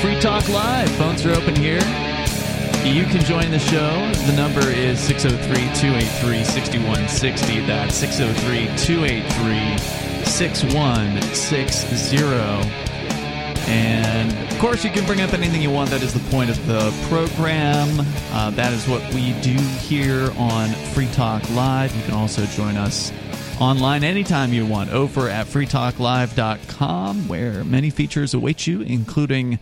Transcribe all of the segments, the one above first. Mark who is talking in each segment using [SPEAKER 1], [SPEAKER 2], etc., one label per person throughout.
[SPEAKER 1] Free Talk Live. Phones are open here. You can join the show. The number is 603 283 6160. That's 603 283 6160. And of course, you can bring up anything you want. That is the point of the program. Uh, that is what we do here on Free Talk Live. You can also join us online anytime you want over at freetalklive.com, where many features await you, including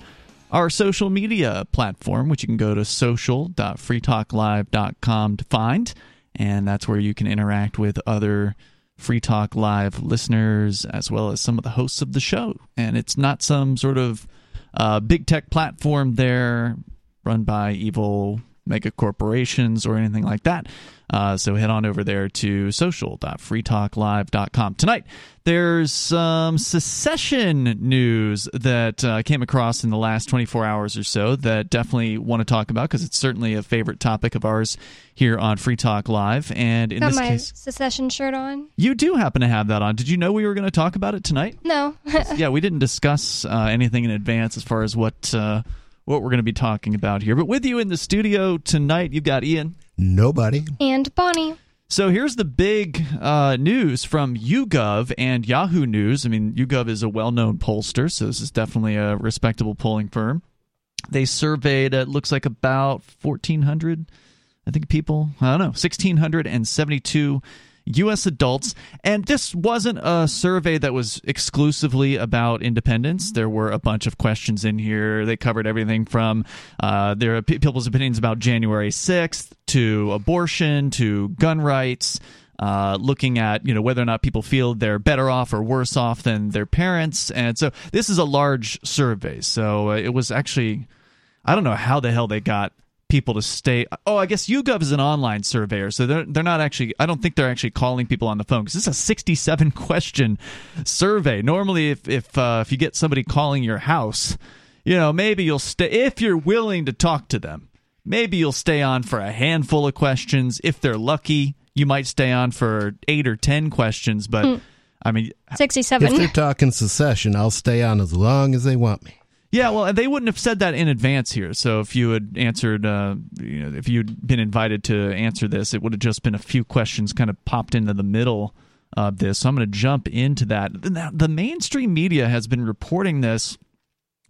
[SPEAKER 1] our social media platform, which you can go to social.freetalklive.com to find. And that's where you can interact with other Free Talk Live listeners as well as some of the hosts of the show. And it's not some sort of uh, big tech platform there run by evil mega corporations or anything like that. Uh, so head on over there to social.freetalklive.com. Tonight, there's some secession news that uh, came across in the last 24 hours or so that definitely want to talk about because it's certainly a favorite topic of ours here on Free Talk Live. And in
[SPEAKER 2] Got
[SPEAKER 1] this
[SPEAKER 2] my
[SPEAKER 1] case,
[SPEAKER 2] secession shirt on.
[SPEAKER 1] you do happen to have that on. Did you know we were going to talk about it tonight?
[SPEAKER 2] No.
[SPEAKER 1] yeah, we didn't discuss uh, anything in advance as far as what uh, what we're going to be talking about here. But with you in the studio tonight, you've got Ian.
[SPEAKER 3] Nobody.
[SPEAKER 2] and Bonnie.
[SPEAKER 1] So here's the big uh, news from YouGov and Yahoo News. I mean, YouGov is a well-known pollster, so this is definitely a respectable polling firm. They surveyed, it looks like about 1,400, I think, people. I don't know, 1,672 U.S. adults. And this wasn't a survey that was exclusively about independence. There were a bunch of questions in here. They covered everything from uh, their people's opinions about January 6th to abortion to gun rights. Uh, looking at you know whether or not people feel they're better off or worse off than their parents, and so this is a large survey. So uh, it was actually, I don't know how the hell they got people to stay. Oh, I guess YouGov is an online surveyor, so they're they're not actually. I don't think they're actually calling people on the phone because this is a sixty-seven question survey. Normally, if if uh, if you get somebody calling your house, you know maybe you'll stay if you're willing to talk to them. Maybe you'll stay on for a handful of questions. If they're lucky, you might stay on for eight or ten questions. But I mean,
[SPEAKER 2] 67.
[SPEAKER 3] If they're talking secession, I'll stay on as long as they want me.
[SPEAKER 1] Yeah, well, they wouldn't have said that in advance here. So if you had answered, uh, you know, if you'd been invited to answer this, it would have just been a few questions kind of popped into the middle of this. So I'm going to jump into that. The, the mainstream media has been reporting this.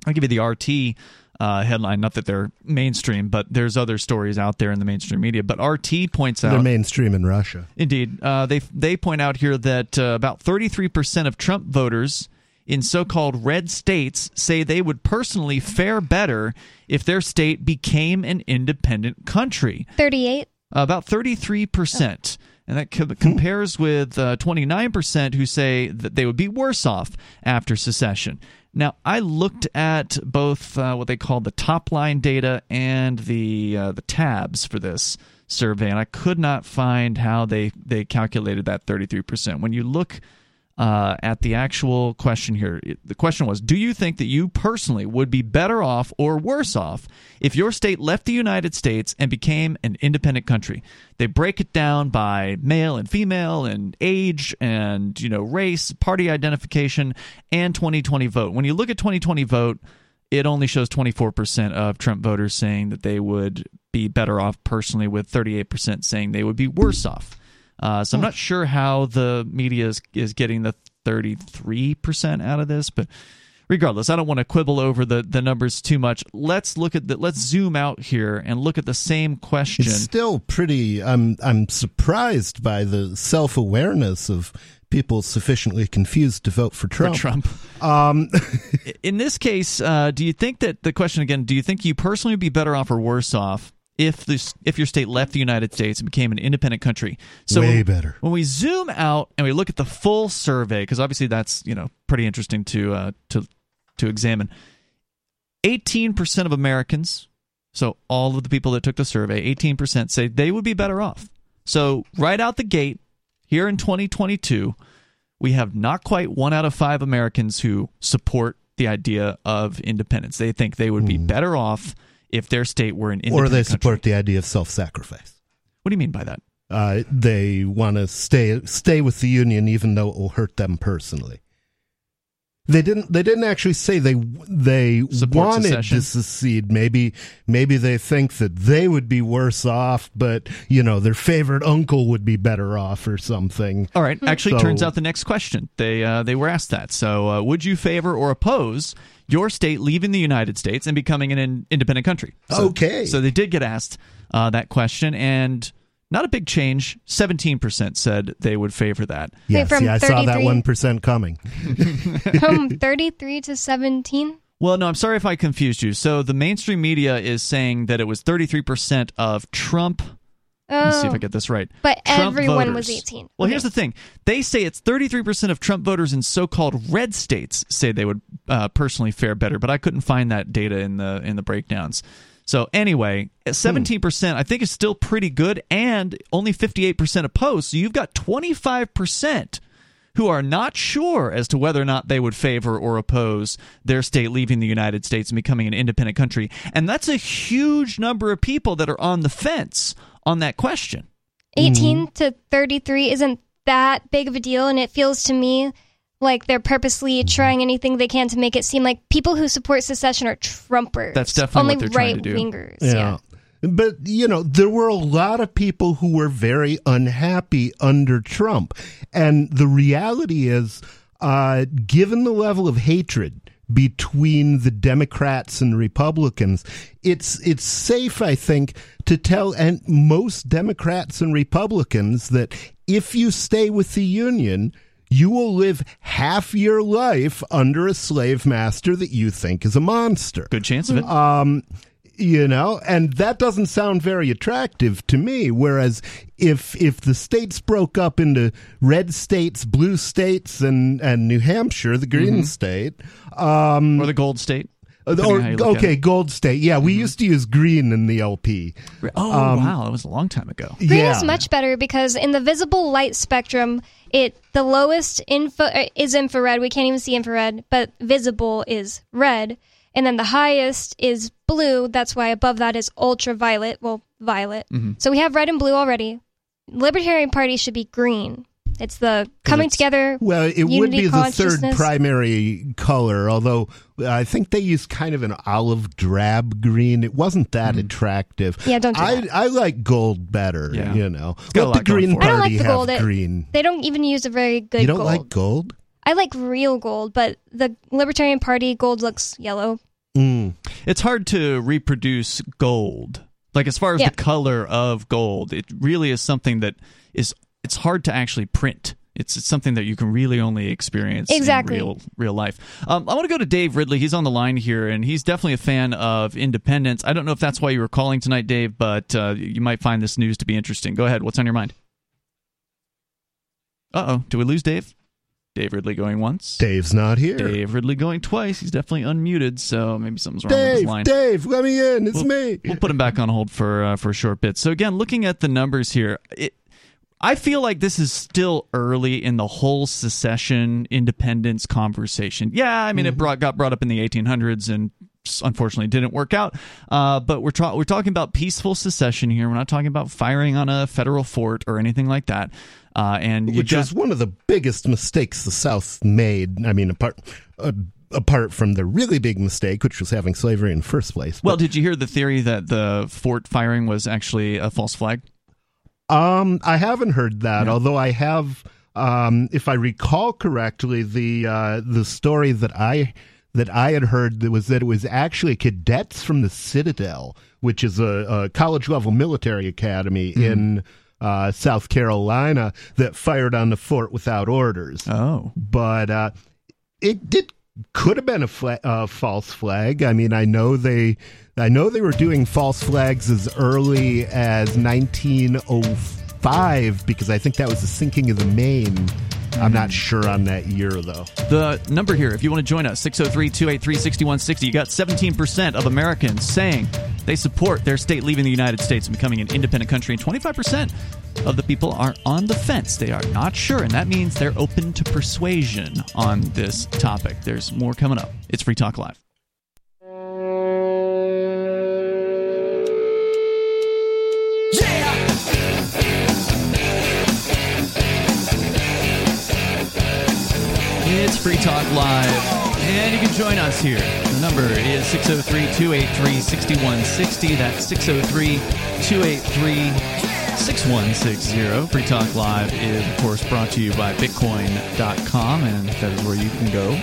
[SPEAKER 1] I'll give you the RT uh, headline. Not that they're mainstream, but there's other stories out there in the mainstream media. But RT points out
[SPEAKER 3] They're mainstream in Russia.
[SPEAKER 1] Indeed, uh, they they point out here that uh, about 33 percent of Trump voters in so-called red states say they would personally fare better if their state became an independent country.
[SPEAKER 2] 38.
[SPEAKER 1] About 33 percent. And that co- compares with uh, 29% who say that they would be worse off after secession. Now, I looked at both uh, what they call the top line data and the uh, the tabs for this survey, and I could not find how they, they calculated that 33%. When you look uh, at the actual question here. The question was Do you think that you personally would be better off or worse off if your state left the United States and became an independent country? They break it down by male and female and age and you know race, party identification, and 2020 vote. When you look at 2020 vote, it only shows 24% of Trump voters saying that they would be better off personally, with 38% saying they would be worse off. Uh, so I'm not sure how the media is, is getting the 33% out of this, but regardless, I don't want to quibble over the, the numbers too much. Let's look at the, let's zoom out here and look at the same question.
[SPEAKER 3] It's still pretty. I'm I'm surprised by the self awareness of people sufficiently confused to vote for
[SPEAKER 1] for
[SPEAKER 3] Trump.
[SPEAKER 1] Trump.
[SPEAKER 3] Um,
[SPEAKER 1] In this case, uh, do you think that the question again? Do you think you personally would be better off or worse off if this if your state left the United States and became an independent country? So
[SPEAKER 3] Way better.
[SPEAKER 1] When we zoom out and we look at the full survey, because obviously that's you know pretty interesting to uh, to to examine. Eighteen percent of Americans, so all of the people that took the survey, eighteen percent say they would be better off. So right out the gate, here in 2022, we have not quite one out of five Americans who support the idea of independence. They think they would be better off if their state were an
[SPEAKER 3] Hmm. or
[SPEAKER 1] independent
[SPEAKER 3] they
[SPEAKER 1] country.
[SPEAKER 3] support the idea of self sacrifice.
[SPEAKER 1] What do you mean by that?
[SPEAKER 3] Uh, they want to stay stay with the union even though it will hurt them personally. They didn't. They didn't actually say they they
[SPEAKER 1] Support
[SPEAKER 3] wanted
[SPEAKER 1] secession.
[SPEAKER 3] to secede. Maybe maybe they think that they would be worse off, but you know their favorite uncle would be better off or something.
[SPEAKER 1] All right. Actually,
[SPEAKER 3] So-
[SPEAKER 1] turns out the next question they uh, they were asked that. So, uh, would you favor or oppose your state leaving the United States and becoming an in- independent country? So,
[SPEAKER 3] Okay.
[SPEAKER 1] So they did get asked uh, that question, and not a big change. Seventeen percent said they would favor that.
[SPEAKER 3] Yes,
[SPEAKER 2] from
[SPEAKER 3] yeah, I saw that
[SPEAKER 2] 33?
[SPEAKER 3] one percent coming.
[SPEAKER 2] From 33 to 17.
[SPEAKER 1] Well, no, I'm sorry if I confused you. So the mainstream media is saying that it was 33% of Trump. Let me see if I get this right.
[SPEAKER 2] but
[SPEAKER 1] Trump
[SPEAKER 2] everyone was 18.
[SPEAKER 1] Well,
[SPEAKER 2] Okay.
[SPEAKER 1] here's the thing. They say it's 33% of Trump voters in so-called red states say they would uh, personally fare better, but I couldn't find that data in the in the breakdowns. So anyway, 17% I think is still pretty good and only 58% opposed. So you've got 25% who are not sure as to whether or not they would favor or oppose their state leaving the United States and becoming an independent country. And that's a huge number of people that are on the fence on that question.
[SPEAKER 2] 18 mm-hmm. to 33 isn't that big of a deal, and it feels to me like they're purposely trying anything they can to make it seem like people who support secession are Trumpers.
[SPEAKER 1] That's definitely
[SPEAKER 2] only
[SPEAKER 1] what they're trying to do.
[SPEAKER 2] right-wingers.
[SPEAKER 3] Yeah.
[SPEAKER 2] Yeah.
[SPEAKER 3] But, you know, there were a lot of people who were very unhappy under Trump. And the reality is, uh, given the level of hatred between the Democrats and Republicans, it's it's safe, I think, to tell and most Democrats and Republicans that if you stay with the Union, you will live half your life under a slave master that you think is a monster
[SPEAKER 1] Good chance of it.
[SPEAKER 3] um you know and that doesn't sound very attractive to me whereas if if the states broke up into red states blue states and and new hampshire the green state um
[SPEAKER 1] or the gold state.
[SPEAKER 3] or,
[SPEAKER 1] depending on how you look at
[SPEAKER 3] okay gold state yeah we used to use green in the lp
[SPEAKER 1] Oh wow, that was a long time ago.
[SPEAKER 2] Green
[SPEAKER 3] yeah
[SPEAKER 2] is much better because in the visible light spectrum, it the lowest info uh, is infrared. We can't even see infrared, but visible is red, and then the highest is blue. That's why above that is ultraviolet. Well, violet.
[SPEAKER 1] Mm-hmm.
[SPEAKER 2] So we have red and blue already. Libertarian Party should be green. It's the coming
[SPEAKER 1] it's-
[SPEAKER 2] together.
[SPEAKER 3] well, it would be the third primary color, although I think they used kind of an olive drab green. It wasn't that attractive.
[SPEAKER 2] Yeah, don't do
[SPEAKER 3] I
[SPEAKER 2] that.
[SPEAKER 3] I like gold better.
[SPEAKER 1] Yeah.
[SPEAKER 3] You know,
[SPEAKER 1] got
[SPEAKER 3] let the Green
[SPEAKER 1] for it.
[SPEAKER 2] I don't
[SPEAKER 3] Party
[SPEAKER 2] like the
[SPEAKER 3] have
[SPEAKER 2] gold. It-
[SPEAKER 3] green.
[SPEAKER 2] They don't even use a very good
[SPEAKER 3] You don't
[SPEAKER 2] gold.
[SPEAKER 3] like gold?
[SPEAKER 2] I like real gold, but the Libertarian Party gold looks yellow.
[SPEAKER 3] Mm.
[SPEAKER 1] It's hard to reproduce gold. Like as far as
[SPEAKER 2] Yeah.
[SPEAKER 1] the color of gold, it really is something that is it's hard to actually print. It's, it's something that you can really only experience
[SPEAKER 2] Exactly.
[SPEAKER 1] in real real life. Um, I want to go to Dave Ridley. He's on the line here, and he's definitely a fan of independence. I don't know if that's why you were calling tonight, Dave, but uh, you might find this news to be interesting. Go ahead. What's on your mind? Uh oh. Do we lose Dave? Dave Ridley going once.
[SPEAKER 3] Dave's not here.
[SPEAKER 1] Dave Ridley going twice. He's definitely unmuted, so maybe something's wrong with his
[SPEAKER 3] Dave,
[SPEAKER 1] line.
[SPEAKER 3] Dave, let me in. It's
[SPEAKER 1] We'll-
[SPEAKER 3] me.
[SPEAKER 1] We'll put him back on hold for uh, for a short bit. So again, looking at the numbers here, it, I feel like this is still early in the whole secession independence conversation. Yeah, I mean it brought got brought up in the 1800s and unfortunately didn't work out. Uh, but we're tra- we're talking about peaceful secession here. We're not talking about firing on a federal fort or anything like that. Uh, and
[SPEAKER 3] Which
[SPEAKER 1] got-
[SPEAKER 3] is one of the biggest mistakes the South made. I mean, apart uh, apart from the really big mistake, which was having slavery in the first place.
[SPEAKER 1] well, did you hear the theory that the fort firing was actually a false flag?
[SPEAKER 3] Um, I haven't heard that, although I have. Um, if I recall correctly, the uh, the story that I that I had heard that was that it was actually cadets from the Citadel, which is a, a college level military academy in uh, South Carolina, that fired on the fort without orders.
[SPEAKER 1] Oh,
[SPEAKER 3] But uh, it did could have been a fla- uh, false flag. I mean, I know they, I know they were doing false flags as early as 1905 because I think that was the sinking of the Maine. I'm not sure on that year though.
[SPEAKER 1] The number here, if you want to join us, 603 283 6160. You got 17% of Americans saying they support their state leaving the United States and becoming an independent country, and 25% of the people are on the fence. They are not sure, and that means they're open to persuasion on this topic. There's more coming up. It's Free Talk Live. It's Free Talk Live, and you can join us here. The number is 603 283 6160. That's 603 283 6160. Free Talk Live is, of course, brought to you by Bitcoin.com, and that is where you can go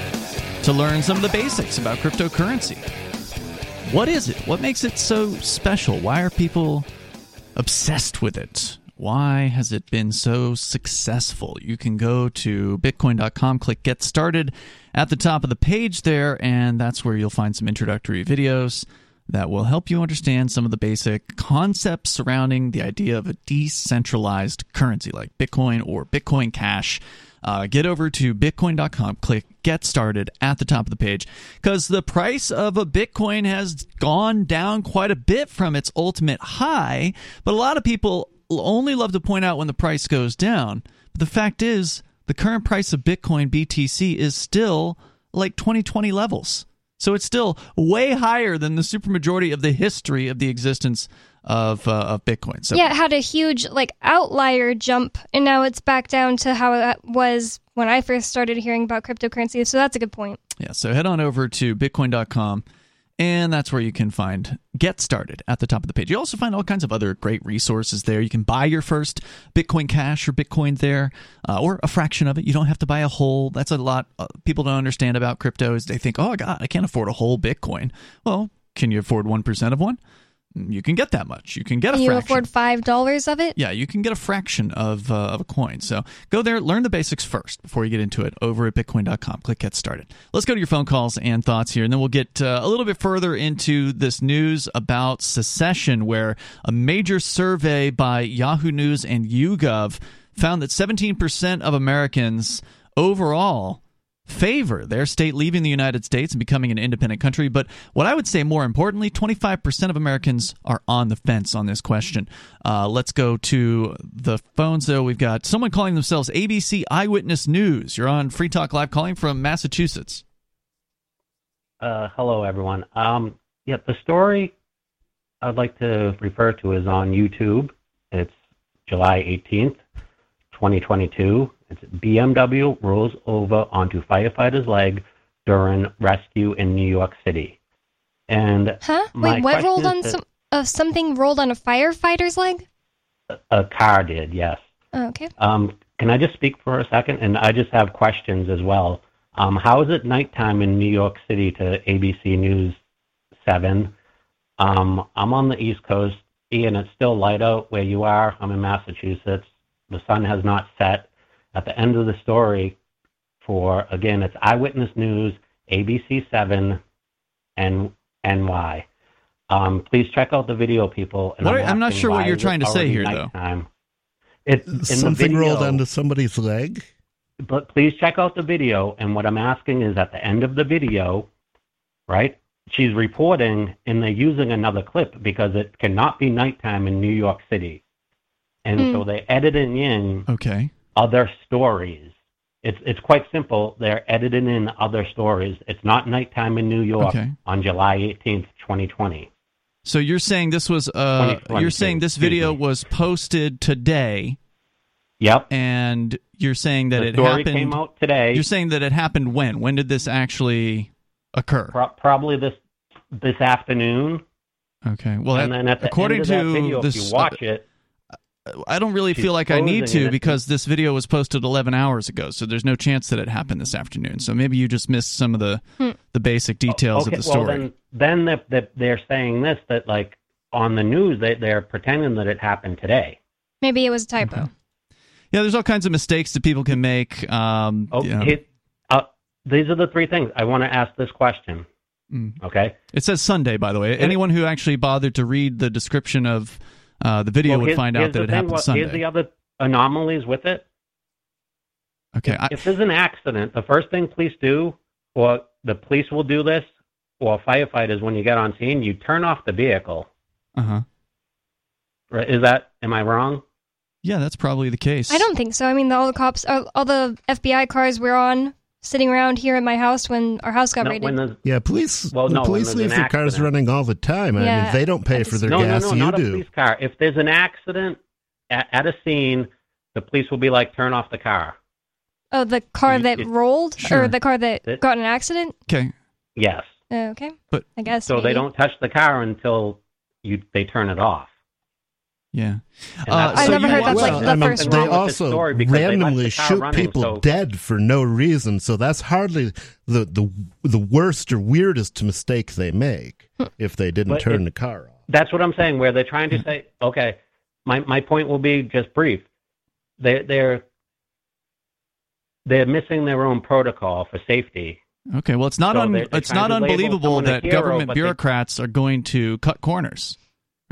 [SPEAKER 1] to learn some of the basics about cryptocurrency. What is it? What makes it so special? Why are people obsessed with it? Why has it been so successful? You can go to bitcoin.com, click get started at the top of the page there, and that's where you'll find some introductory videos that will help you understand some of the basic concepts surrounding the idea of a decentralized currency like Bitcoin or Bitcoin Cash. Uh, get over to bitcoin.com, click get started at the top of the page because the price of a Bitcoin has gone down quite a bit from its ultimate high. But a lot of people only love to point out when the price goes down. But the fact is, the current price of Bitcoin BTC is still like 2020 levels. So it's still way higher than the supermajority of the history of the existence of uh, of Bitcoin. So
[SPEAKER 2] yeah, it had a huge like outlier jump, and now it's back down to how it was when I first started hearing about cryptocurrency. So that's a good point.
[SPEAKER 1] Yeah. So head on over to bitcoin.com and that's where you can find Get Started at the top of the page. You also find all kinds of other great resources there. You can buy your first Bitcoin Cash or Bitcoin there, uh, or a fraction of it. You don't have to buy a whole. That's a lot uh, people don't understand about crypto is they think, oh, God, I can't afford a whole Bitcoin. Well, can you afford 1% of one? You can get that much. You can get a
[SPEAKER 2] you
[SPEAKER 1] fraction.
[SPEAKER 2] afford five dollars of it.
[SPEAKER 1] Yeah, you can get a fraction of uh, of a coin. So go there, learn the basics first before you get into it. Over at Bitcoin.com, click Get Started. Let's go to your phone calls and thoughts here, and then we'll get uh, a little bit further into this news about secession, where a major survey by Yahoo News and YouGov found that 17% of Americans overall favor their state leaving the United States and becoming an independent country. But what I would say more importantly, 25% of Americans are on the fence on this question. Uh, let's go to the phones, though. We've got someone calling themselves ABC Eyewitness News. You're on Free Talk Live calling from Massachusetts.
[SPEAKER 4] Uh, hello, everyone. Um, yeah, the story I'd like to refer to is on YouTube. It's July 18th, 2022. BMW rolls over onto firefighter's leg during rescue in New York City. And
[SPEAKER 2] huh? Wait, what rolled on some uh, something rolled on a firefighter's leg?
[SPEAKER 4] A, a car did, yes.
[SPEAKER 2] Oh, okay.
[SPEAKER 4] Um, can I just speak for a second? And I just have questions as well. Um, how is it nighttime in New York City to ABC News 7? Um, I'm on the East Coast. Ian, it's still light out where you are. I'm in Massachusetts. The sun has not set at the end of the story for again it's eyewitness news abc 7 and ny um, please check out the video people
[SPEAKER 1] I'm, I'm, not sure what you're trying to say here
[SPEAKER 4] nighttime.
[SPEAKER 3] though it, something video, rolled onto somebody's leg?
[SPEAKER 4] But please check out the video and what i'm asking is at the end of the video right she's reporting and they're using another clip because it cannot be nighttime in new york city. And mm. so they're editing in
[SPEAKER 1] okay
[SPEAKER 4] other stories. It's it's quite simple. They're editing in other stories. It's not nighttime in New York okay. on July 18th, 2020.
[SPEAKER 1] So you're saying this was uh you're saying this video was posted today.
[SPEAKER 4] Yep.
[SPEAKER 1] And you're saying that
[SPEAKER 4] the
[SPEAKER 1] it
[SPEAKER 4] story
[SPEAKER 1] happened
[SPEAKER 4] came out today.
[SPEAKER 1] You're saying that it happened when? When did this actually occur?
[SPEAKER 4] Pro- probably this this afternoon.
[SPEAKER 1] Okay. Well,
[SPEAKER 4] and
[SPEAKER 1] that,
[SPEAKER 4] then at the
[SPEAKER 1] according
[SPEAKER 4] end
[SPEAKER 1] to
[SPEAKER 4] of that video,
[SPEAKER 1] this,
[SPEAKER 4] if you watch uh, it,
[SPEAKER 1] I don't really feel like I need to because this video was posted 11 hours ago, so there's no chance that it happened this afternoon. So maybe you just missed some of the hmm. the basic details
[SPEAKER 4] okay,
[SPEAKER 1] of the story.
[SPEAKER 4] Well, then, then they're, they're saying this that like on the news they they're pretending that it happened today.
[SPEAKER 2] Maybe it was a typo.
[SPEAKER 1] Okay. Yeah, there's all kinds of mistakes that people can make. Um,
[SPEAKER 4] oh,
[SPEAKER 1] you know.
[SPEAKER 4] it, uh, these are the three things I want to ask this question.
[SPEAKER 1] Mm.
[SPEAKER 4] Okay.
[SPEAKER 1] It says Sunday, by the way. Anyone who actually bothered to read the description of uh, the video
[SPEAKER 4] well,
[SPEAKER 1] would find out that it
[SPEAKER 4] thing,
[SPEAKER 1] happened Sunday.
[SPEAKER 4] Here's the other anomalies with it.
[SPEAKER 1] Okay.
[SPEAKER 4] If,
[SPEAKER 1] I,
[SPEAKER 4] if there's an accident, the first thing police do, or the police will do this, or firefighters, when you get on scene, you turn off the vehicle.
[SPEAKER 1] Uh huh.
[SPEAKER 4] Right? Is that? Am I wrong?
[SPEAKER 1] Yeah, that's probably the case.
[SPEAKER 2] I don't think so. I mean, all the cops, all, all the FBI cars we're on sitting around here at my house when our house got
[SPEAKER 4] no,
[SPEAKER 2] raided.
[SPEAKER 3] yeah, police. Well, the no, police leave their cars running all the time. I yeah, mean, they don't pay for their
[SPEAKER 4] no,
[SPEAKER 3] gas.
[SPEAKER 4] No, no,
[SPEAKER 3] you
[SPEAKER 4] not
[SPEAKER 3] do.
[SPEAKER 4] a police car. If there's an accident at, at, a scene, the police will be like, "Turn off the car."
[SPEAKER 2] Oh, the car
[SPEAKER 4] You-
[SPEAKER 2] that
[SPEAKER 4] it-
[SPEAKER 2] rolled,
[SPEAKER 1] Sure.
[SPEAKER 2] or the car that
[SPEAKER 4] It-
[SPEAKER 2] got in an accident.
[SPEAKER 1] Okay.
[SPEAKER 4] Yes.
[SPEAKER 2] Oh, okay,
[SPEAKER 1] But-
[SPEAKER 2] I guess
[SPEAKER 4] So they don't touch the car until you they turn it off.
[SPEAKER 1] Yeah. Uh,
[SPEAKER 2] I
[SPEAKER 1] so
[SPEAKER 2] never heard
[SPEAKER 1] watch-
[SPEAKER 2] that's like the
[SPEAKER 3] I mean,
[SPEAKER 2] first
[SPEAKER 3] they
[SPEAKER 4] one. wrong with this
[SPEAKER 3] also
[SPEAKER 4] story they
[SPEAKER 3] randomly
[SPEAKER 4] the
[SPEAKER 3] shoot
[SPEAKER 4] running,
[SPEAKER 3] people
[SPEAKER 4] so-
[SPEAKER 3] dead for no reason. So that's hardly the the the worst or weirdest mistake they make if they didn't
[SPEAKER 4] But
[SPEAKER 3] turn
[SPEAKER 4] it-
[SPEAKER 3] the car off.
[SPEAKER 4] That's what I'm saying. Where they're trying to say, okay, my my point will be just brief. They they're they're missing their own protocol for safety.
[SPEAKER 1] Okay, well, it's not
[SPEAKER 4] So
[SPEAKER 1] un-
[SPEAKER 4] they're- they're
[SPEAKER 1] it's not unbelievable
[SPEAKER 4] someone
[SPEAKER 1] that
[SPEAKER 4] hero,
[SPEAKER 1] government
[SPEAKER 4] but they-
[SPEAKER 1] bureaucrats are going to cut corners.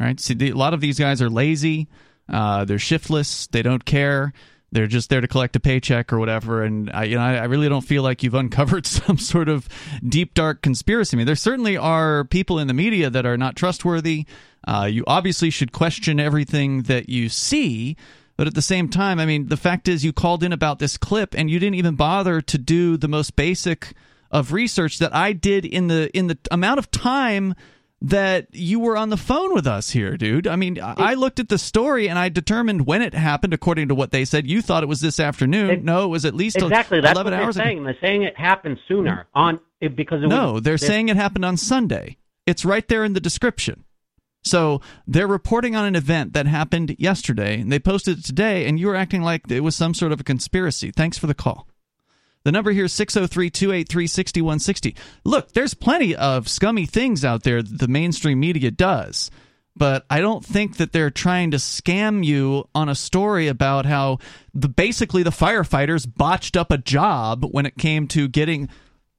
[SPEAKER 1] Right? See, the, a lot of these guys are lazy. Uh, they're shiftless. They don't care. They're just there to collect a paycheck or whatever. And I, you know, I, I really don't feel like you've uncovered some sort of deep, dark conspiracy. I mean, there certainly are people in the media that are not trustworthy. Uh, you obviously should question everything that you see. But at the same time, I mean, the fact is, you called in about this clip and you didn't even bother to do the most basic of research that I did in the in the amount of time that you were on the phone with us here, dude. I mean, I I looked at the story and I determined when it happened according to what they said. You thought it was this afternoon.
[SPEAKER 4] It-
[SPEAKER 1] no, it was at least
[SPEAKER 4] Exactly. That's what
[SPEAKER 1] 11
[SPEAKER 4] they're
[SPEAKER 1] hours ago.
[SPEAKER 4] saying. They're saying it happened sooner on it because it
[SPEAKER 1] No,
[SPEAKER 4] was,
[SPEAKER 1] they're saying it happened on Sunday. It's right there in the description. So they're reporting on an event that happened yesterday, and they posted it today, and you were acting like it was some sort of a conspiracy. Thanks for the call. The number here is 603 283 6160. Look, there's plenty of scummy things out there that the mainstream media does, but I don't think that they're trying to scam you on a story about how the basically the firefighters botched up a job when it came to getting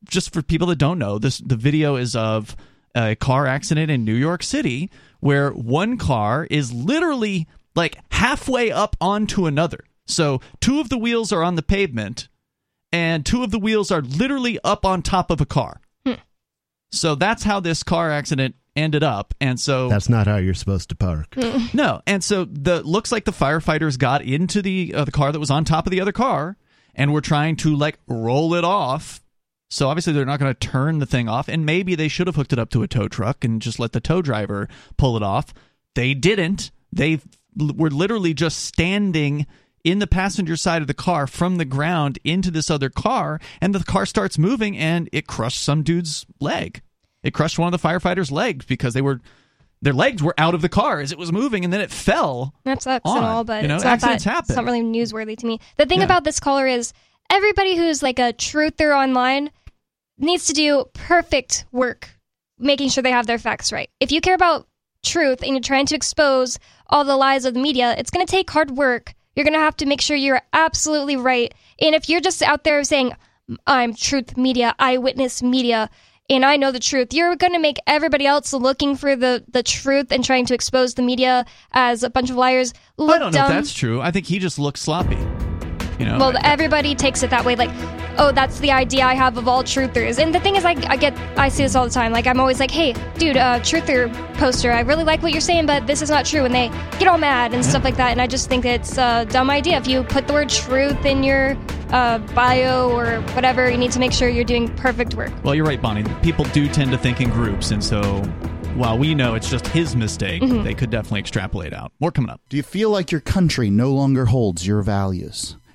[SPEAKER 1] just for people that don't know, this the video is of a car accident in New York City where one car is literally like halfway up onto another. So two of the wheels are on the pavement and two of the wheels are literally up on top of a car. So that's how this car accident ended up. And so
[SPEAKER 3] That's not how you're supposed to park.
[SPEAKER 1] no, and so the looks like the firefighters got into the uh, the car that was on top of the other car and were trying to like roll it off. So obviously they're not going to turn the thing off, and maybe they should have hooked it up to a tow truck and just let the tow driver pull it off. They didn't. They l- were literally just standing in the passenger side of the car from the ground into this other car, and the car starts moving, and it crushed some dude's leg. It crushed one of the firefighters' legs because they were their legs were out of the car as it was moving, and then it fell.
[SPEAKER 2] That sucks
[SPEAKER 1] on,
[SPEAKER 2] and all, but
[SPEAKER 1] you know,
[SPEAKER 2] it's not
[SPEAKER 1] accidents
[SPEAKER 2] that,
[SPEAKER 1] happen.
[SPEAKER 2] It's not really newsworthy to me. The thing
[SPEAKER 1] Yeah.
[SPEAKER 2] about this caller is everybody who's like a truther online needs to do perfect work making sure they have their facts right. If you care about truth and you're trying to expose all the lies of the media, it's going to take hard work. You're going to have to make sure you're absolutely right. And if you're just out there saying, I'm truth media, eyewitness media, and I know the truth, you're going to make everybody else looking for the, the truth and trying to expose the media as a bunch of liars look
[SPEAKER 1] I don't know
[SPEAKER 2] dumb.
[SPEAKER 1] if that's true. I think he just looks sloppy. You know,
[SPEAKER 2] Well,
[SPEAKER 1] I-
[SPEAKER 2] everybody takes it that way. Like, oh, that's the idea I have of all truthers. And the thing is, I, I get, I see this all the time. Like, I'm always like, hey, dude, uh, truther poster, I really like what you're saying, but this is not true. And they get all mad and stuff like that. And I just think it's a dumb idea. If you put the word truth in your uh, bio or whatever, you need to make sure you're doing perfect work.
[SPEAKER 1] well, you're right, Bonnie. People do tend to think in groups, and so while we know it's just his mistake,
[SPEAKER 2] Mm-hmm.
[SPEAKER 1] they could definitely extrapolate out. More coming up.
[SPEAKER 5] Do you feel like your country no longer holds your values?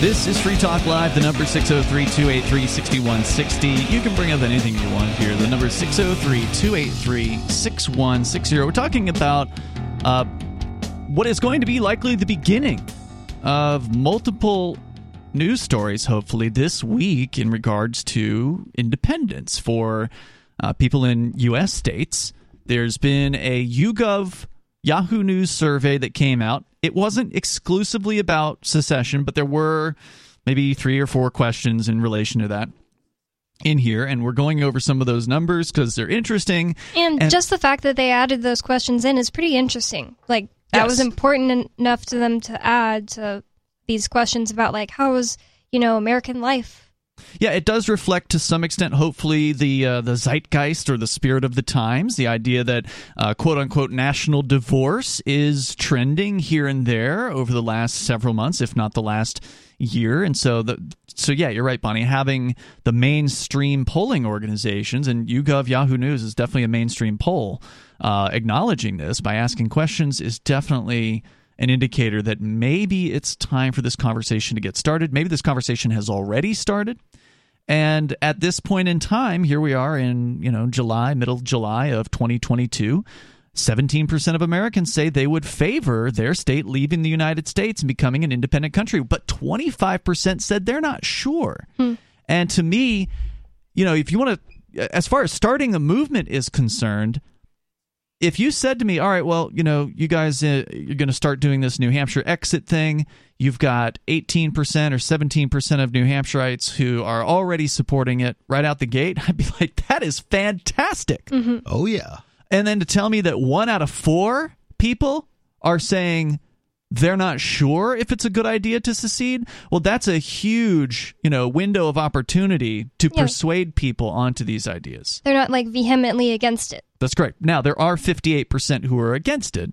[SPEAKER 1] This is Free Talk Live. The number 603 283 6160. You can bring up anything you want here. The number 603 283 6160. We're talking about uh, what is going to be likely the beginning of multiple news stories, hopefully, this week in regards to independence for uh, people in U.S. states. There's been a YouGov Yahoo News survey that came out. It wasn't exclusively about secession, but there were maybe three or four questions in relation to that in here and we're going over some of those numbers because they're interesting
[SPEAKER 2] and, and, just the fact that they added those questions in is pretty interesting like that yes. was important enough to them to add to these questions about like how was you know american life
[SPEAKER 1] yeah, it does reflect to some extent, hopefully, the uh, the zeitgeist or the spirit of the times. The idea that uh, quote unquote national divorce is trending here and there over the last several months, if not the last year. And so the so yeah, you're right, Bonnie. Having the mainstream polling organizations and YouGov, Yahoo News is definitely a mainstream poll. Uh, acknowledging this by asking questions is definitely an indicator that maybe it's time for this conversation to get started. Maybe this conversation has already started. And at this point in time, here we are in, you know, July, middle July of 2022. 17% of Americans say they would favor their state leaving the United States and becoming an independent country, but 25% said they're not sure. Hmm. And to me, you know, if you want to, as far as starting a movement is concerned, if you said to me, all right, well, you know, you guys, uh, you're going to start doing this New Hampshire exit thing. You've got 18% or 17% of New Hampshireites who are already supporting it right out the gate. I'd be like, that is fantastic.
[SPEAKER 3] Mm-hmm. Oh, yeah.
[SPEAKER 1] And then to tell me that one out of four people are saying, they're not sure if it's a good idea to secede well that's a huge you know window of opportunity to yeah. persuade people onto these ideas
[SPEAKER 2] they're not like vehemently against it
[SPEAKER 1] that's great now there are 58% who are against it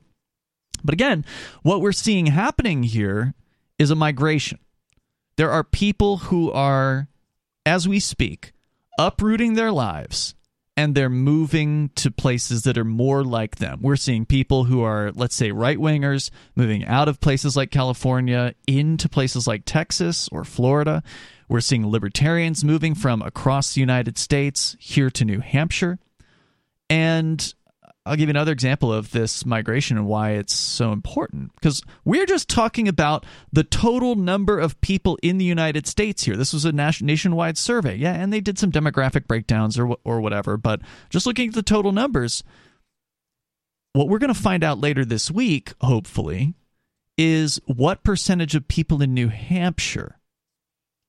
[SPEAKER 1] but again what we're seeing happening here is a migration there are people who are as we speak uprooting their lives and they're moving to places that are more like them. We're seeing people who are, let's say, right wingers moving out of places like California into places like Texas or Florida. We're seeing libertarians moving from across the United States here to New Hampshire. And I'll give you another example of this migration and why it's so important. Because we're just talking about the total number of people in the United States here. This was a nationwide survey, yeah, and they did some demographic breakdowns or or whatever. But just looking at the total numbers, what we're going to find out later this week, hopefully, is what percentage of people in New Hampshire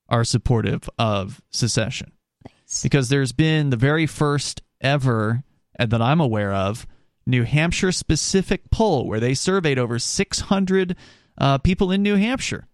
[SPEAKER 1] are supportive of secession. Nice. Because there's been the very first ever that I'm aware of New Hampshire specific poll where they surveyed over 600 uh, people in New Hampshire.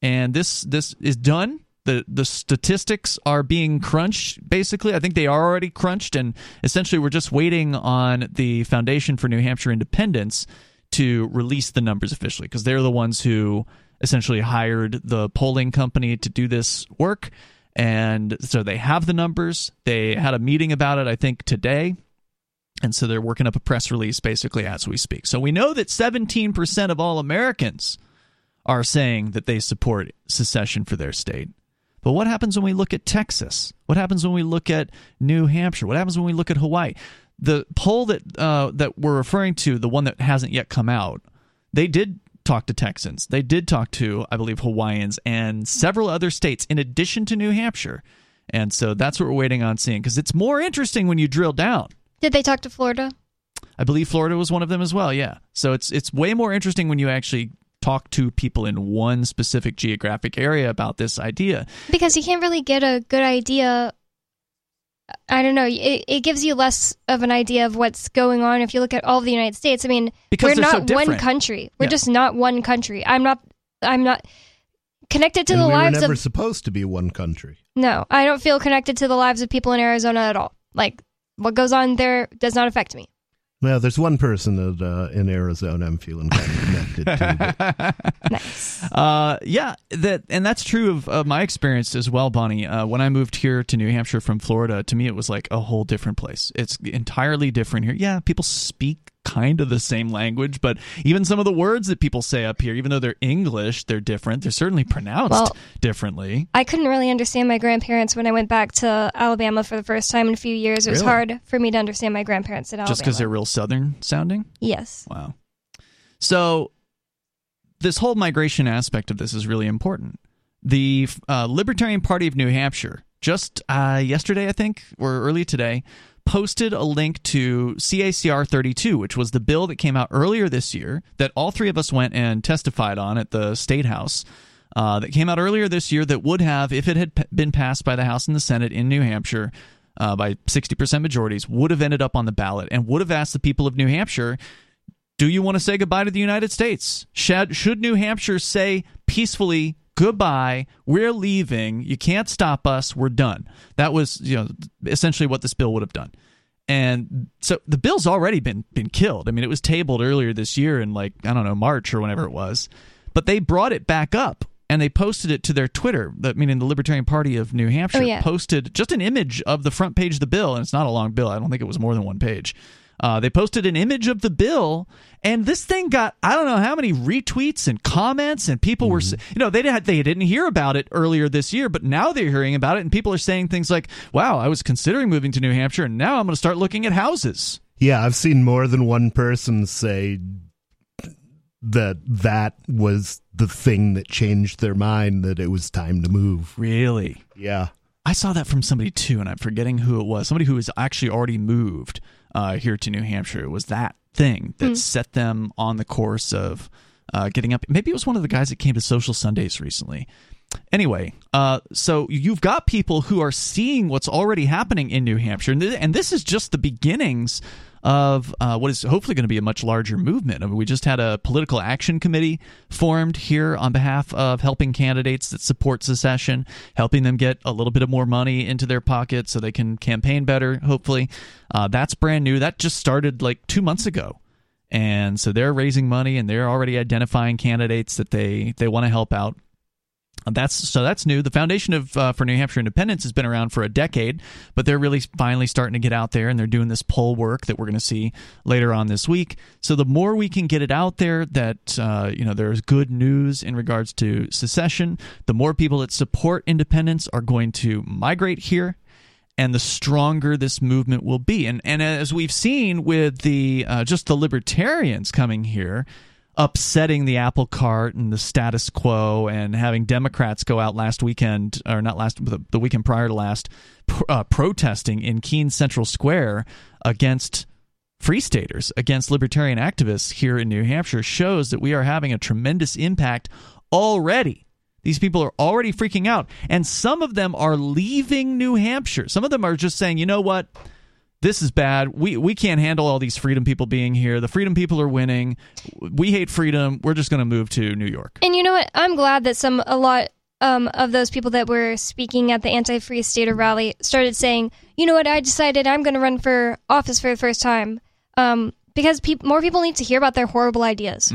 [SPEAKER 1] And this this is done. The the statistics are being crunched basically. I think they are already crunched and essentially we're just waiting on the Foundation for New Hampshire Independence to release the numbers officially because they're the ones who essentially hired the polling company to do this work and so they have the numbers. They had a meeting about it I think today and so they're working up a press release basically as we speak. So we know that 17% of all Americans are saying that they support secession for their state. But what happens when we look at Texas? What happens when we look at New Hampshire? What happens when we look at Hawaii? The poll that uh, that we're referring to, the one that hasn't yet come out, they did talk to Texans. They did talk to, I believe, Hawaiians and several other states in addition to New Hampshire. And so that's what we're waiting on seeing because it's more interesting when you drill down.
[SPEAKER 2] Did they talk to Florida?
[SPEAKER 1] I believe Florida was one of them as well. Yeah. So it's it's way more interesting when you actually talk to people in one specific geographic area about this idea.
[SPEAKER 2] Because you can't really get a good idea. I don't know. It, it gives you less of an idea of what's going on if you look at all of the United States. I mean,
[SPEAKER 1] because
[SPEAKER 2] we're not
[SPEAKER 1] so
[SPEAKER 2] one country. We're yeah. just not one country. I'm not. I'm not connected to
[SPEAKER 3] and
[SPEAKER 2] the
[SPEAKER 3] we
[SPEAKER 2] lives
[SPEAKER 3] were never
[SPEAKER 2] of.
[SPEAKER 3] supposed to be one country.
[SPEAKER 2] No, I don't feel connected to the lives of people in Arizona at all. Like what goes on there does not affect me.
[SPEAKER 3] Well, there's one person that, uh, in Arizona I'm feeling kind of connected to.
[SPEAKER 2] nice.
[SPEAKER 1] Uh, yeah, that and that's true of uh, my experience as well, Bonnie. Uh, when I moved here to New Hampshire from Florida, to me it was like a whole different place. It's entirely different here. Yeah, people speak kind of the same language, but even some of the words that people say up here, even though they're English, they're different. They're certainly pronounced well, differently.
[SPEAKER 2] I couldn't really understand my grandparents when I went back to Alabama for the first time in a few years. It was
[SPEAKER 1] really?
[SPEAKER 2] hard for me to understand my grandparents in Alabama.
[SPEAKER 1] Just because they're real Southern sounding?
[SPEAKER 2] Yes.
[SPEAKER 1] Wow. So, this whole migration aspect of this is really important. The uh, Libertarian Party of New Hampshire, just uh, yesterday, I think, or early today, posted a link to CACR 32, which was the bill that came out earlier this year that all three of us went and testified on at the State House. Uh, that came out earlier this year that would have, if it had p- been passed by the House and the Senate in New Hampshire uh, by 60% majorities, would have ended up on the ballot and would have asked the people of New Hampshire do you want to say goodbye to the United States? Should, should New Hampshire say peacefully goodbye we're leaving you can't stop us we're done. That was you know essentially what this bill would have done. And so the bill's already been been killed. I mean it was tabled earlier this year in like i don't know march or whenever it was. But they brought it back up and they posted it to their twitter that meaning the libertarian party of new oh, hampshire
[SPEAKER 2] Oh, yeah.
[SPEAKER 1] posted just an image of the front page of the bill and it's not a long bill. I don't think it was more than one page uh, they posted an image of the bill, and this thing got I don't know how many retweets and comments, and people were
[SPEAKER 3] Mm-hmm.
[SPEAKER 1] you know they didn't they didn't hear about it earlier this year, but now they're hearing about it, and people are saying things like, "Wow, I was considering moving to New Hampshire, and now I'm going to start looking at houses."
[SPEAKER 3] Yeah, I've seen more than one person say that that was the thing that changed their mind that it was time to move.
[SPEAKER 1] Really,
[SPEAKER 3] Yeah.
[SPEAKER 1] I saw that from somebody too, and I'm forgetting who it was. Somebody who was actually already moved uh, here to New Hampshire. It was that thing that set them on the course of uh, getting up. Maybe it was one of the guys that came to Social Sundays recently. Anyway, uh, so you've got people who are seeing what's already happening in New Hampshire, and, th- and this is just the beginnings of uh, what is hopefully going to be a much larger movement. I mean, we just had a political action committee formed here on behalf of helping candidates that support secession, helping them get a little bit of more money into their pocket so they can campaign better. Hopefully, uh, that's brand new. That just started like two months ago and so they're raising money and they're already identifying candidates that they they want to help out. That's so that's new. The Foundation of uh, for New Hampshire Independence has been around for a decade, but they're really finally starting to get out there and they're doing this poll work that we're going to see later on this week. So the more we can get it out there that uh, you know there's good news in regards to secession, the more people that support independence are going to migrate here and the stronger this movement will be. And and as we've seen with the uh, just the libertarians coming here, upsetting the apple cart and the status quo, and having Democrats go out last weekend or not last the, the weekend prior to last, pr- uh, protesting in Keene Central Square against. Free staters against libertarian activists here in New Hampshire shows that we are having a tremendous impact already. These people are already freaking out, and some of them are leaving New Hampshire. Some of them are just saying, you know what? This is bad. We we can't handle all these freedom people being here. The freedom people are winning. We hate freedom. We're just going to move to New York.
[SPEAKER 2] And you know what? I'm glad that some a lot um, of those people that were speaking at the anti-free stater rally started saying, "You know what? I decided I'm going to run for office for the first time." Um, because peop more people need to hear about their horrible ideas.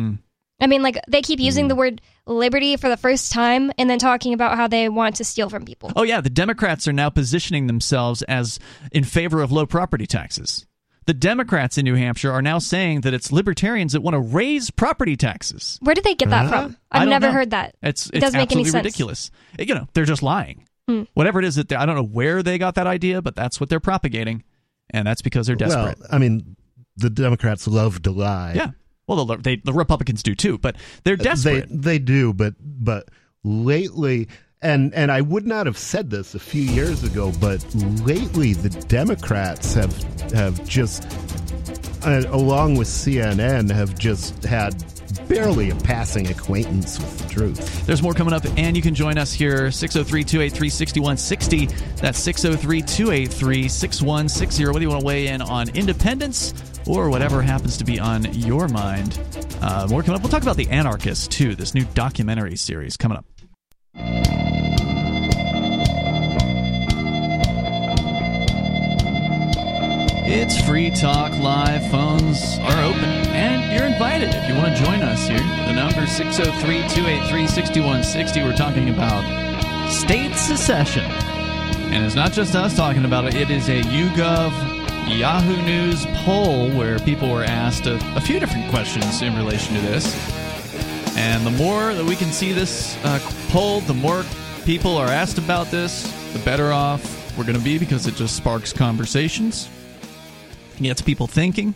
[SPEAKER 2] I mean, like they keep using mm. the word liberty for the first time, and then talking about how they want to steal from people.
[SPEAKER 1] Oh yeah, the Democrats are now positioning themselves as in favor of low property taxes. The Democrats in New Hampshire are now saying that it's libertarians that want to raise property taxes.
[SPEAKER 2] Where did they get that
[SPEAKER 3] Huh?
[SPEAKER 2] from?
[SPEAKER 1] I
[SPEAKER 2] I've never
[SPEAKER 1] know.
[SPEAKER 2] heard that.
[SPEAKER 1] It's
[SPEAKER 2] It doesn't make any
[SPEAKER 1] absolutely
[SPEAKER 2] sense.
[SPEAKER 1] ridiculous. You know, they're just lying. Hmm. Whatever it is that they, I don't know where they got that idea, but that's what they're propagating, and that's because they're desperate.
[SPEAKER 3] Well, I mean, the Democrats love to lie.
[SPEAKER 1] yeah. Well, the, they, the Republicans do too, but they're
[SPEAKER 3] They
[SPEAKER 1] desperate.
[SPEAKER 3] they do, but but lately and and I would not have said this a few years ago, but lately the Democrats have have just uh, along with CNN have just had barely a passing acquaintance with the truth.
[SPEAKER 1] There's more coming up, and you can join us here 603 283 6160. That's 603 283 6160. Whether you want to weigh in on independence or whatever happens to be on your mind. Uh, more coming up. We'll talk about The Anarchist, too, this new documentary series coming up. It's Free Talk Live. Phones are open, and you're invited if you want to join us here. The number 603 283 6160. We're talking about state secession. And it's not just us talking about it, it is a YouGov Yahoo News poll where people were asked a, a few different questions in relation to this. And the more that we can see this uh, poll, the more people are asked about this, the better off we're going to be because it just sparks conversations, gets people thinking.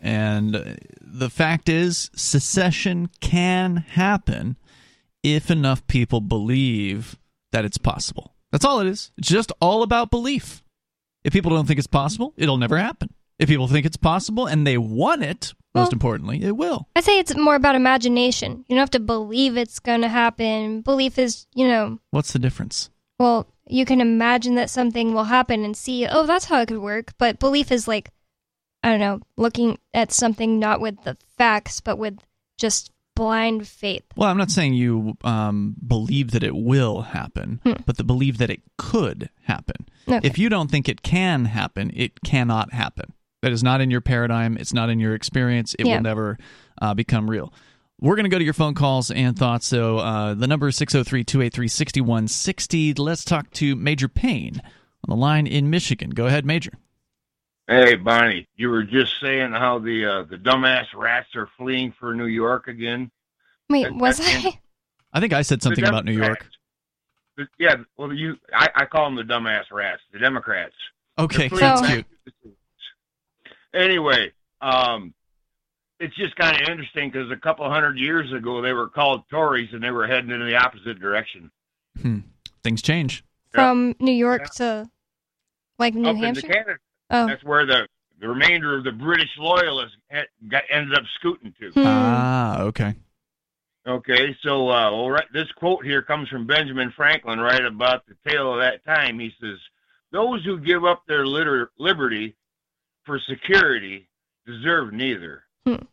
[SPEAKER 1] And the fact is, secession can happen if enough people believe that it's possible. That's all it is. It's just all about belief. If people don't think it's possible, it'll never happen. If people think it's possible and they want it, most
[SPEAKER 2] Well-
[SPEAKER 1] importantly, it will.
[SPEAKER 2] I say it's more about imagination. You don't have to believe it's going to happen. Belief is, you know,
[SPEAKER 1] What's the difference?
[SPEAKER 2] well, you can imagine that something will happen and see, oh, that's how it could work. But belief is like, I don't know, looking at something not with the facts, but with just blind faith.
[SPEAKER 1] Well, I'm not saying you um, believe that it will happen, but the believe that it could happen.
[SPEAKER 2] Hmm. Okay.
[SPEAKER 1] If you don't think it can happen, it cannot happen. That is not in your paradigm. It's not in your experience. It
[SPEAKER 2] Yeah.
[SPEAKER 1] will never uh, become real. We're going to go to your phone calls and thoughts. So uh, the number is 603 283 6160. Let's talk to Major Payne on the line in Michigan. Go ahead, Major.
[SPEAKER 6] Hey, Bonnie, you were just saying how the uh, the dumbass rats are fleeing for New York again.
[SPEAKER 2] Wait,
[SPEAKER 6] That-
[SPEAKER 2] was
[SPEAKER 6] that-
[SPEAKER 2] I?
[SPEAKER 1] I think I said something about New York.
[SPEAKER 6] The- yeah, well, you, I, I call them the dumbass rats, the Democrats.
[SPEAKER 1] Okay,
[SPEAKER 6] They're
[SPEAKER 1] that's cute.
[SPEAKER 6] Anyway, um, it's just kind of interesting because a couple hundred years ago they were called Tories and they were heading in the opposite direction.
[SPEAKER 1] Things change.
[SPEAKER 2] From New York to like New
[SPEAKER 6] Up into
[SPEAKER 2] Hampshire?
[SPEAKER 6] Canada,
[SPEAKER 2] Oh.
[SPEAKER 6] that's where the the remainder of the British loyalists had, got ended up scooting to.
[SPEAKER 2] Hmm.
[SPEAKER 1] Ah, okay.
[SPEAKER 6] Okay, so uh, well, right, this quote here comes from Benjamin Franklin, right about the tale of that time. He says, "Those who give up their liter- liberty for security deserve neither."
[SPEAKER 1] It's a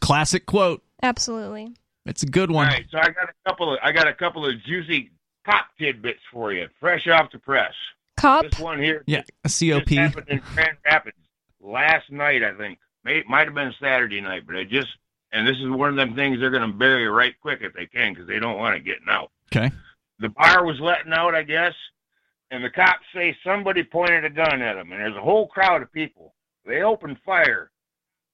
[SPEAKER 1] classic quote.
[SPEAKER 2] Absolutely.
[SPEAKER 1] It's a good one.
[SPEAKER 6] right, so I got a couple of I got a couple of juicy cop tidbits for you, fresh off the press.
[SPEAKER 2] Cop?
[SPEAKER 6] This one here
[SPEAKER 1] Yeah, a
[SPEAKER 6] just
[SPEAKER 1] COP.
[SPEAKER 6] happened in Grand Rapids last night, I think. May might have been Saturday night, but I just and this is one of them things they're going to bury right quick if they can because they don't want it getting out.
[SPEAKER 1] Okay.
[SPEAKER 6] the bar was letting out, I guess, and the cops say somebody pointed a gun at them, and there's a whole crowd of people. They opened fire.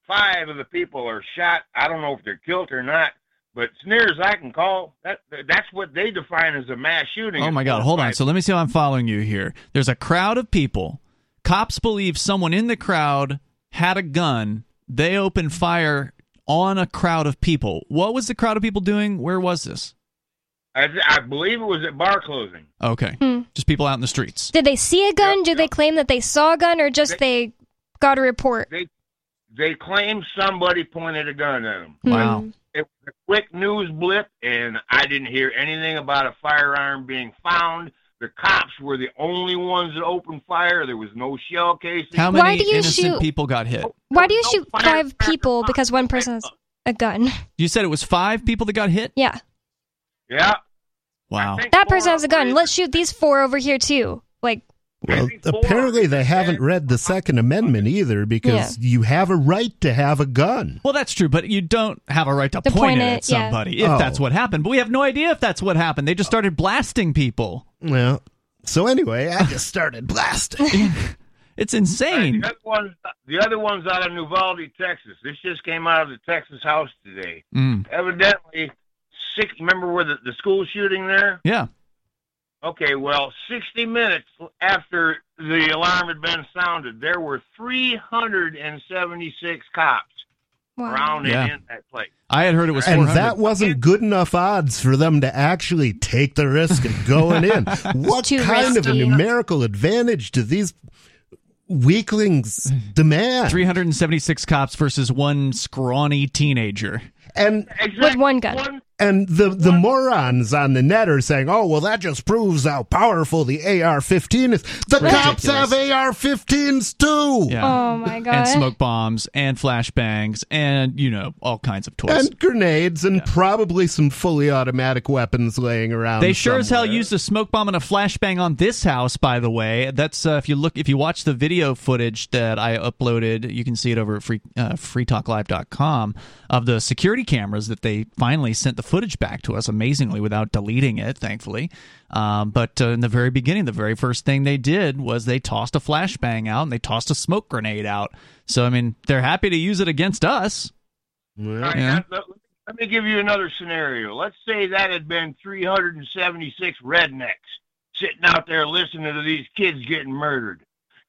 [SPEAKER 6] Five of the people are shot. I don't know if they're killed or not, but as near as I can call, that that's what they define as a mass shooting.
[SPEAKER 1] Oh my God! Hold on. So let me see how I'm following you here. There's a crowd of people. Cops believe someone in the crowd had a gun. They opened fire on a crowd of people. What was the crowd of people doing? Where was this?
[SPEAKER 6] I, I believe it was at bar closing.
[SPEAKER 1] Okay,
[SPEAKER 2] Hmm.
[SPEAKER 1] just people out in the streets.
[SPEAKER 2] Did they see a gun?
[SPEAKER 6] Yep,
[SPEAKER 2] Did they claim that they saw a gun or just they got a report?
[SPEAKER 6] They they claim somebody pointed a gun at them.
[SPEAKER 1] Wow.
[SPEAKER 2] Hmm.
[SPEAKER 6] it was a quick news blip, and I didn't hear anything about a firearm being found. The cops were the only ones that opened fire. There was no shell casing.
[SPEAKER 1] How
[SPEAKER 2] Why
[SPEAKER 1] many
[SPEAKER 2] do you
[SPEAKER 1] innocent
[SPEAKER 2] shoot-
[SPEAKER 1] people got hit?
[SPEAKER 2] Why do you
[SPEAKER 6] No
[SPEAKER 2] shoot
[SPEAKER 6] fire-
[SPEAKER 2] five people because one person has a gun?
[SPEAKER 1] You said it was five people that got hit.
[SPEAKER 2] Yeah.
[SPEAKER 6] Yeah.
[SPEAKER 1] Wow.
[SPEAKER 2] That person has a gun. Let's shoot these four over here too. Like,
[SPEAKER 3] Well, apparently they haven't read the Second Amendment either because you have a right to have a gun.
[SPEAKER 1] Well, that's true, but you don't have a right to,
[SPEAKER 2] To
[SPEAKER 1] point,
[SPEAKER 2] point
[SPEAKER 1] it
[SPEAKER 2] it,
[SPEAKER 1] at
[SPEAKER 2] yeah.
[SPEAKER 1] somebody if
[SPEAKER 3] Oh.
[SPEAKER 1] that's what happened. But we have no idea if that's what happened. They just started blasting people.
[SPEAKER 3] Well, so anyway, I just started blasting.
[SPEAKER 1] It's
[SPEAKER 6] Right,
[SPEAKER 1] insane.
[SPEAKER 6] the other one's the other one's out of Uvalde, Texas. This just came out of the Texas House today.
[SPEAKER 1] Mm.
[SPEAKER 6] Evidently, six. Remember where the, the school shooting there?
[SPEAKER 1] Yeah.
[SPEAKER 6] Okay, well, 60 minutes after the alarm had been sounded, there were 376 cops
[SPEAKER 2] wow.
[SPEAKER 6] around
[SPEAKER 1] Yeah.
[SPEAKER 6] in that place.
[SPEAKER 1] I had heard it was
[SPEAKER 3] and
[SPEAKER 1] 400.
[SPEAKER 3] that wasn't good enough odds for them to actually take the risk of going in. What
[SPEAKER 2] too
[SPEAKER 3] kind of a numerical advantage do these weaklings hmm. demand?
[SPEAKER 1] 376 cops versus one scrawny teenager.
[SPEAKER 3] And
[SPEAKER 2] With one gun.
[SPEAKER 3] and the the morons on the net are saying, "Oh, well, that just proves how powerful the AR-15 is." The cops have AR-15s too,
[SPEAKER 1] Yeah.
[SPEAKER 2] Oh my god.
[SPEAKER 1] and smoke bombs and flashbangs and, you know, all kinds of toys.
[SPEAKER 3] and grenades, and probably some fully automatic weapons laying around.
[SPEAKER 1] They sure as hell used a smoke bomb and a flashbang on this house, by the way. That's uh, if you look, if you watch the video footage that I uploaded, you can see it over at free, uh, freetalklive.com of the security cameras that they finally sent the footage back to us, amazingly, without deleting it, thankfully. Um, but uh, in the very beginning, the very first thing they did was they tossed a flashbang out and they tossed a smoke grenade out. So, I mean, they're happy to use it against us.
[SPEAKER 6] All right,
[SPEAKER 1] Yeah.
[SPEAKER 6] let, let me give you another scenario. Let's say that had been 376 rednecks sitting out there listening to these kids getting murdered.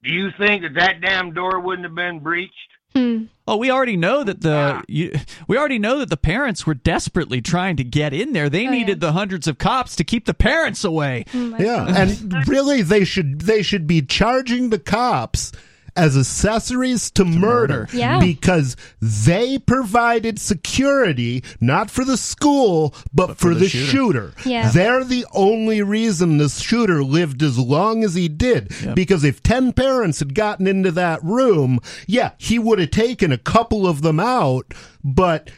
[SPEAKER 6] Do you think that that damn door wouldn't have been breached? Hmm.
[SPEAKER 1] Oh, we already know that the you, we already know that the parents were desperately trying to get in there. They
[SPEAKER 2] Oh,
[SPEAKER 1] needed
[SPEAKER 2] yeah.
[SPEAKER 1] the hundreds of cops to keep the parents away.
[SPEAKER 3] Oh, yeah, and really, they should they should be charging the cops as accessories to, murder,
[SPEAKER 1] murder.
[SPEAKER 2] Yeah.
[SPEAKER 3] because they provided security not for the school but, for, the, shooter.
[SPEAKER 2] Yeah.
[SPEAKER 3] They're the only reason the shooter lived as long as he did. Because if 10 parents had gotten into that room, yeah, he would have taken a couple of them out, but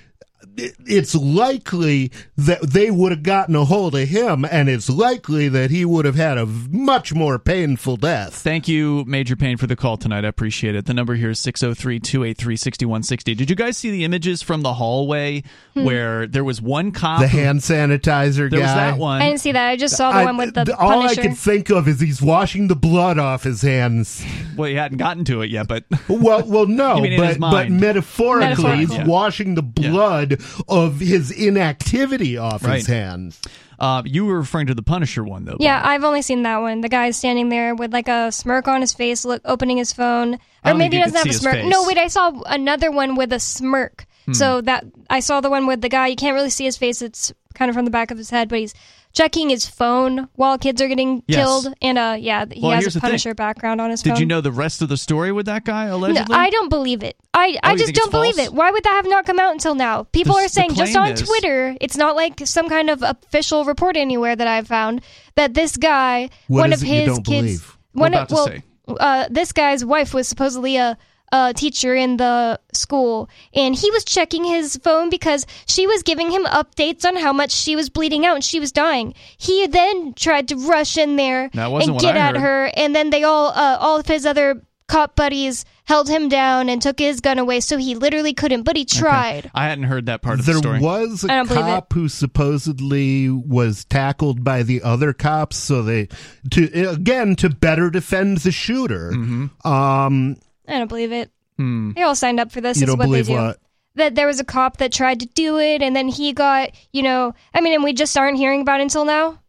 [SPEAKER 3] it's likely that they would have gotten a hold of him, and it's likely that he would have had a much more painful death.
[SPEAKER 1] Thank you, Major Payne, for the call tonight. I appreciate it. The number here is 603 283 6160. Did you guys see the images from the hallway hmm. where there was one cop?
[SPEAKER 3] The
[SPEAKER 1] who-
[SPEAKER 3] hand sanitizer
[SPEAKER 1] there
[SPEAKER 3] guy.
[SPEAKER 1] was that one.
[SPEAKER 2] I didn't see that. I just saw the
[SPEAKER 3] I-
[SPEAKER 2] one with the
[SPEAKER 3] th- all I
[SPEAKER 2] Punisher.
[SPEAKER 3] can think of is he's washing the blood off his hands.
[SPEAKER 1] Well, he hadn't gotten to it yet, but
[SPEAKER 3] Well, well, no,
[SPEAKER 1] You mean in his
[SPEAKER 3] but but
[SPEAKER 1] mind.
[SPEAKER 3] metaphorically,
[SPEAKER 2] Metaphorical.
[SPEAKER 3] he's washing the blood of his inactivity off
[SPEAKER 1] Right.
[SPEAKER 3] his hands.
[SPEAKER 1] uh, you were referring to the Punisher one, though.
[SPEAKER 2] Yeah, I've only seen that one. The guy's standing there with like a smirk on his face, look opening his phone, or maybe he doesn't have a smirk. No, wait, I saw another one with a smirk.
[SPEAKER 1] Hmm.
[SPEAKER 2] So that I saw the one with the guy. You can't really see his face. It's kind of from the back of his head, but he's checking his phone while kids are getting
[SPEAKER 1] Yes.
[SPEAKER 2] killed. And uh, yeah, he
[SPEAKER 1] Well,
[SPEAKER 2] has
[SPEAKER 1] the
[SPEAKER 2] a
[SPEAKER 1] thing.
[SPEAKER 2] Punisher background on his
[SPEAKER 1] Did
[SPEAKER 2] phone.
[SPEAKER 1] Did you know the rest of the story with that guy,
[SPEAKER 2] No,
[SPEAKER 1] allegedly?
[SPEAKER 2] I don't believe it. I,
[SPEAKER 1] Oh,
[SPEAKER 2] I just don't believe
[SPEAKER 1] false?
[SPEAKER 2] it. Why would that have not come out until now? People
[SPEAKER 1] The-
[SPEAKER 2] are saying just on
[SPEAKER 1] is-
[SPEAKER 2] Twitter. It's not like some kind of official report anywhere that I've found that this guy,
[SPEAKER 3] What
[SPEAKER 2] one
[SPEAKER 3] is
[SPEAKER 2] of
[SPEAKER 3] it you
[SPEAKER 2] his
[SPEAKER 3] don't
[SPEAKER 2] kids,
[SPEAKER 3] believe?
[SPEAKER 1] We're
[SPEAKER 2] one
[SPEAKER 1] about
[SPEAKER 2] of,
[SPEAKER 1] to
[SPEAKER 2] well,
[SPEAKER 1] say.
[SPEAKER 2] uh, this guy's wife was supposedly a, a teacher in the school, and he was checking his phone because she was giving him updates on how much she was bleeding out and she was dying. He then tried to rush in there and get at her, and then they all, uh, all of his other cop buddies held him down and took his gun away, so he literally couldn't, but he tried.
[SPEAKER 1] I hadn't heard that part of the
[SPEAKER 3] There
[SPEAKER 1] story.
[SPEAKER 3] was a cop who supposedly was tackled by the other cops, so they to again to better defend the shooter.
[SPEAKER 1] Mm-hmm.
[SPEAKER 3] Um,
[SPEAKER 2] I don't believe it.
[SPEAKER 1] Hmm.
[SPEAKER 2] They all signed up for this.
[SPEAKER 3] you
[SPEAKER 2] is
[SPEAKER 3] don't
[SPEAKER 2] what
[SPEAKER 3] believe
[SPEAKER 2] they do.
[SPEAKER 3] what?
[SPEAKER 2] That there was a cop that tried to do it, and then he got, you know, I mean, and we just aren't hearing about it until now.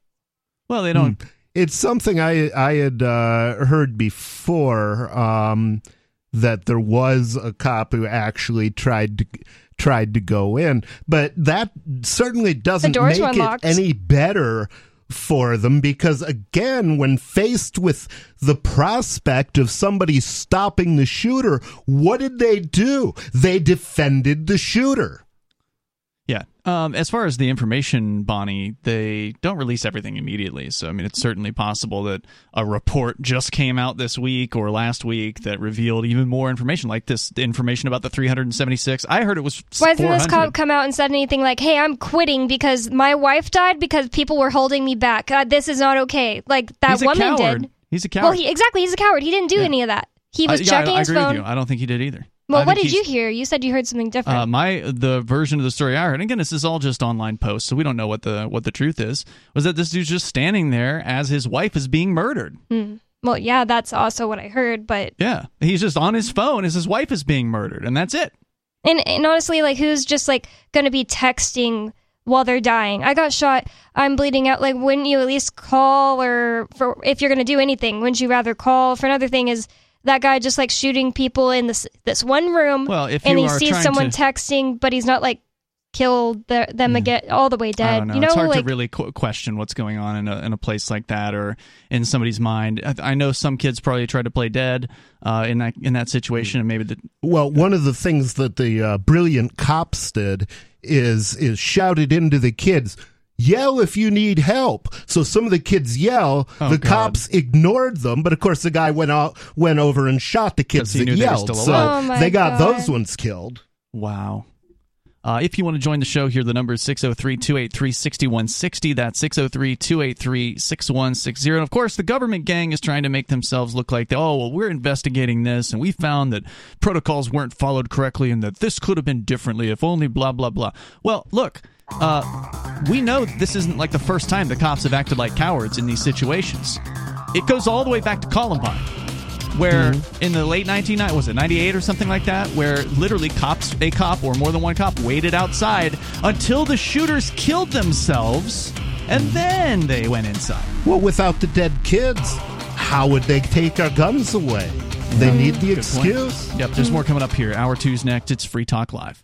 [SPEAKER 1] well, they don't.
[SPEAKER 3] It's something I I had uh, heard before um, that there was a cop who actually tried to tried to go in, but that certainly doesn't make it any better for them because again when faced with the prospect of somebody stopping the shooter what did they do? They defended the shooter
[SPEAKER 1] Yeah. Um, as far as the information, Bonnie, they don't release everything immediately. So, I mean, it's certainly possible that a report just came out this week or last week that revealed even more information, like this information about the 376. I heard it was
[SPEAKER 2] Why hasn't this cop come out and said anything like, "Hey, I'm quitting because my wife died because people were holding me back. Uh, this is not okay." Like that
[SPEAKER 1] He's a
[SPEAKER 2] woman
[SPEAKER 1] coward.
[SPEAKER 2] did.
[SPEAKER 1] He's a coward.
[SPEAKER 2] Well, he exactly. He's a coward. He didn't do
[SPEAKER 1] Yeah.
[SPEAKER 2] any of that. He was
[SPEAKER 1] I, yeah,
[SPEAKER 2] checking
[SPEAKER 1] I, I
[SPEAKER 2] his
[SPEAKER 1] agree
[SPEAKER 2] phone.
[SPEAKER 1] with you. I don't think he did either.
[SPEAKER 2] Well,
[SPEAKER 1] I
[SPEAKER 2] what did you hear? You said you heard something different.
[SPEAKER 1] Uh, my the version of the story I heard, and again, this is all just online posts, so we don't know what the what the truth is. Was that this dude's just standing there as his wife is being murdered?
[SPEAKER 2] well, yeah, that's also what I heard. But
[SPEAKER 1] Yeah, he's just on his phone as his wife is being murdered, and that's it.
[SPEAKER 2] and and honestly, like, who's just like going to be texting while they're dying? I got shot. I'm bleeding out. Like, wouldn't you at least call or for if you're going to do anything? Wouldn't you rather call? For another thing is. That guy just like shooting people in this this one room,
[SPEAKER 1] Well, if
[SPEAKER 2] and
[SPEAKER 1] you
[SPEAKER 2] he
[SPEAKER 1] are
[SPEAKER 2] sees someone
[SPEAKER 1] to-
[SPEAKER 2] texting, but he's not like killed the, them again all the way
[SPEAKER 1] I
[SPEAKER 2] dead.
[SPEAKER 1] don't know.
[SPEAKER 2] You know,
[SPEAKER 1] it's hard
[SPEAKER 2] like
[SPEAKER 1] to really qu- question what's going on in a, in a place like that or in somebody's mind. I, I know some kids probably tried to play dead uh, in that in that situation, and maybe the
[SPEAKER 3] Well, one of the things that the uh, brilliant cops did is is shouted into the kids. Yell if you need help. So some of the kids yell.
[SPEAKER 1] Oh,
[SPEAKER 3] the
[SPEAKER 1] God.
[SPEAKER 3] cops ignored them, but of course the guy went out, went over and shot the kids that
[SPEAKER 1] knew they
[SPEAKER 3] yelled. So.
[SPEAKER 2] Oh,
[SPEAKER 3] they got
[SPEAKER 2] God.
[SPEAKER 3] those ones killed.
[SPEAKER 1] wow. Uh, if you want to join the show here, the number is 603 283 6160. That's 603 283 6160. And of course, the government gang is trying to make themselves look like, oh, well, we're investigating this and we found that protocols weren't followed correctly and that this could have been differently if only blah, blah, blah. Well, look, uh, we know this isn't like the first time the cops have acted like cowards in these situations. It goes all the way back to Columbine where in the late 1990s was it 98 or something like that where literally cops a cop or more than one cop waited outside until the shooters killed themselves and then they went inside
[SPEAKER 3] Well, without the dead kids, how would they take our guns away? They need the excuse.
[SPEAKER 1] Yep, there's more coming up here. Hour two's next. It's Free Talk Live.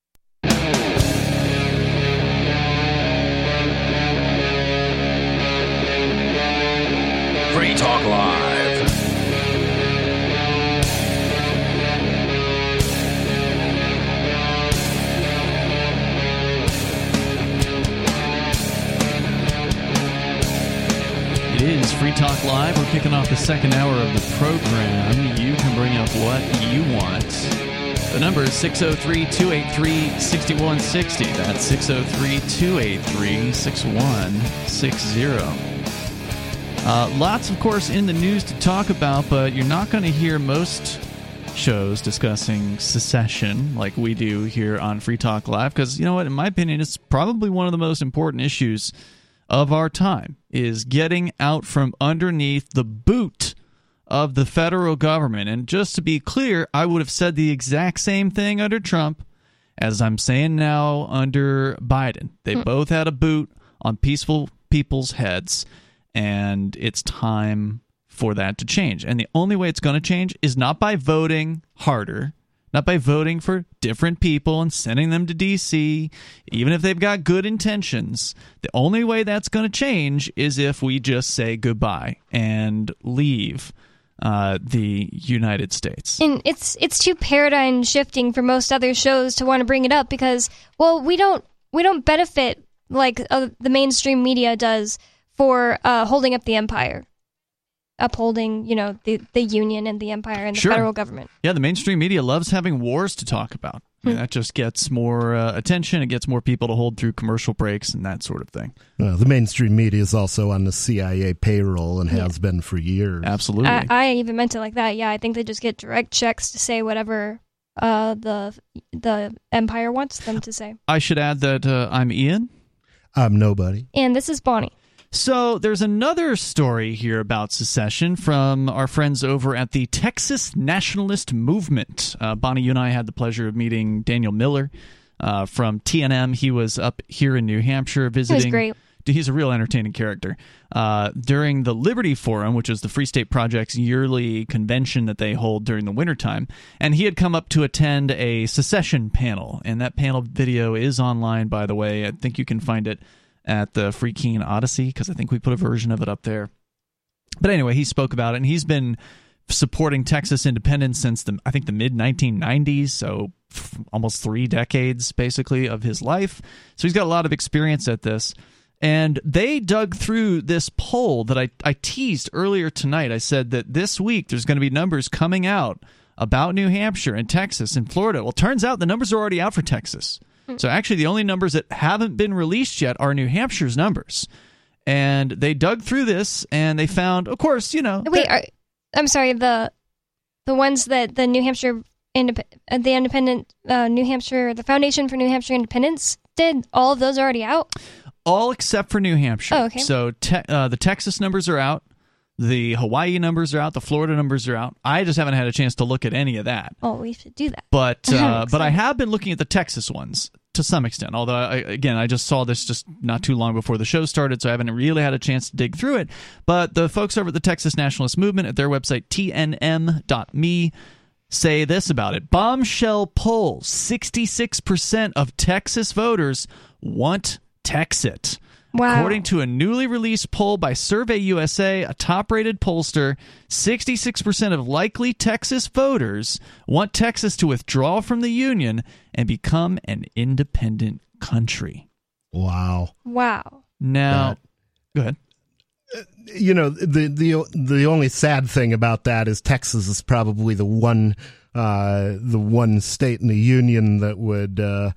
[SPEAKER 7] Free Talk Live.
[SPEAKER 1] It is Free Talk Live. We're kicking off the second hour of the program. You can bring up what you want. The number is 603 283 6160. That's 603 283 6160. Uh, lots, of course, in the news to talk about, but you're not going to hear most shows discussing secession like we do here on Free Talk Live because, you know what, in my opinion, it's probably one of the most important issues of our time is getting out from underneath the boot of the federal government. And just to be clear, I would have said the exact same thing under Trump as I'm saying now under Biden. They hmm. both had a boot on peaceful people's heads, and it's time for that to change. And the only way it's going to change is not by voting harder, not by voting for different people and sending them to DC, even if they've got good intentions. The only way that's going to change is if we just say goodbye and leave uh, the United States.
[SPEAKER 2] And it's it's too paradigm shifting for most other shows to want to bring it up because well we don't we don't benefit like uh, the mainstream media does for uh, holding up the empire, upholding you know the the union and the empire and the
[SPEAKER 1] Sure.
[SPEAKER 2] federal government.
[SPEAKER 1] Yeah, the mainstream media loves having wars to talk about. I mean, that just gets more uh, attention. It gets more people to hold through commercial breaks and that sort of thing.
[SPEAKER 3] Uh, the mainstream media is also on the CIA payroll and has been for years.
[SPEAKER 1] Absolutely.
[SPEAKER 2] I, I even meant it like that. Yeah, I think they just get direct checks to say whatever uh, the the empire wants them to say.
[SPEAKER 1] I should add that uh, I'm Ian.
[SPEAKER 3] I'm nobody.
[SPEAKER 2] And this is Bonnie.
[SPEAKER 1] So there's another story here about secession from our friends over at the Texas Nationalist Movement. Uh, Bonnie, you and I had the pleasure of meeting Daniel Miller uh, from TNM. He was up here in New Hampshire visiting.
[SPEAKER 2] great.
[SPEAKER 1] He's a real entertaining character. Uh, during the Liberty Forum, which is the Free State Project's yearly convention that they hold during the wintertime, and he had come up to attend a secession panel. And that panel video is online, by the way. I think you can find it at the Free Keene Odysee because I think we put a version of it up there. But anyway, he spoke about it, and he's been supporting Texas independence since the I think the mid 1990s, so almost three decades basically of his life. So he's got a lot of experience at this. And they dug through this poll that I, I teased earlier tonight. I said that this week there's going to be numbers coming out about New Hampshire and Texas and Florida. Well, turns out the numbers are already out for Texas. So actually, the only numbers that haven't been released yet are New Hampshire's numbers. And they dug through this and they found, of course, you know,
[SPEAKER 2] Wait, are, I'm sorry. The the ones that the New Hampshire indep- uh, the independent uh, New Hampshire the Foundation for New Hampshire Independence did all of those are already out.
[SPEAKER 1] all except for New Hampshire.
[SPEAKER 2] Oh, okay.
[SPEAKER 1] So te- uh, the Texas numbers are out. The Hawaii numbers are out. The Florida numbers are out. I just haven't had a chance to look at any of that.
[SPEAKER 2] Oh, we should do that.
[SPEAKER 1] But uh, but I have been looking at the Texas ones to some extent. Although I, again, I just saw this just not too long before the show started, so I haven't really had a chance to dig through it. But the folks over at the Texas Nationalist Movement at their website tnm.me say this about it. Bombshell poll: 66% of Texas voters want Texit.
[SPEAKER 2] Wow.
[SPEAKER 1] According to a newly released poll by Survey USA, a top rated pollster, 66% of likely Texas voters want Texas to withdraw from the Union and become an independent country.
[SPEAKER 3] Wow.
[SPEAKER 2] wow.
[SPEAKER 1] Now, go ahead.
[SPEAKER 3] you know the the the only sad thing about that is Texas is probably the one uh, the one state in the union that would uh,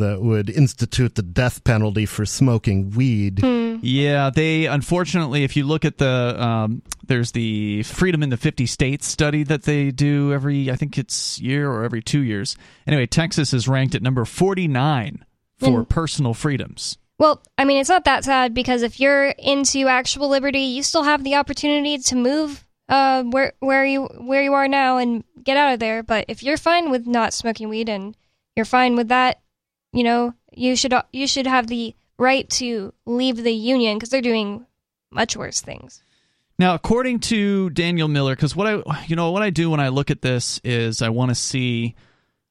[SPEAKER 3] that would institute the death penalty for smoking weed.
[SPEAKER 1] Yeah, they unfortunately, if you look at the, um, there's the Freedom in the 50 States study that they do every, I think it's year or every two years. Anyway, Texas is ranked at number 49 for
[SPEAKER 2] Hmm.
[SPEAKER 1] personal freedoms.
[SPEAKER 2] Well, I mean, it's not that sad because if you're into actual liberty, you still have the opportunity to move uh, where where you where you are now and get out of there. But if you're fine with not smoking weed and you're fine with that, you know, you should you should have the right to leave the union because they're doing much worse things.
[SPEAKER 1] Now, according to Daniel Miller, because what I, you know, what I do when I look at this is I want to see,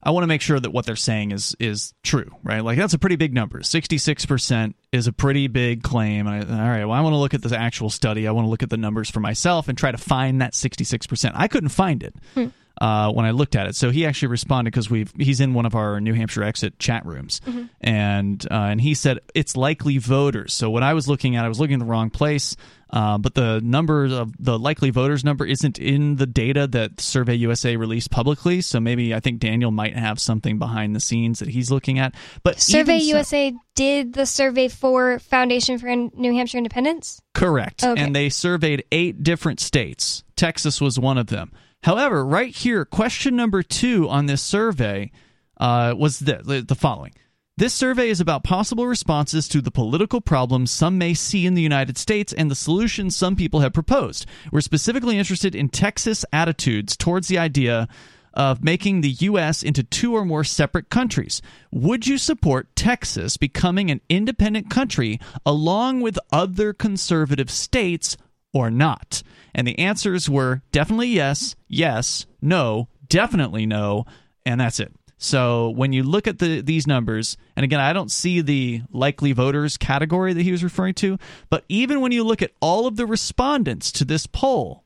[SPEAKER 1] I want to make sure that what they're saying is is true, right? Like that's a pretty big number. Sixty six percent is a pretty big claim. I, all right, well, I want to look at the actual study. I want to look at the numbers for myself and try to find that sixty six percent. I couldn't find it. Hmm. Uh, when I looked at it, so he actually responded because we've he's in one of our New Hampshire exit chat rooms, and uh, and he said it's likely voters. So what I was looking at, I was looking in the wrong place. Uh, but the number of the likely voters number isn't in the data that Survey USA released publicly. So maybe I think Daniel might have something behind the scenes that he's looking at. But
[SPEAKER 2] Survey
[SPEAKER 1] so-
[SPEAKER 2] USA did the survey for Foundation for New Hampshire Independence.
[SPEAKER 1] Correct.
[SPEAKER 2] Okay.
[SPEAKER 1] And they surveyed eight different states. Texas was one of them. However, right here, question number two on this survey uh, was the, the following. This survey is about possible responses to the political problems some may see in the United States and the solutions some people have proposed. We're specifically interested in Texas attitudes towards the idea of making the U.S. into two or more separate countries. Would you support Texas becoming an independent country along with other conservative states or not? And the answers were definitely yes, yes, no, definitely no, and that's it. So when you look at the these numbers, and again, I don't see the likely voters category that he was referring to, but even when you look at all of the respondents to this poll,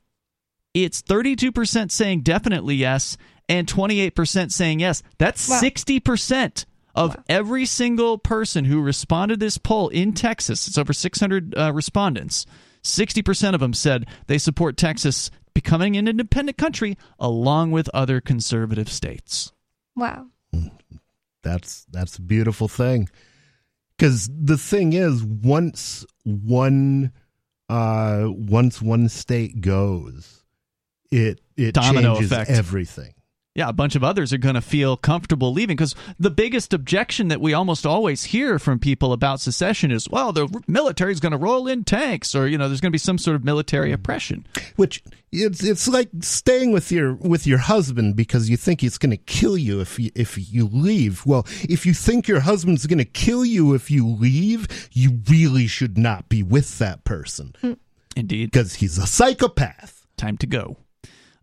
[SPEAKER 1] it's 32% saying definitely yes and 28% saying yes. That's
[SPEAKER 2] Wow.
[SPEAKER 1] 60% of every single person who responded to this poll in Texas. It's over 600 uh, respondents. 60% of them said they support Texas becoming an independent country along with other conservative states.
[SPEAKER 2] Wow.
[SPEAKER 3] That's that's a beautiful thing. Because the thing is, once one uh, once one state goes, it it
[SPEAKER 1] Domino
[SPEAKER 3] changes
[SPEAKER 1] effect.
[SPEAKER 3] everything.
[SPEAKER 1] Yeah, a bunch of others are going to feel comfortable leaving because the biggest objection that we almost always hear from people about secession is, well, the military is going to roll in tanks, or you know, there's going to be some sort of military oppression.
[SPEAKER 3] Which it's it's like staying with your with your husband because you think he's going to kill you if you if you leave. Well, if you think your husband's going to kill you if you leave, you really should not be with that person
[SPEAKER 1] Indeed,
[SPEAKER 3] because he's a psychopath.
[SPEAKER 1] time to go.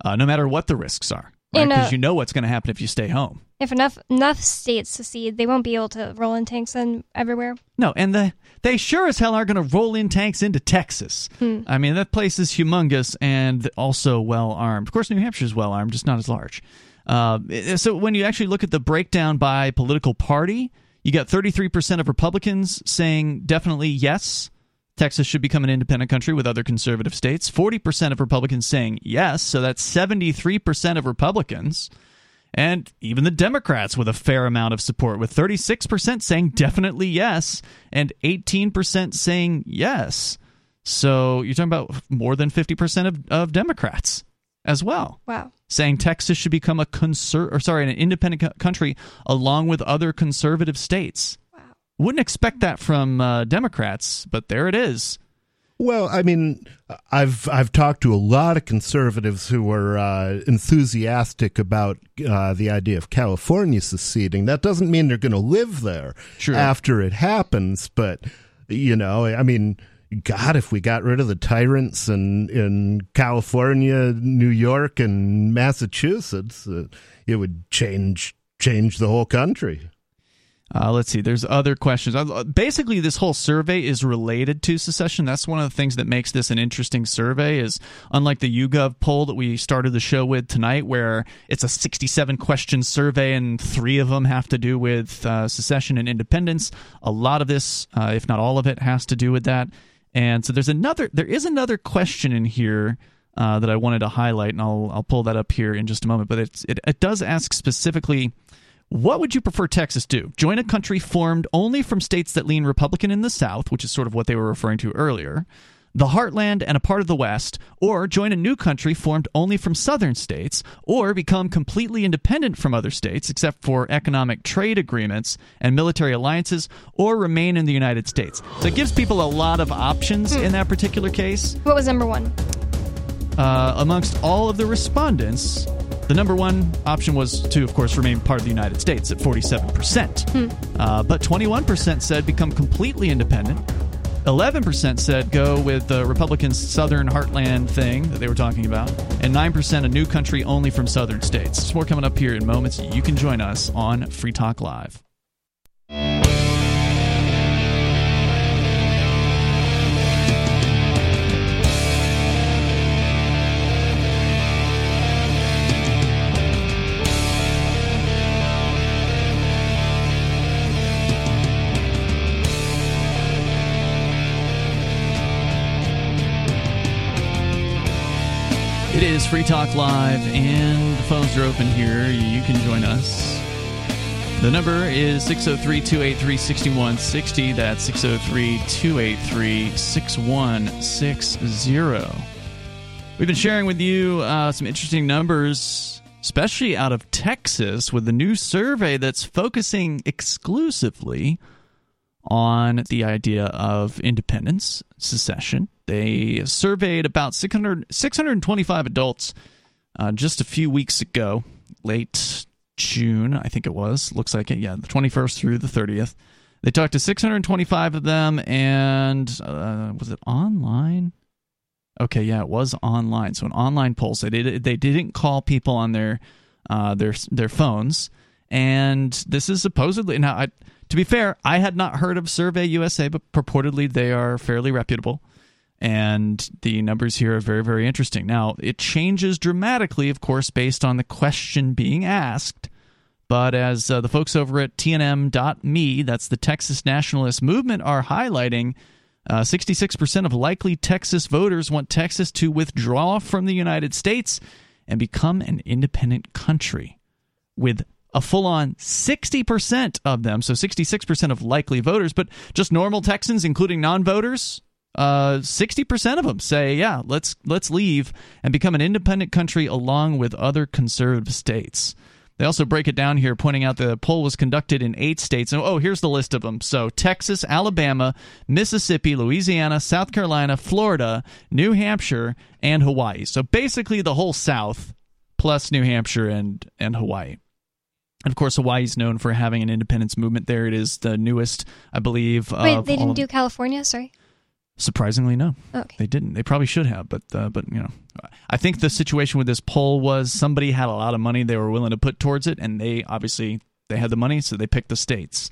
[SPEAKER 1] Uh, no matter what the risks are, right? Because you know what's going to happen if you stay home.
[SPEAKER 2] If enough enough states secede, they won't be able to roll in tanks and everywhere.
[SPEAKER 1] No, and the, they sure as hell are going to roll in tanks into Texas. I mean, that place is humongous and also well armed. Of course, New Hampshire's well armed, just not as large. Uh, so when you actually look at the breakdown by political party, you got 33% of Republicans saying definitely yes, Texas should become an independent country with other conservative states. 40% of Republicans saying yes, so that's 73% of Republicans. And even the Democrats with a fair amount of support, with 36% saying definitely yes and 18% saying yes. So you're talking about more than 50% of, of Democrats as well
[SPEAKER 2] Wow.
[SPEAKER 1] saying Texas should become a conser- or sorry, an independent co- country along with other conservative states. Wouldn't expect that from uh, Democrats, but there it is.
[SPEAKER 3] Well, I mean, I've I've talked to a lot of conservatives who are uh, enthusiastic about uh, the idea of California seceding. That doesn't mean they're going to live there
[SPEAKER 1] Sure.
[SPEAKER 3] after it happens, but you know, I mean, God, if we got rid of the tyrants in in California, New York, and Massachusetts, uh, it would change change the whole country.
[SPEAKER 1] Uh, let's see. There's other questions. Uh, Basically, this whole survey is related to secession. That's one of the things that makes this an interesting survey. Is unlike the YouGov poll that we started the show with tonight, where it's a 67 question survey and three of them have to do with uh, secession and independence. A lot of this, uh, if not all of it, has to do with that. And so there's another. There is another question in here. Uh, that I wanted to highlight, and I'll I'll pull that up here in just a moment. But it's it, it does ask specifically what would you prefer Texas do? Join a country formed only from states that lean Republican in the South, which is sort of what they were referring to earlier, the heartland and a part of the West, or join a new country formed only from southern states, or become completely independent from other states except for economic trade agreements and military alliances, or remain in the United States. So it gives people a lot of options in that particular case.
[SPEAKER 2] What was number one?
[SPEAKER 1] Uh, amongst all of the respondents, the number one option was to, of course, remain part of the United States at 47%. Uh, but 21% said become completely independent. 11% said go with the Republicans' Southern Heartland thing that they were talking about. And 9% a new country only from southern states. There's more coming up here in moments. You can join us on Free Talk Live. Is Free Talk Live, and the phones are open here. You can join us. The number is 603 283 6160. That's 603 283 6160. We've been sharing with you uh, some interesting numbers, especially out of Texas, with the new survey that's focusing exclusively on the idea of independence, secession. They surveyed about 600, 625 adults uh, just a few weeks ago, late June, I think it was. Looks like it, yeah, the 21st through the 30th. They talked to 625 of them, and uh, was it online? Okay, yeah, it was online. So an online poll. So they did, they didn't call people on their uh, their their phones, and this is supposedly now. I, to be fair, I had not heard of Survey USA, but purportedly they are fairly reputable. And the numbers here are very, very interesting. Now, it changes dramatically, of course, based on the question being asked. But as uh, the folks over at TNM.me, that's the Texas Nationalist Movement, are highlighting, uh, 66% of likely Texas voters want Texas to withdraw from the United States and become an independent country, with a full on 60% of them, so 66% of likely voters, but just normal Texans, including non voters, uh, 60% of them say, yeah, let's, let's leave and become an independent country along with other conservative states. They also break it down here, pointing out the poll was conducted in eight states. And oh, here's the list of them. So Texas, Alabama, Mississippi, Louisiana, South Carolina, Florida, New Hampshire, and Hawaii. So basically the whole South plus New Hampshire and, and Hawaii. And of course, Hawaii is known for having an independence movement. There it is, the newest, I believe.
[SPEAKER 2] Wait,
[SPEAKER 1] of
[SPEAKER 2] they didn't do California? Sorry.
[SPEAKER 1] Surprisingly, no.
[SPEAKER 2] Okay.
[SPEAKER 1] They didn't. They probably should have, but uh, but you know, I think the situation with this poll was somebody had a lot of money they were willing to put towards it, and they obviously they had the money, so they picked the states.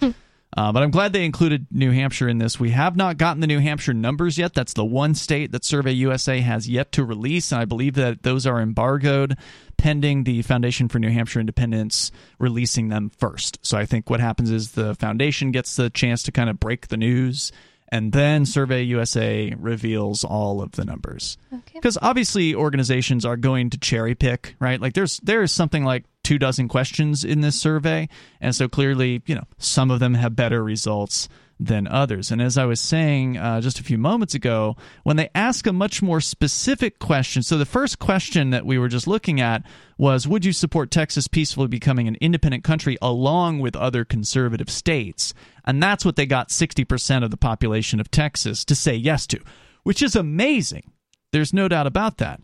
[SPEAKER 1] Uh, but I'm glad they included New Hampshire in this. We have not gotten the New Hampshire numbers yet. That's the one state that Survey USA has yet to release, and I believe that those are embargoed pending the Foundation for New Hampshire Independence releasing them first. So I think what happens is the foundation gets the chance to kind of break the news, and then Survey USA reveals all of the numbers.
[SPEAKER 2] Okay.
[SPEAKER 1] because obviously organizations are going to cherry pick right? Like there's there is something like two dozen questions in this survey. And so clearly you know some of them have better results than others. And as i was saying uh, just a few moments ago when they ask a much more specific question so the first question that we were just looking at was would you support texas peacefully becoming an independent country along with other conservative states? And that's what they got 60% of the population of texas to say yes to which is amazing. There's no doubt about that.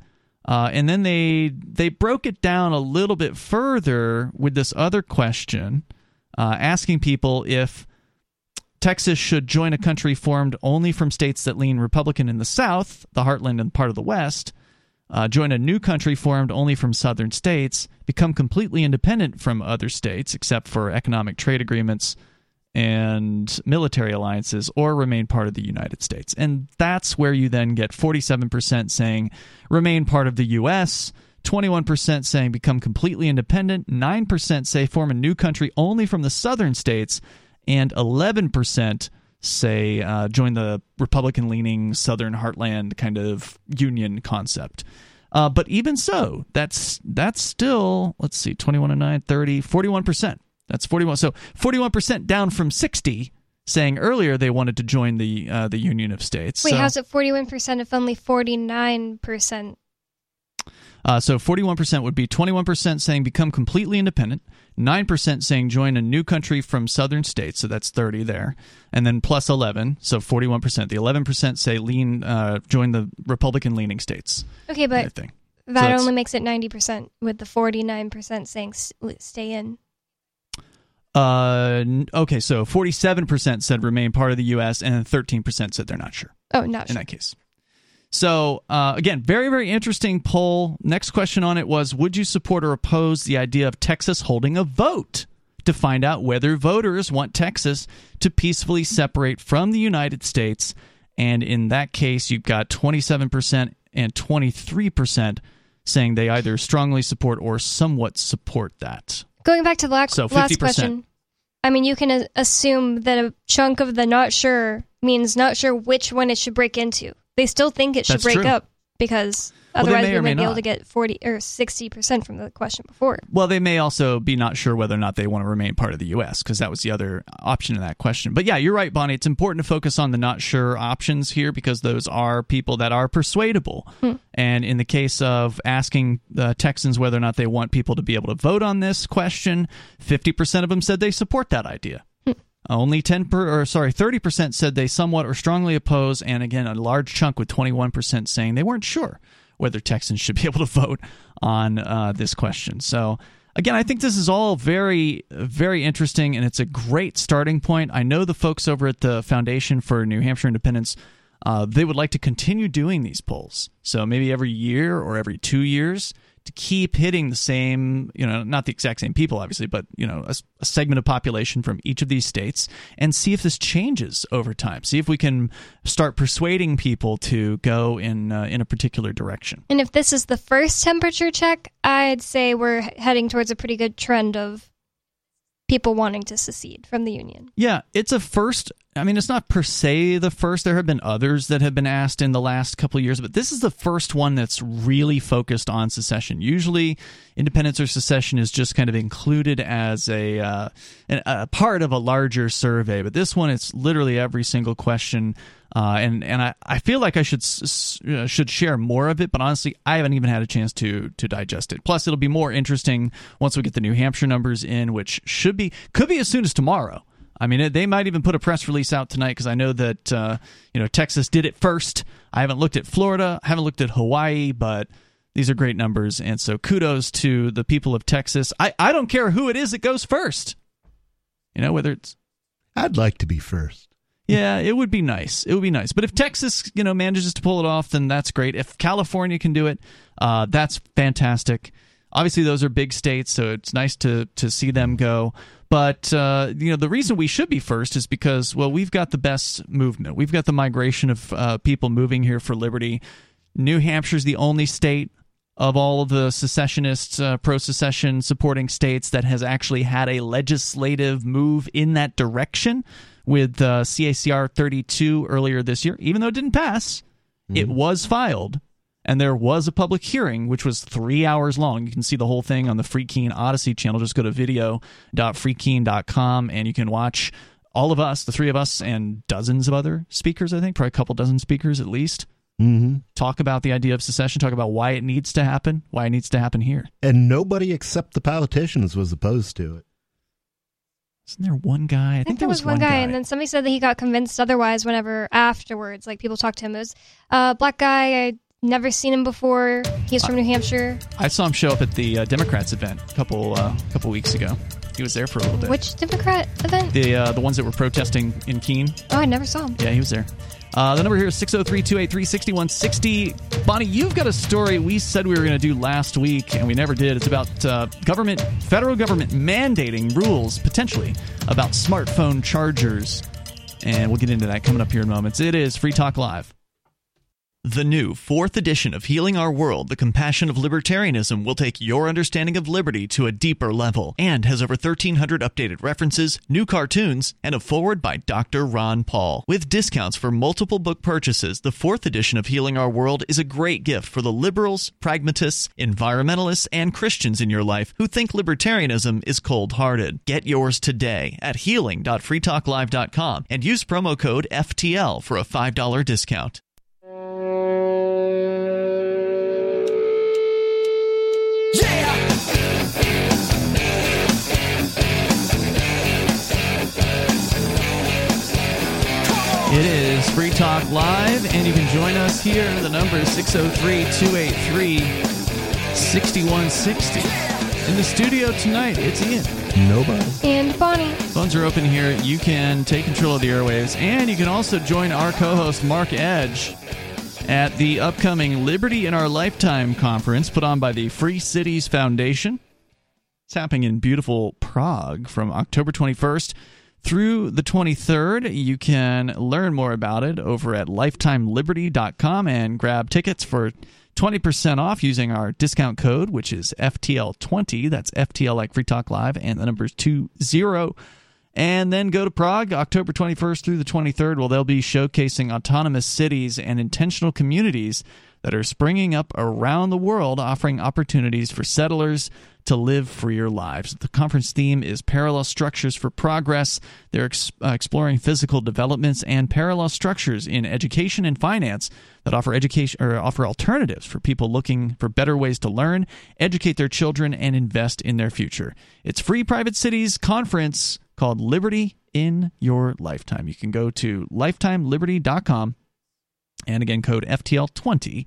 [SPEAKER 1] Uh, and then they they broke it down a little bit further with this other question, uh, asking people if Texas should join a country formed only from states that lean Republican in the South, the heartland and part of the West, uh, join a new country formed only from southern states, become completely independent from other states except for economic trade agreements and military alliances or remain part of the United States. And that's where you then get 47% saying remain part of the US, 21% saying become completely independent, 9% say form a new country only from the southern states, and 11% say uh, join the Republican leaning Southern Heartland kind of union concept. Uh, but even so, that's that's still let's see, 21 and 9, 30, 41 percent. That's 41. So 41 percent down from 60, saying earlier they wanted to join the uh, the Union of States.
[SPEAKER 2] Wait,
[SPEAKER 1] so,
[SPEAKER 2] how's it 41% if only 49%?
[SPEAKER 1] Uh, so 41% would be 21% saying become completely independent, 9% saying join a new country from southern states, so that's 30 there, and then plus 11, so 41%. The 11% say lean uh, join the Republican leaning states.
[SPEAKER 2] Okay, but
[SPEAKER 1] thing.
[SPEAKER 2] that
[SPEAKER 1] that's-
[SPEAKER 2] only makes it 90% with the 49% saying stay in.
[SPEAKER 1] Uh, okay, so 47% said remain part of the U.S., and 13% said they're not sure.
[SPEAKER 2] Oh, not
[SPEAKER 1] in
[SPEAKER 2] sure.
[SPEAKER 1] that case. So uh, again, very very interesting poll. Next question on it was: Would you support or oppose the idea of Texas holding a vote to find out whether voters want Texas to peacefully separate from the United States? And in that case, you've got 27% and 23% saying they either strongly support or somewhat support that.
[SPEAKER 2] Going back to the last,
[SPEAKER 1] So
[SPEAKER 2] last
[SPEAKER 1] 50%.
[SPEAKER 2] question, I mean, you can assume that a chunk of the not sure means not sure which one it should break into. They still think it should
[SPEAKER 1] That's
[SPEAKER 2] break
[SPEAKER 1] true.
[SPEAKER 2] up because
[SPEAKER 1] Well, they
[SPEAKER 2] otherwise
[SPEAKER 1] may
[SPEAKER 2] we
[SPEAKER 1] may
[SPEAKER 2] might be able to get 40 or 60% from the question before.
[SPEAKER 1] Well, they may also be not sure whether or not they want to remain part of the U.S. because that was the other option in that question. But yeah, you're right, Bonnie. It's important to focus on the not sure options here because those are people that are persuadable. Hmm. And in the case of asking the Texans whether or not they want people to be able to vote on this question, 50% of them said they support that idea. Only 10 per, or sorry, 30% said they somewhat or strongly oppose, and again, a large chunk with 21% saying they weren't sure whether Texans should be able to vote on uh, this question. So, again, I think this is all very, very interesting, and it's a great starting point. I know the folks over at the Foundation for New Hampshire Independence. Uh, they would like to continue doing these polls. So maybe every year or every two years to keep hitting the same, you know, not the exact same people, obviously, but, you know, a, a segment of population from each of these states and see if this changes over time. See if we can start persuading people to go in, uh, in a particular direction.
[SPEAKER 2] And if this is the first temperature check, I'd say we're heading towards a pretty good trend of people wanting to secede from the union.
[SPEAKER 1] Yeah, it's a first. I mean, it's not per se the first. There have been others that have been asked in the last couple of years, but this is the first one that's really focused on secession. Usually, independence or secession is just kind of included as a uh, a part of a larger survey, but this one it's literally every single question. Uh, and and I, I feel like I should uh, should share more of it, but honestly, I haven't even had a chance to to digest it. Plus, it'll be more interesting once we get the New Hampshire numbers in, which should be could be as soon as tomorrow. I mean, they might even put a press release out tonight because I know that uh, you know Texas did it first. I haven't looked at Florida, I haven't looked at Hawaii, but these are great numbers, and so kudos to the people of Texas. I I don't care who it is that goes first. You know whether it's
[SPEAKER 3] I'd like to be first.
[SPEAKER 1] Yeah, it would be nice. It would be nice. But if Texas, you know, manages to pull it off, then that's great. If California can do it, uh, that's fantastic. Obviously, those are big states, so it's nice to to see them go. But uh, you know, the reason we should be first is because well, we've got the best movement. We've got the migration of uh, people moving here for liberty. New Hampshire's the only state of all of the secessionists, uh, pro secession supporting states that has actually had a legislative move in that direction with uh, CACR 32 earlier this year. Even though it didn't pass, it was filed. And there was a public hearing, which was three hours long. You can see the whole thing on the Free Keene Odysee channel. Just go to video.freekeene.com and you can watch all of us, the three of us, and dozens of other speakers, I think, probably a couple dozen speakers at least,
[SPEAKER 3] hmm
[SPEAKER 1] talk about the idea of secession, talk about why it needs to happen, why it needs to happen here.
[SPEAKER 3] And nobody except the politicians was opposed to it.
[SPEAKER 1] Isn't there one guy? I,
[SPEAKER 2] I think there was one guy, and then somebody said that he got convinced otherwise whenever afterwards, like people talked to him. It was a black guy. I never seen him before. He's from New Hampshire.
[SPEAKER 1] I saw him show up at the uh, Democrats event a couple uh, couple weeks ago. He was there for a little bit.
[SPEAKER 2] Which Democrat event?
[SPEAKER 1] The uh, the ones that were protesting in Keene.
[SPEAKER 2] Oh, I never saw him.
[SPEAKER 1] Yeah, he was there. Uh, the number here is 603 283 6160. Bonnie, you've got a story we said we were going to do last week, and we never did. It's about uh, government, federal government mandating rules, potentially, about smartphone chargers. And we'll get into that coming up here in moments. It is Free Talk Live. The new fourth edition of Healing Our World, The Compassion of Libertarianism, will take your understanding of liberty to a deeper level and has over 1,300 updated references, new cartoons, and a foreword by Dr. Ron Paul. With discounts for multiple book purchases, the fourth edition of Healing Our World is a great gift for the liberals, pragmatists, environmentalists, and Christians in your life who think libertarianism is cold hearted. Get yours today at healing.freetalklive.com and use promo code FTL for a $5 discount. Talk Live, and you can join us here. The number is 603 283 6160. In the studio tonight, it's Ian.
[SPEAKER 3] Nobody.
[SPEAKER 2] And Bonnie.
[SPEAKER 1] Phones are open here. You can take control of the airwaves, and you can also join our co host, Mark Edge, at the upcoming Liberty in Our Lifetime conference put on by the Free Cities Foundation. It's happening in beautiful Prague from October 21st through the 23rd. You can learn more about it over at lifetimeliberty.com and grab tickets for 20% off using our discount code, which is FTL20. That's FTL like Free Talk Live, and the number is 20. And then go to Prague October 21st through the 23rd. Well, they'll be showcasing autonomous cities and intentional communities that are springing up around the world, offering opportunities for settlers to live freer lives. The conference theme is Parallel Structures for Progress. They're ex- uh, exploring physical developments and parallel structures in education and finance that offer education or offer alternatives for people looking for better ways to learn, educate their children, and invest in their future. It's free private cities conference called Liberty in Your Lifetime. You can go to lifetimeliberty.com and again code FTL20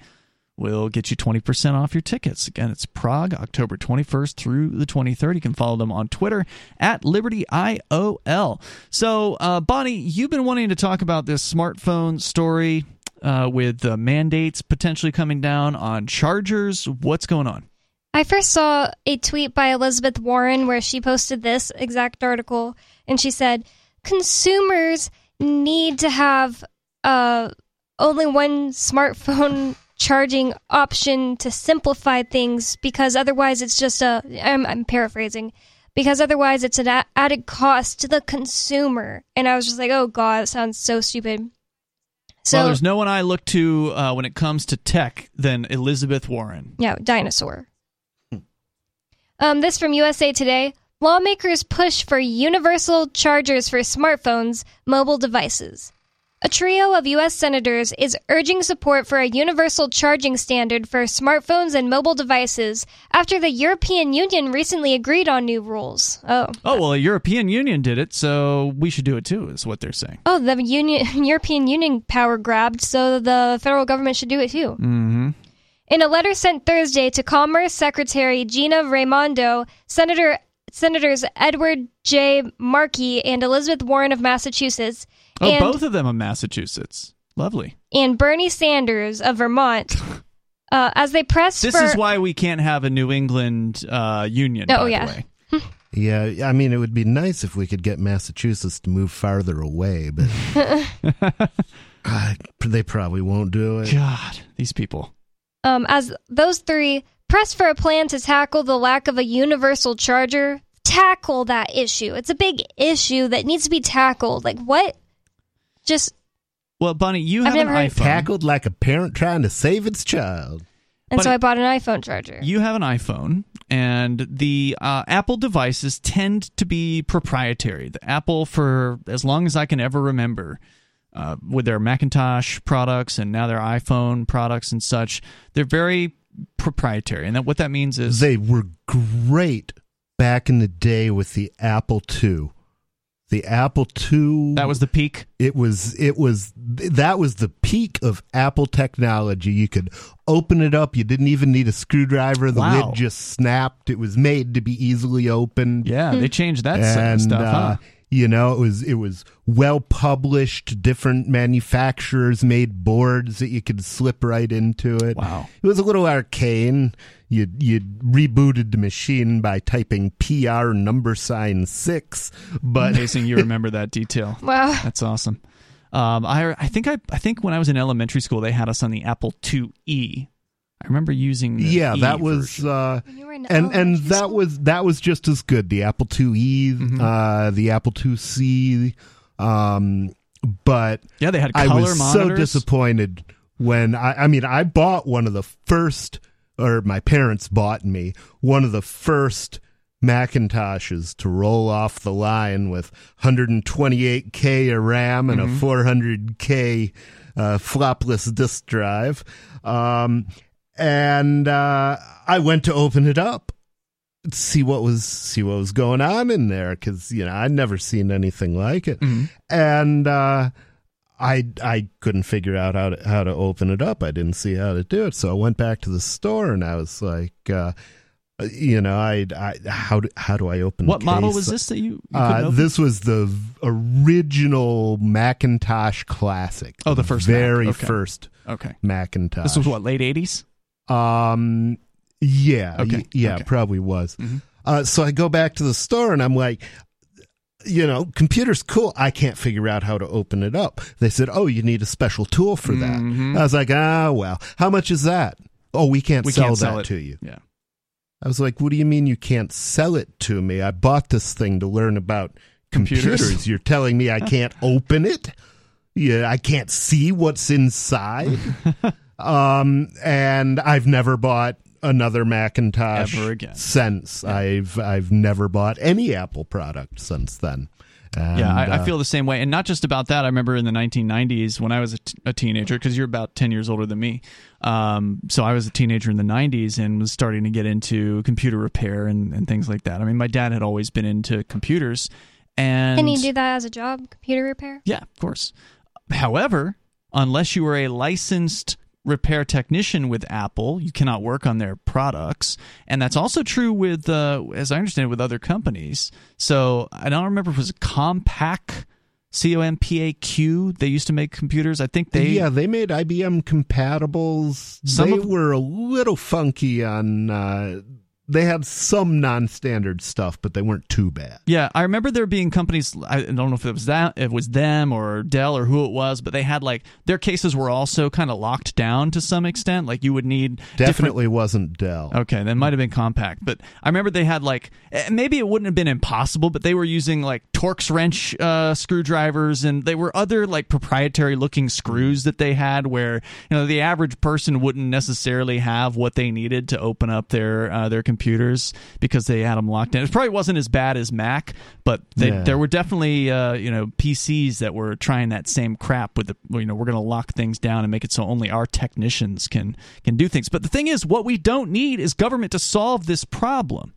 [SPEAKER 1] will get you 20% off your tickets. Again, it's Prague, October 21st through the 23rd. You can follow them on Twitter at LibertyIOL. So, uh, Bonnie, you've been wanting to talk about this smartphone story uh, with uh, mandates potentially coming down on chargers. What's going on?
[SPEAKER 2] I first saw a tweet by Elizabeth Warren where she posted this exact article, and she said, "Consumers need to have uh, only one smartphone charging option to simplify things because otherwise it's just a I'm, I'm paraphrasing because otherwise it's an a- added cost to the consumer." And I was just like, "Oh God, it sounds so stupid." So
[SPEAKER 1] well, there's no one I look to uh, when it comes to tech than Elizabeth Warren.
[SPEAKER 2] Yeah, dinosaur. um, this from USA Today. Lawmakers push for universal chargers for smartphones, mobile devices. A trio of U.S. senators is urging support for a universal charging standard for smartphones and mobile devices after the European Union recently agreed on new rules. Oh.
[SPEAKER 1] Oh, well, the European Union did it, so we should do it too, is what they're saying.
[SPEAKER 2] Oh, the Union, European Union power grabbed, so the federal government should do it too.
[SPEAKER 1] Mm-hmm.
[SPEAKER 2] In a letter sent Thursday to Commerce Secretary Gina Raimondo, Senator Senators Edward J. Markey and Elizabeth Warren of Massachusetts,
[SPEAKER 1] Oh,
[SPEAKER 2] and,
[SPEAKER 1] both of them in Massachusetts. Lovely.
[SPEAKER 2] and Bernie Sanders of Vermont, uh, as they press
[SPEAKER 1] This
[SPEAKER 2] for
[SPEAKER 1] is why we can't have a New England uh, union.
[SPEAKER 2] Oh,
[SPEAKER 1] by
[SPEAKER 2] yeah.
[SPEAKER 1] The way.
[SPEAKER 3] Yeah, I mean, it would be nice if we could get Massachusetts to move farther away, but uh, they probably won't do it.
[SPEAKER 1] God, these people.
[SPEAKER 2] um, as those three press for a plan to tackle the lack of a universal charger. Tackle that issue. It's a big issue that needs to be tackled. Like what? Just
[SPEAKER 1] Well, Bunny, you
[SPEAKER 2] I've
[SPEAKER 1] have an
[SPEAKER 2] never heard-
[SPEAKER 1] iPhone.
[SPEAKER 3] Tackled like a parent trying to save its child.
[SPEAKER 2] and
[SPEAKER 1] But
[SPEAKER 2] so
[SPEAKER 1] it-
[SPEAKER 2] I bought an iPhone charger.
[SPEAKER 1] You have an iPhone, and the uh, Apple devices tend to be proprietary. The Apple, for as long as I can ever remember, uh, with their Macintosh products and now their iPhone products and such, they're very proprietary. And that what that means is
[SPEAKER 3] They were great back in the day with the Apple II. The Apple II.
[SPEAKER 1] That was the peak.
[SPEAKER 3] It was it was that was the peak of Apple technology. You could open it up. You didn't even need a screwdriver. The
[SPEAKER 1] Wow.
[SPEAKER 3] lid just snapped. It was made to be easily opened.
[SPEAKER 1] Yeah, they changed that
[SPEAKER 3] and
[SPEAKER 1] stuff. huh?
[SPEAKER 3] uh, you know it was it was well published. Different manufacturers made boards that you could slip right into it.
[SPEAKER 1] Wow.
[SPEAKER 3] It was a little arcane. You you rebooted the machine by typing PR number sign six, but
[SPEAKER 1] Amazing, you remember that detail.
[SPEAKER 2] Wow.
[SPEAKER 1] That's awesome. Um, I I think I I think when I was in elementary school, they had us on the Apple IIe. I remember using. The
[SPEAKER 3] yeah,
[SPEAKER 1] E
[SPEAKER 3] that was uh,
[SPEAKER 2] When you were in
[SPEAKER 3] and and that
[SPEAKER 2] school?
[SPEAKER 3] was that was just as good. The Apple IIe,
[SPEAKER 1] Mm-hmm.
[SPEAKER 3] uh, the Apple IIc, um, but
[SPEAKER 1] yeah. They had
[SPEAKER 3] I was
[SPEAKER 1] monitors.
[SPEAKER 3] so disappointed when I, I mean, I bought one of the first, or my parents bought me one of the first Macintoshes to roll off the line with 128k of RAM and
[SPEAKER 1] Mm-hmm.
[SPEAKER 3] a 400k uh, floppy disk drive, um, and uh, I went to open it up. See what was see what was going on in there because you know I'd never seen anything like it,
[SPEAKER 1] Mm-hmm.
[SPEAKER 3] and uh, I I couldn't figure out how to how to open it up. I didn't see how to do it, so I went back to the store and I was like, uh, you know, I, I how do how do I open?
[SPEAKER 1] What
[SPEAKER 3] the
[SPEAKER 1] model was this that you? you
[SPEAKER 3] Uh, this was the original Macintosh Classic.
[SPEAKER 1] Oh, the first Mac.
[SPEAKER 3] very
[SPEAKER 1] Okay.
[SPEAKER 3] first
[SPEAKER 1] okay.
[SPEAKER 3] Macintosh.
[SPEAKER 1] This was what late eighties.
[SPEAKER 3] Um, yeah,
[SPEAKER 1] Okay,
[SPEAKER 3] yeah,
[SPEAKER 1] okay.
[SPEAKER 3] probably was.
[SPEAKER 1] Mhm.
[SPEAKER 3] Uh, so I go back to the store and I'm like, you know, computer's cool. I can't figure out how to open it up. They said, oh, you need a special tool for that.
[SPEAKER 1] Mhm.
[SPEAKER 3] I was like, ah, well, how much is that? Oh, we can't
[SPEAKER 1] We
[SPEAKER 3] sell
[SPEAKER 1] can't
[SPEAKER 3] that
[SPEAKER 1] sell
[SPEAKER 3] to you.
[SPEAKER 1] Yeah.
[SPEAKER 3] I was like, what do you mean you can't sell it to me? I bought this thing to learn about computers.
[SPEAKER 1] Computers.
[SPEAKER 3] You're telling me I can't open it? Yeah, I can't see what's inside. um, and I've never bought another Macintosh
[SPEAKER 1] Ever again.
[SPEAKER 3] since. I've I've never bought any Apple product since then. And,
[SPEAKER 1] yeah, I, I
[SPEAKER 3] uh,
[SPEAKER 1] feel the same way, and not just about that. I remember in the 1990s when I was a, t- a teenager, because you're about 10 years older than me. Um, so I was a teenager in the 90s and was starting to get into computer repair and, and things like that. I mean, my dad had always been into computers, and
[SPEAKER 2] Can you do that as a job, computer repair?
[SPEAKER 1] yeah, of course. However, unless you are a licensed repair technician with Apple, you cannot work on their products, and that's also true with, uh, as I understand it, with other companies. So I don't remember if it was Compaq, C O M P A Q. They used to make computers. I think they.
[SPEAKER 3] yeah, they made IBM compatibles.
[SPEAKER 1] Some
[SPEAKER 3] they
[SPEAKER 1] of-
[SPEAKER 3] were a little funky on. Uh, they had some non-standard stuff, but they weren't too bad.
[SPEAKER 1] Yeah, I remember there being companies. I don't know if it was that, if it was them or Dell or who it was, but they had like their cases were also kind of locked down to some extent. Like you would need different
[SPEAKER 3] Definitely wasn't Dell.
[SPEAKER 1] Okay, that might have been Compaq, but I remember they had like eh, maybe it wouldn't have been impossible, but they were using like Torx wrench uh, screwdrivers, and they were other like proprietary looking screws that they had, where you know the average person wouldn't necessarily have what they needed to open up their uh, their computers because they had them locked in. It probably wasn't as bad as Mac, but they,
[SPEAKER 3] Yeah.
[SPEAKER 1] there were definitely uh, you know PCs that were trying that same crap with the you know we're going to lock things down and make it so only our technicians can can do things. But the thing is, what we don't need is government to solve this problem.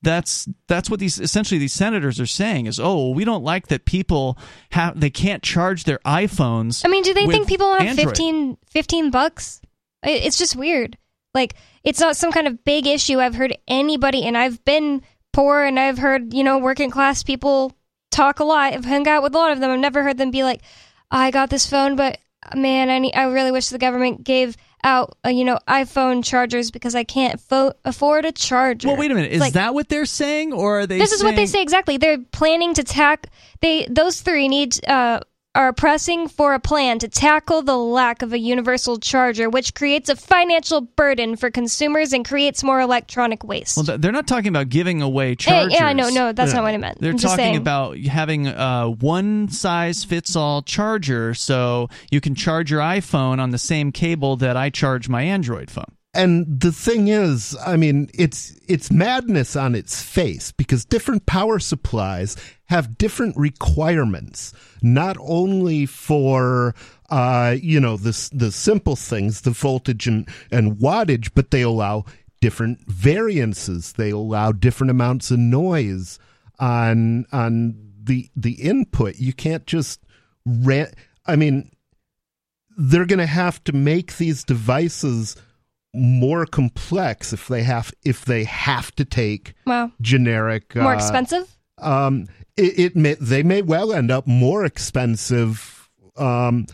[SPEAKER 1] That's that's what these essentially these senators are saying is oh we don't like that people have they can't charge their iPhones.
[SPEAKER 2] I mean, do they think people have
[SPEAKER 1] Android.
[SPEAKER 2] 15, 15 bucks? It's just weird. Like, it's not some kind of big issue. I've heard anybody, and I've been poor, and I've heard, you know, working class people talk a lot. I've hung out with a lot of them. I've never heard them be like, I got this phone, but man, I, need, I really wish the government gave out, uh, you know, iPhone chargers because I can't fo- afford a charger.
[SPEAKER 1] Well, wait a minute. Is
[SPEAKER 2] Like-
[SPEAKER 1] that what they're saying, or are they?
[SPEAKER 2] this is what they say exactly. They're planning to tack. They those three need uh, are pressing for a plan to tackle the lack of a universal charger, which creates a financial burden for consumers and creates more electronic waste.
[SPEAKER 1] Well, they're not talking about giving away chargers.
[SPEAKER 2] yeah, no. No, that's not what I meant.
[SPEAKER 1] They're
[SPEAKER 2] I'm
[SPEAKER 1] talking about having a one size fits all charger, so you can charge your iPhone on the same cable that I charge my Android phone.
[SPEAKER 3] And the thing is, I mean, it's it's madness on its face because different power supplies have different requirements, not only for uh, you know the the simple things, the voltage and, and wattage, but they allow different variances. They allow different amounts of noise on on the the input. You can't just rent. I mean, they're going to have to make these devices more complex if they have if they have to take
[SPEAKER 2] Wow.
[SPEAKER 3] generic
[SPEAKER 2] More
[SPEAKER 3] uh,
[SPEAKER 2] expensive?
[SPEAKER 3] um it, it may they may well end up more expensive um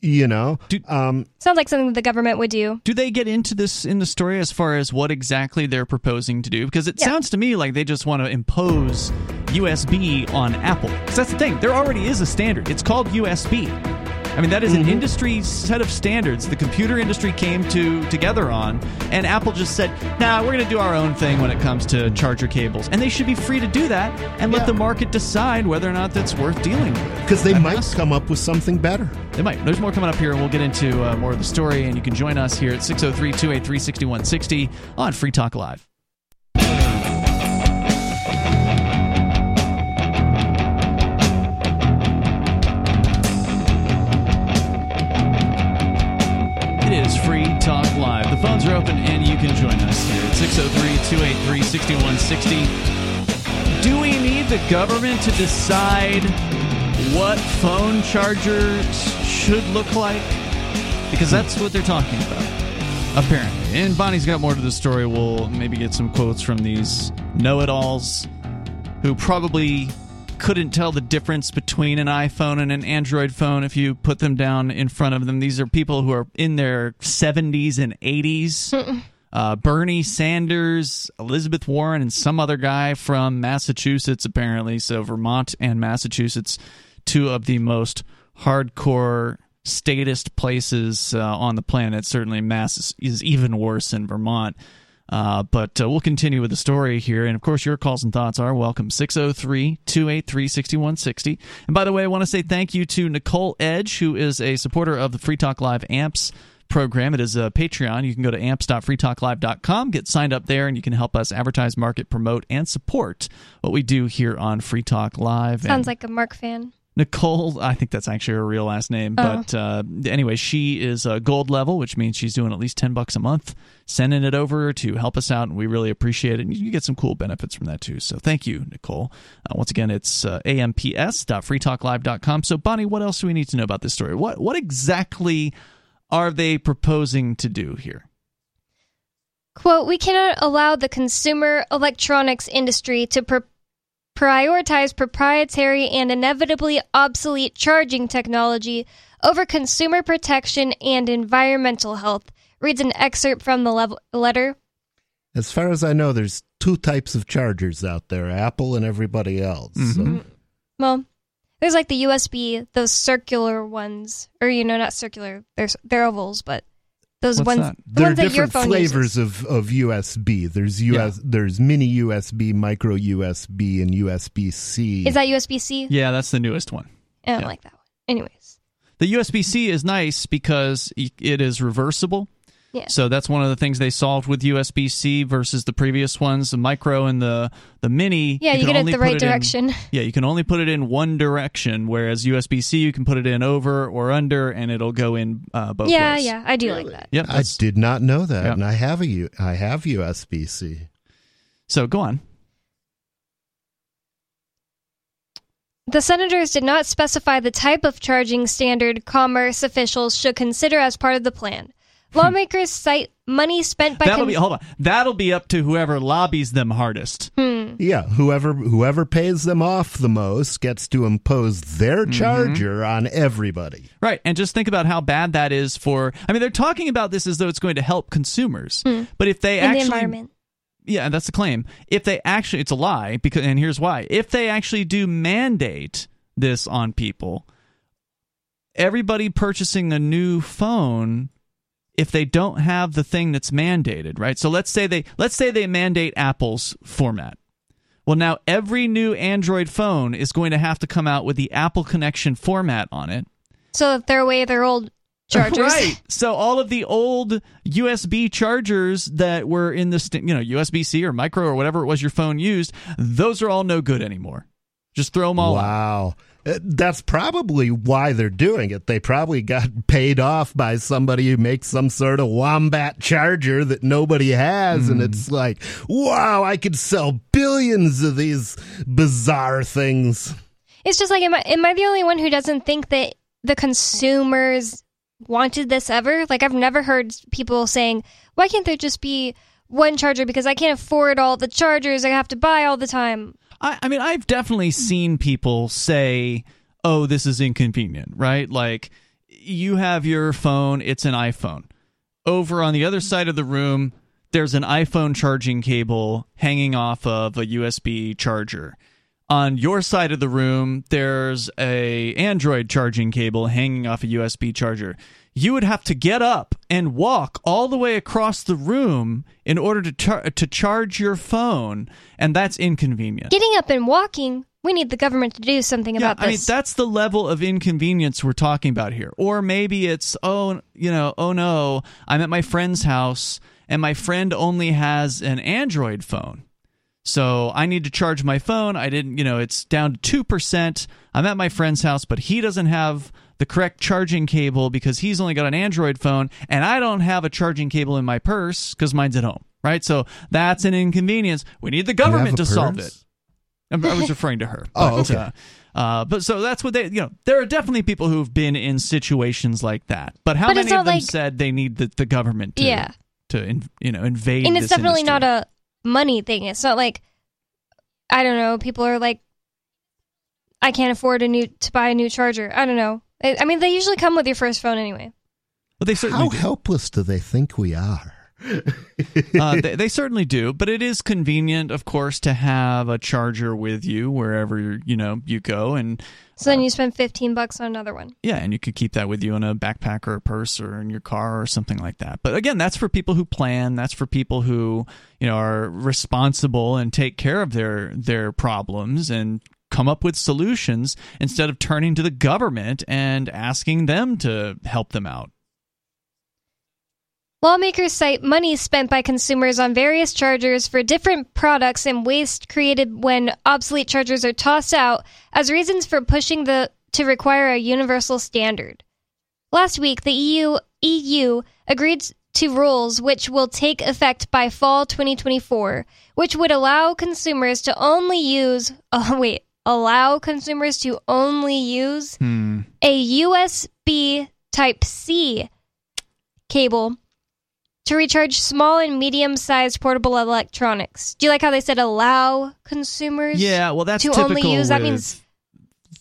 [SPEAKER 3] you know
[SPEAKER 1] Do-
[SPEAKER 3] um
[SPEAKER 2] Sounds like something the government would do.
[SPEAKER 1] Do they get into this in the story as far as what exactly they're proposing to do? Because it
[SPEAKER 2] Yeah.
[SPEAKER 1] sounds to me like they just want to impose USB on Apple. Because that's the thing, there already is a standard. It's called USB. I mean, that is an industry set of standards the computer industry came to together on, and Apple just said, "Nah, we're going to do our own thing when it comes to charger cables." And they should be free to do that and let the market decide whether or not that's worth dealing with.
[SPEAKER 3] because they might come up with something better
[SPEAKER 1] they might. There's more coming up here, and we'll get into uh, more of the story. And you can join us here at 603 283 6160 on Free Talk Live. Phones are open, and you can join us here at 603 283 6160. Do we need the government to decide what phone chargers should look like? Because that's what they're talking about, apparently. And Bonnie's got more to the story. We'll maybe get some quotes from these know it alls who probably couldn't tell the difference between an iPhone and an Android phone if you put them down in front of them. These are people who are in their 70s and 80s. Uh, Bernie Sanders, Elizabeth Warren, and some other guy from Massachusetts, apparently. So, Vermont and Massachusetts, two of the most hardcore statist places uh, on the planet. Certainly, Mass is, is even worse than Vermont. Uh, but uh, we'll continue with the story here. And of course, your calls and thoughts are welcome 603 283 6160. And by the way, I want to say thank you to Nicole Edge, who is a supporter of the Free Talk Live AMPS program. It is a Patreon. You can go to amps.freetalklive.com, get signed up there, and you can help us advertise, market, promote, and support what we do here on Free Talk Live.
[SPEAKER 2] Sounds
[SPEAKER 1] And-
[SPEAKER 2] like a Mark fan.
[SPEAKER 1] Nicole, I think that's actually her real last name.
[SPEAKER 2] Oh.
[SPEAKER 1] But uh, anyway, she is a gold level, which means she's doing at least 10 bucks a month, sending it over to help us out, and we really appreciate it. And you get some cool benefits from that too. So thank you, Nicole. Uh, once again, it's uh, amps.freetalklive.com. So, Bonnie, what else do we need to know about this story? What, what exactly are they proposing to do here?
[SPEAKER 2] Quote, we cannot allow the consumer electronics industry to prioritize proprietary and inevitably obsolete charging technology over consumer protection and environmental health, reads an excerpt from the lev- letter.
[SPEAKER 3] as far as i know there's two types of chargers out there apple and everybody else
[SPEAKER 1] Mm-hmm.
[SPEAKER 3] so.
[SPEAKER 2] Well, there's like the USB, those circular ones, or you know, not circular. There's they're ovals, but those
[SPEAKER 1] What's
[SPEAKER 2] ones,
[SPEAKER 1] that?
[SPEAKER 2] the
[SPEAKER 3] there are
[SPEAKER 2] ones that your
[SPEAKER 3] different
[SPEAKER 2] phone
[SPEAKER 3] flavors
[SPEAKER 2] uses.
[SPEAKER 3] of, of USB. There's US, there's mini USB, micro USB, and USB C.
[SPEAKER 2] Is that USB C?
[SPEAKER 1] Yeah, that's the newest one.
[SPEAKER 2] I don't
[SPEAKER 1] Yeah.
[SPEAKER 2] like that one. Anyways,
[SPEAKER 1] The USB C is nice because it is reversible.
[SPEAKER 2] Yeah.
[SPEAKER 1] So that's one of the things they solved with USB C versus the previous ones, the micro and the the mini.
[SPEAKER 2] yeah, you,
[SPEAKER 1] can
[SPEAKER 2] get it
[SPEAKER 1] only
[SPEAKER 2] the
[SPEAKER 1] put
[SPEAKER 2] right
[SPEAKER 1] it in-
[SPEAKER 2] direction.
[SPEAKER 1] yeah, you can only put it in one direction, whereas USB C you can put it in over or under, and it'll go in uh, both
[SPEAKER 2] yeah,
[SPEAKER 1] ways.
[SPEAKER 2] yeah, I do like that.
[SPEAKER 1] Yep.
[SPEAKER 3] I did not know that,
[SPEAKER 1] Yeah.
[SPEAKER 3] and I have a U- I have USB C.
[SPEAKER 1] so go on.
[SPEAKER 2] The senators did not specify the type of charging standard commerce officials should consider as part of the plan. Lawmakers cite money spent by
[SPEAKER 1] Hmm. That'll
[SPEAKER 2] con-
[SPEAKER 1] be hold on. That'll be up to whoever lobbies them hardest.
[SPEAKER 2] Hmm.
[SPEAKER 3] Yeah, whoever whoever pays them off the most gets to impose their
[SPEAKER 1] Mm-hmm.
[SPEAKER 3] charger on everybody.
[SPEAKER 1] Right. And just think about how bad that is for I mean they're talking about this as though it's going to help consumers. But if they
[SPEAKER 2] in Hmm. the
[SPEAKER 1] actually
[SPEAKER 2] environment.
[SPEAKER 1] Yeah, that's the claim. If they actually, it's a lie because, and here's why: if they actually do mandate this on people, everybody purchasing a new phone, if they don't have the thing that's mandated, right? So let's say they let's say they mandate Apple's format. Well, now every new Android phone is going to have to come out with the Apple Connection format on it.
[SPEAKER 2] So that they're away their old chargers.
[SPEAKER 1] Right. So all of the old USB chargers that were in the st- you know USB C or micro or whatever it was your phone used, those are all no good anymore. Just throw them all out.
[SPEAKER 3] Wow. Uh, That's probably why they're doing it. They probably got paid off by somebody who makes some sort of wombat charger that nobody has. And it's like, wow, I could sell billions of these bizarre things.
[SPEAKER 2] It's just like, am I, am I the only one who doesn't think that the consumers wanted this ever? Like, I've never heard people saying, why can't there just be one charger because I can't afford all the chargers I have to buy all the time?
[SPEAKER 1] I, I mean, I've definitely seen people say, "Oh, this is inconvenient," right? Like you have your phone; it's an iPhone. Over on the other side of the room, there's an iPhone charging cable hanging off of a USB charger. On your side of the room, there's a Android charging cable hanging off a USB charger. You would have to get up and walk all the way across the room in order to char- to charge your phone, and that's inconvenient.
[SPEAKER 2] Getting up and walking, we need the government to do something about this.
[SPEAKER 1] I mean, that's the level of inconvenience we're talking about here. Or maybe it's, oh, you know, oh no, I'm at my friend's house and my friend only has an Android phone. So I need to charge my phone. I didn't, you know, it's down to 2%. I'm at my friend's house, but he doesn't have the correct charging cable because he's only got an Android phone and I don't have a charging cable in my purse because mine's at home, right? So that's an inconvenience. We need the government
[SPEAKER 3] a
[SPEAKER 1] to solve it. I'm- was referring to her.
[SPEAKER 3] Oh,
[SPEAKER 1] but,
[SPEAKER 3] okay.
[SPEAKER 1] Uh, uh, but so that's what they, you know, there are definitely people who've been in situations like that. But how
[SPEAKER 2] But
[SPEAKER 1] many of them
[SPEAKER 2] like-
[SPEAKER 1] said they need the, the government to,
[SPEAKER 2] Yeah.
[SPEAKER 1] to in, you know, invade?
[SPEAKER 2] and it's
[SPEAKER 1] this
[SPEAKER 2] definitely
[SPEAKER 1] industry?
[SPEAKER 2] not a money thing. It's not like I don't know. People are like, I can't afford a new to buy a new charger. I don't know. I, I mean, they usually come with your first phone anyway.
[SPEAKER 1] But they certainly
[SPEAKER 3] How
[SPEAKER 1] do.
[SPEAKER 3] helpless do they think we are?
[SPEAKER 1] uh, they, they certainly do, but it is convenient, of course, to have a charger with you wherever you know you go, and
[SPEAKER 2] So then you spend fifteen bucks on another one.
[SPEAKER 1] yeah, and you could keep that with you in a backpack or a purse or in your car or something like that. But again, that's for people who plan. That's for people who you know are responsible and take care of their their problems and come up with solutions instead of turning to the government and asking them to help them out.
[SPEAKER 2] Lawmakers cite money spent by consumers on various chargers for different products and waste created when obsolete chargers are tossed out as reasons for pushing the to require a universal standard. Last week, the EU EU agreed to rules which will take effect by fall 2024, which would allow consumers to only use oh wait, allow consumers to only use
[SPEAKER 1] Hmm.
[SPEAKER 2] a USB Type C cable to recharge small and medium sized portable electronics. Do you like how they said allow consumers?
[SPEAKER 1] Yeah, well, that's
[SPEAKER 2] to
[SPEAKER 1] typical
[SPEAKER 2] only use- that means-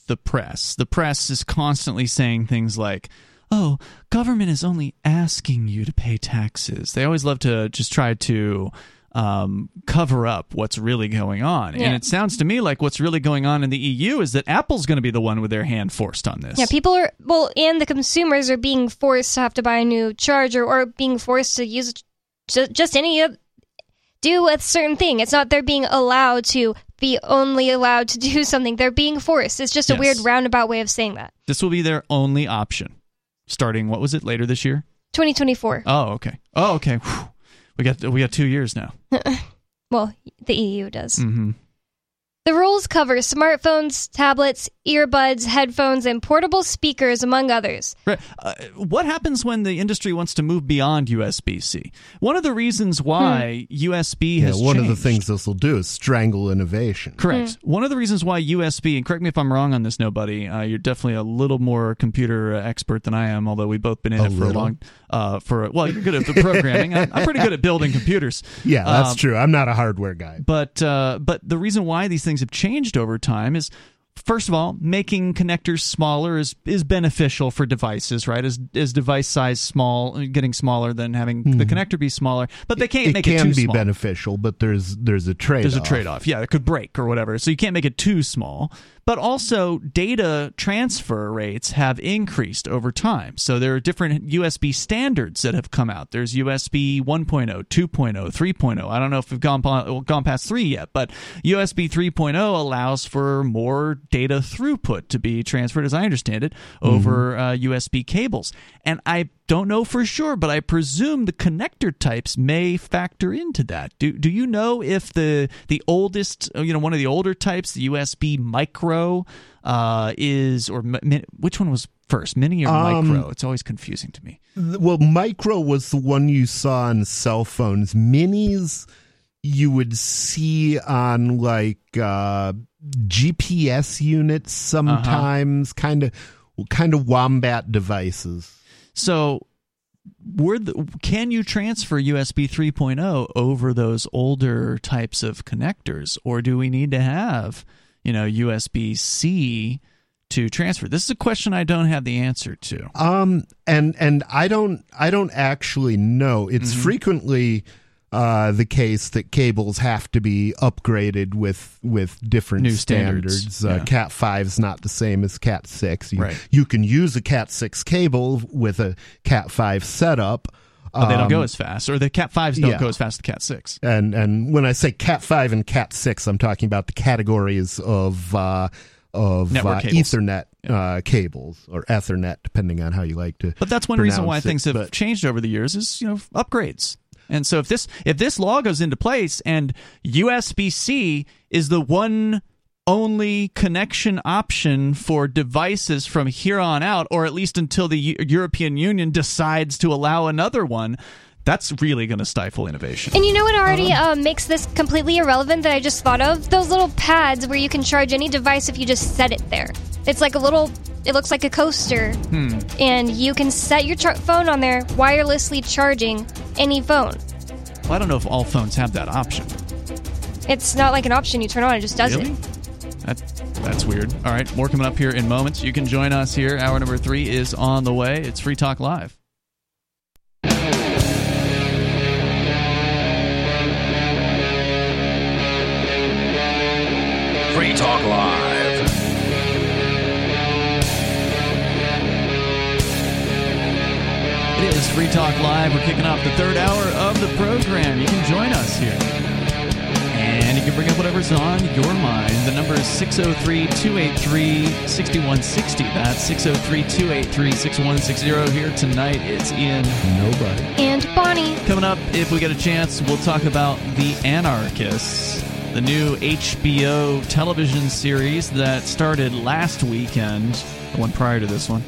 [SPEAKER 1] the press. The press is constantly saying things like, "Oh, government is only asking you to pay taxes." They always love to just try to um, cover up what's really going on,
[SPEAKER 2] Yeah.
[SPEAKER 1] and it sounds to me like what's really going on in the EU is that Apple's going to be the one with their hand forced on this.
[SPEAKER 2] Yeah, people are well, and the consumers are being forced to have to buy a new charger or being forced to use just any of do a certain thing. It's not they're being allowed to be only allowed to do something. They're being forced. It's just a
[SPEAKER 1] Yes.
[SPEAKER 2] weird roundabout way of saying that.
[SPEAKER 1] this will be their only option, starting what was it later this year?
[SPEAKER 2] 2024.
[SPEAKER 1] Oh, okay. Oh, okay. Whew. We got we got two years now.
[SPEAKER 2] Well, the EU does.
[SPEAKER 1] hmm
[SPEAKER 2] The rules cover smartphones, tablets, earbuds, headphones, and portable speakers, among others.
[SPEAKER 1] Right. Uh, what happens when the industry wants to move beyond USB C? One of the reasons why USB
[SPEAKER 3] Yeah,
[SPEAKER 1] has
[SPEAKER 3] one of the things this will do is strangle innovation.
[SPEAKER 1] Correct. One of the reasons why USB, and correct me if I'm wrong on this, nobody, uh, you're definitely a little more computer uh, expert than I am, although we've both been in
[SPEAKER 3] A
[SPEAKER 1] it for a long, uh, for well, you're good at the programming. I, I'm pretty good at building computers.
[SPEAKER 3] Yeah, that's
[SPEAKER 1] Um,
[SPEAKER 3] true. I'm not a hardware guy.
[SPEAKER 1] But uh, but the reason why these things have changed over time is first of all, making connectors smaller is is beneficial for devices, right? As as device size small getting smaller than having the connector be smaller, but they can't
[SPEAKER 3] Hmm. it
[SPEAKER 1] make
[SPEAKER 3] can
[SPEAKER 1] it too
[SPEAKER 3] be
[SPEAKER 1] small.
[SPEAKER 3] beneficial, but there's there's a trade.
[SPEAKER 1] There's a trade off. Yeah, it could break or whatever. So you can't make it too small. But also, data transfer rates have increased over time. So there are different USB standards that have come out. There's USB 1.0, 2.0, 3.0. I don't know if we've gone, gone past 3 yet, but USB 3.0 allows for more data throughput to be transferred, as I understand it, over uh, USB cables. And I don't know for sure, but I presume the connector types may factor into that. Do do you know if the the oldest, uh, you know, one of the older types, the USB Micro, uh, is or mi- which one was first, Mini or
[SPEAKER 3] Um,
[SPEAKER 1] Micro? It's always confusing to me.
[SPEAKER 3] Well, micro was the one you saw on cell phones. Minis you would see on like uh, GPS units sometimes, kind of kind of wombat devices.
[SPEAKER 1] So, the, can you transfer USB 3.0 over those older types of connectors, or do we need to have, you know, USB C to transfer? This is a question I don't have the answer to.
[SPEAKER 3] Um, and and I don't I don't actually know. It's
[SPEAKER 1] Mm-hmm.
[SPEAKER 3] frequently uh, the case that cables have to be upgraded with with different
[SPEAKER 1] New standards,
[SPEAKER 3] standards. Uh,
[SPEAKER 1] yeah.
[SPEAKER 3] Cat five is not the same as Cat six. You,
[SPEAKER 1] Right.
[SPEAKER 3] you can use a Cat six cable with a Cat five setup.
[SPEAKER 1] But they don't go
[SPEAKER 3] Um,
[SPEAKER 1] as fast, or the Cat 5s don't
[SPEAKER 3] yeah.
[SPEAKER 1] go as fast as the Cat 6.
[SPEAKER 3] and and when I say Cat five and Cat six, I'm talking about the categories of uh, of uh,
[SPEAKER 1] cables.
[SPEAKER 3] Ethernet uh, cables or Ethernet, depending on how you like to.
[SPEAKER 1] But that's one reason why
[SPEAKER 3] it,
[SPEAKER 1] things have
[SPEAKER 3] but-
[SPEAKER 1] changed over the years is you know upgrades. And so if this if this law goes into place and USB C is the one only connection option for devices from here on out, or at least until the Eu- European Union decides to allow another one, that's really going to stifle innovation.
[SPEAKER 2] And you know what already uh, makes this completely irrelevant that I just thought of? Those little pads where you can charge any device if you just set it there. It's like a little, it looks like a coaster. And you can set your char- phone on there, wirelessly charging any phone.
[SPEAKER 1] Well, I don't know if all phones have that option.
[SPEAKER 2] It's not like an option you turn on, it just does
[SPEAKER 1] Really?
[SPEAKER 2] it.
[SPEAKER 1] That, that's weird. All right, more coming up here in moments. You can join us here. Hour number three is on the way. It's Free Talk Live.
[SPEAKER 7] Free Talk Live.
[SPEAKER 1] It is Free Talk Live. We're kicking off the third hour of the program. You can join us here. And you can bring up whatever's on your mind. The number is 603 283 6160. That's 603 283 6160. Here tonight, it's Ian.
[SPEAKER 3] Nobody.
[SPEAKER 2] And Bonnie.
[SPEAKER 1] Coming up, if we get a chance, we'll talk about The Anarchists, the new HBO television series that started last weekend, the one prior to this one.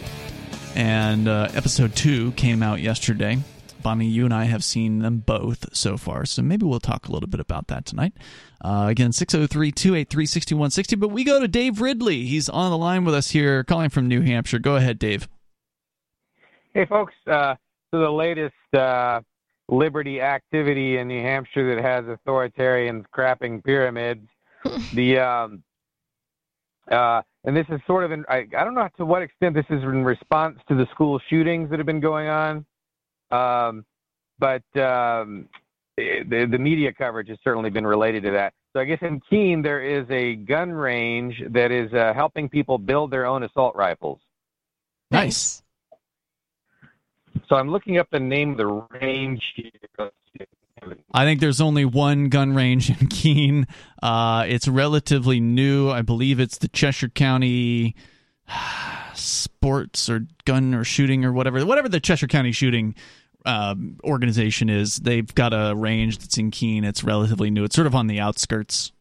[SPEAKER 1] And uh, episode two came out yesterday. Bonnie, you and I have seen them both so far, so maybe we'll talk a little bit about that tonight. Uh, again, 603 283 6160. But we go to Dave Ridley. He's on the line with us here, calling from New Hampshire. Go ahead, Dave.
[SPEAKER 8] Hey, folks. Uh, so the latest uh, liberty activity in New Hampshire that has authoritarians crapping pyramids. the um, uh, and this is sort of in I, I don't know to what extent this is in response to the school shootings that have been going on, um, but um, the, the media coverage has certainly been related to that. So I guess in Keene there is a gun range that is uh, helping people build their own assault rifles.
[SPEAKER 1] Nice.
[SPEAKER 8] So I'm looking up the name of the range here.
[SPEAKER 1] I think there's only one gun range in Keene. Uh, it's relatively new. I believe it's the Cheshire County Sports or Gun or Shooting or whatever, whatever the Cheshire County Shooting um, organization is. They've got a range that's in Keene. It's relatively new. It's sort of on the outskirts.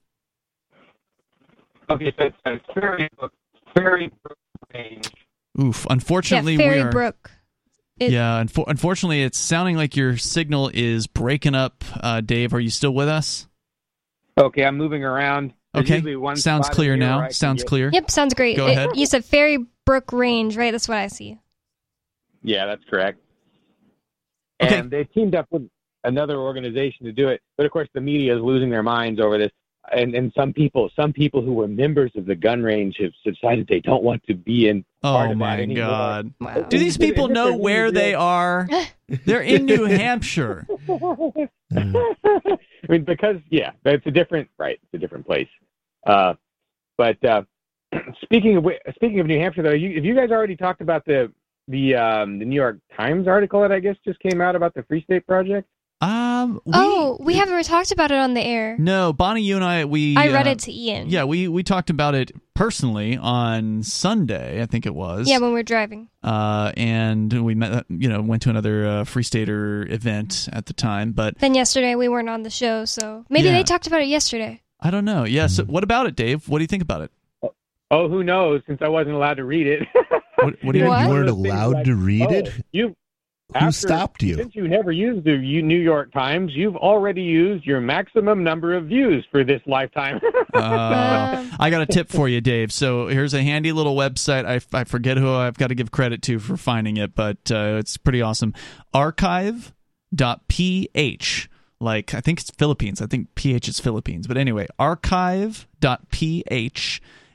[SPEAKER 8] Okay, so it's a Ferry Brook, Ferry Brook range.
[SPEAKER 1] Oof. Unfortunately,
[SPEAKER 2] yeah,
[SPEAKER 1] we
[SPEAKER 2] Fairy
[SPEAKER 1] are.
[SPEAKER 2] Brook. It-
[SPEAKER 1] yeah, unfo- unfortunately, it's sounding like your signal is breaking up. Uh, Dave, are you still with us?
[SPEAKER 8] Okay, I'm moving around. There's
[SPEAKER 1] Okay,
[SPEAKER 8] one
[SPEAKER 1] sounds clear now.
[SPEAKER 8] where I can
[SPEAKER 1] Sounds clear.
[SPEAKER 2] Yep, sounds great.
[SPEAKER 1] Go
[SPEAKER 2] It-
[SPEAKER 1] ahead.
[SPEAKER 2] you said Fairy Brook Range, right? That's what I see.
[SPEAKER 8] Yeah, that's correct.
[SPEAKER 1] Okay.
[SPEAKER 8] And they teamed up with another organization to do it, but of course the media is losing their minds over this. And and some people, some people who were members of the gun range have decided they don't want to be in part
[SPEAKER 1] Oh my. God.
[SPEAKER 2] Wow.
[SPEAKER 1] Do these people know where they are? They're in New Hampshire.
[SPEAKER 8] I mean, because yeah, it's a different right. It's a different place. Uh, but uh, speaking of speaking of New Hampshire, though, you, have you guys already talked about the the um, the New York Times article that I guess just came out about the Free State Project?
[SPEAKER 1] Um. We,
[SPEAKER 2] oh, we haven't talked about it on the air.
[SPEAKER 1] No, Bonnie, you and I, we.
[SPEAKER 2] I read
[SPEAKER 1] uh,
[SPEAKER 2] it to Ian.
[SPEAKER 1] Yeah, we we talked about it personally on Sunday. I think it was.
[SPEAKER 2] Yeah, when we were driving.
[SPEAKER 1] Uh, and we met. You know, went to another uh, Free Stater event at the time, but
[SPEAKER 2] Then yesterday we weren't on the show, so maybe
[SPEAKER 1] Yeah.
[SPEAKER 2] they talked about it yesterday.
[SPEAKER 1] I don't know. Yeah. So, what about it, Dave? What do you think about it?
[SPEAKER 8] Oh, who knows? Since I wasn't allowed to read it.
[SPEAKER 1] What, what do you?
[SPEAKER 2] What?
[SPEAKER 3] You weren't
[SPEAKER 8] of those things
[SPEAKER 3] allowed
[SPEAKER 8] like,
[SPEAKER 3] to read
[SPEAKER 8] oh,
[SPEAKER 3] it?
[SPEAKER 8] You.
[SPEAKER 3] Who stopped you?
[SPEAKER 8] Since you never used the New York Times, you've already used your maximum number of views for this lifetime.
[SPEAKER 1] Uh, I got a tip for you, Dave. So here's a handy little website. I, I forget who I've got to give credit to for finding it, but uh, it's pretty awesome. Archive.ph. Like, I think it's Philippines. I think PH is Philippines. But anyway, archive.ph.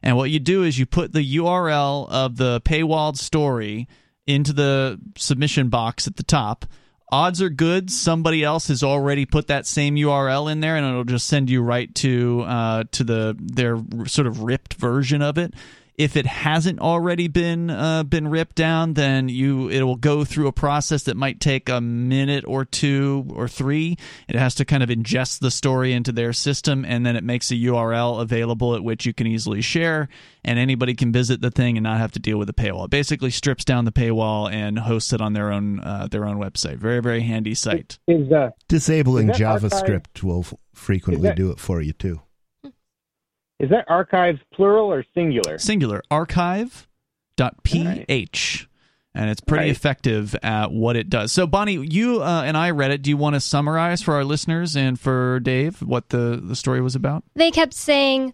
[SPEAKER 1] And what you do is you put the URL of the paywalled story into the submission box at the top. Odds are good somebody else has already put that same URL in there, and it'll just send you right to uh, to the their sort of ripped version of it. If it hasn't already been uh, been ripped down, then you it will go through a process that might take a minute or two or three. It has to kind of ingest the story into their system, and then it makes a URL available at which you can easily share, and anybody can visit the thing and not have to deal with the paywall. It basically strips down the paywall and hosts it on their own uh, their own website. Very very handy site.
[SPEAKER 8] Is uh,
[SPEAKER 3] Disabling
[SPEAKER 8] Is that archive-
[SPEAKER 3] JavaScript will frequently
[SPEAKER 8] that-
[SPEAKER 3] do it for you too.
[SPEAKER 8] Is that archives plural or singular?
[SPEAKER 1] Singular archive.ph. And it's pretty
[SPEAKER 8] Right.
[SPEAKER 1] effective at what it does. So, Bonnie, you uh, and I read it. Do you want to summarize for our listeners and for Dave what the, the story was about?
[SPEAKER 2] they kept saying,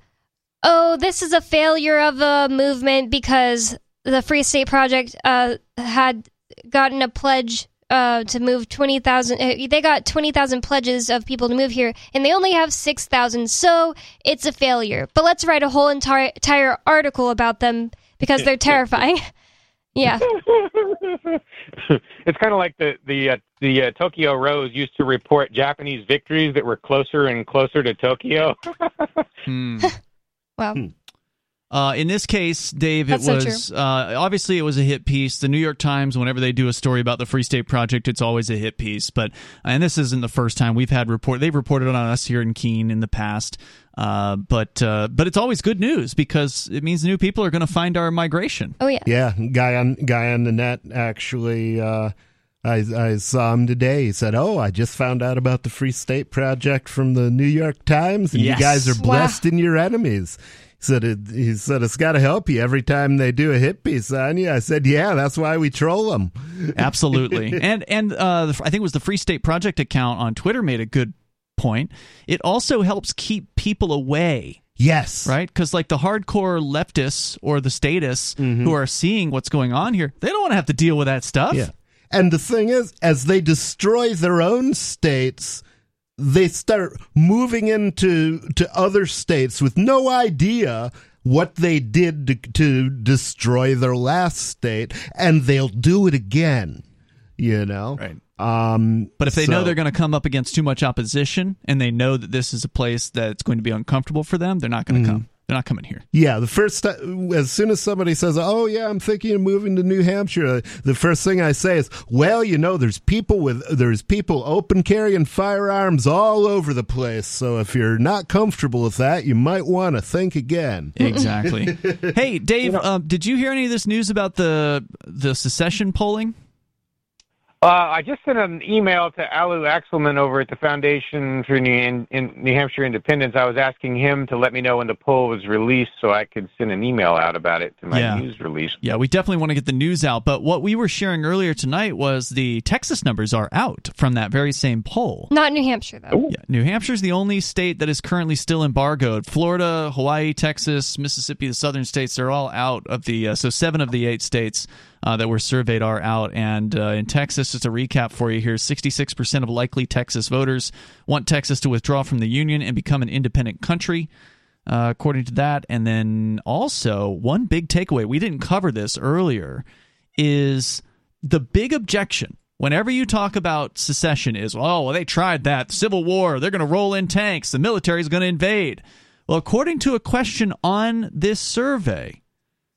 [SPEAKER 2] "Oh, this is a failure of a movement because the Free State Project uh, had gotten a pledge uh, to move twenty thousand. Uh, they got twenty thousand pledges of people to move here, and they only have six thousand. So it's a failure. But let's write a whole entire entire article about them because they're terrifying." yeah,
[SPEAKER 8] it's kind of like the the uh, the uh, Tokyo Rose used to report Japanese victories that were closer and closer to Tokyo.
[SPEAKER 1] Hmm.
[SPEAKER 2] wow.
[SPEAKER 1] Uh, in this case, Dave, it
[SPEAKER 2] That's so
[SPEAKER 1] was uh, obviously it was a hit piece. The New York Times, whenever they do a story about the Free State Project, it's always a hit piece. But and this isn't the first time we've had report. They've reported on us here in Keene in the past. Uh, but uh, but it's always good news because it means new people are going to find our migration.
[SPEAKER 2] Oh yeah.
[SPEAKER 3] Yeah, guy on guy on the net actually. Uh, I I saw him today. He said, "Oh, I just found out about the Free State Project from the New York Times, and
[SPEAKER 1] Yes.
[SPEAKER 3] you guys are
[SPEAKER 2] Wow.
[SPEAKER 3] blessed in your enemies." He said, it, "He said it's got to help you every time they do a hit piece on you." I said, "Yeah, that's why we troll them."
[SPEAKER 1] Absolutely. and and uh, I think it was the Free State Project account on Twitter made a good point. It also helps keep people away.
[SPEAKER 3] Yes,
[SPEAKER 1] right? Because like the hardcore leftists or the statists
[SPEAKER 3] Mm-hmm.
[SPEAKER 1] who are seeing what's going on here, they don't want to have to deal with that stuff.
[SPEAKER 3] Yeah. And the thing is, as they destroy their own states, they start moving into to other states with no idea what they did to, to destroy their last state, and they'll do it again. You know,
[SPEAKER 1] Right.
[SPEAKER 3] Um,
[SPEAKER 1] But if they know they're going to come up against too much opposition and they know that this is a place that's going to be uncomfortable for them, they're not going to
[SPEAKER 3] Mm-hmm.
[SPEAKER 1] come. They're not coming here.
[SPEAKER 3] Yeah, the first ti- as soon as somebody says, "Oh yeah, I'm thinking of moving to New Hampshire," the first thing I say is, "Well, you know, there's people with there's people open carrying firearms all over the place. So if you're not comfortable with that, you might want to think again."
[SPEAKER 1] Exactly. hey, Dave, um, did you hear any of this news about the the secession polling?
[SPEAKER 8] Uh, I just sent an email to Alu Axelman over at the Foundation for New, in, in New Hampshire Independence. I was asking him to let me know when the poll was released so I could send an email out about it to my
[SPEAKER 1] Yeah.
[SPEAKER 8] news release.
[SPEAKER 1] Yeah, we definitely want to get the news out. But what we were sharing earlier tonight was the Texas numbers are out from that very same poll.
[SPEAKER 2] Not New Hampshire though.
[SPEAKER 1] Yeah, New Hampshire's the only state that is currently still embargoed. Florida, Hawaii, Texas, Mississippi, the southern states, they're all out of the. Uh, so seven of the eight states uh, that were surveyed are out. And uh, in Texas, just a recap for you here 66% of likely Texas voters want Texas to withdraw from the Union and become an independent country. Uh, according to that. And then also, one big takeaway, we didn't cover this earlier, is the big objection whenever you talk about secession is, oh, well, they tried that. Civil War, they're going to roll in tanks, the military is going to invade. Well, according to a question on this survey,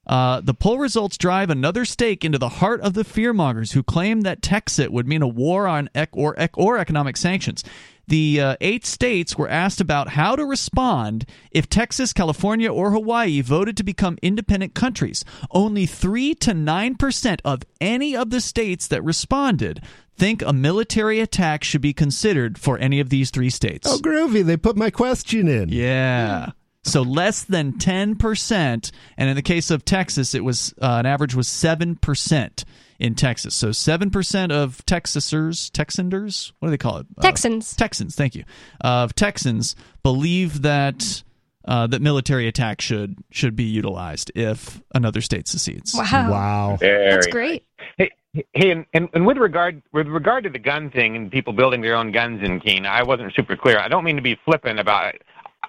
[SPEAKER 1] Uh, the poll results drive another stake into the heart of the fearmongers who claim that Texit would mean a war on ec- or, ec- or economic sanctions. The uh, eight states were asked about how to respond if Texas, California, or Hawaii voted to become independent countries. Only 3 to 9% of any of the states that responded think a military attack should be considered for any of these three states.
[SPEAKER 3] Oh, groovy. They put my question in.
[SPEAKER 1] Yeah. So less than 10%. And in the case of Texas, it was uh, an average was 7% in Texas. So 7% of Texasers, Texanders, what do they call it? Uh,
[SPEAKER 2] Texans.
[SPEAKER 1] Texans, thank you. Of Texans believe that uh, that military attack should should be utilized if another state secedes.
[SPEAKER 2] Wow.
[SPEAKER 3] Wow.
[SPEAKER 2] That's great.
[SPEAKER 8] Hey, hey, and, and, and with regard with regard to the gun thing and people building their own guns in Keene, I wasn't super clear. I don't mean to be flippant about it.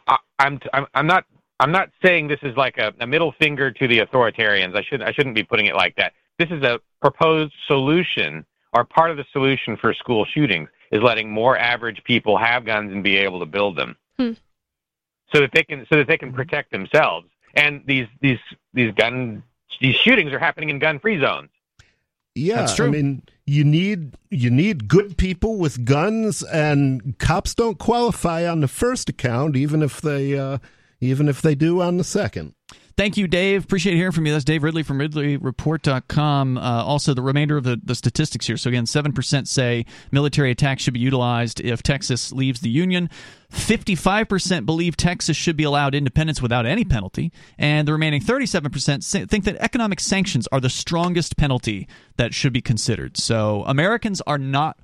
[SPEAKER 8] I, I'm I'm I'm not I'm not saying this is like a, a middle finger to the authoritarians. I shouldn't. I shouldn't be putting it like that. This is a proposed solution or part of the solution for school shootings is letting more average people have guns and be able to build them,
[SPEAKER 2] Hmm.
[SPEAKER 8] so that they can so that they can protect themselves. And these these these gun these shootings are happening in gun free zones.
[SPEAKER 3] Yeah,
[SPEAKER 1] That's true.
[SPEAKER 3] I mean, you need you need good people with guns, and cops don't qualify on the first account, even if they uh, even if they do on the second.
[SPEAKER 1] Thank you, Dave. Appreciate hearing from you. That's Dave Ridley from RidleyReport.com. Uh, also, the remainder of the, the statistics here. So, again, 7% say military attacks should be utilized if Texas leaves the Union. 55% believe Texas should be allowed independence without any penalty. And the remaining 37% think that economic sanctions are the strongest penalty that should be considered. So, Americans are not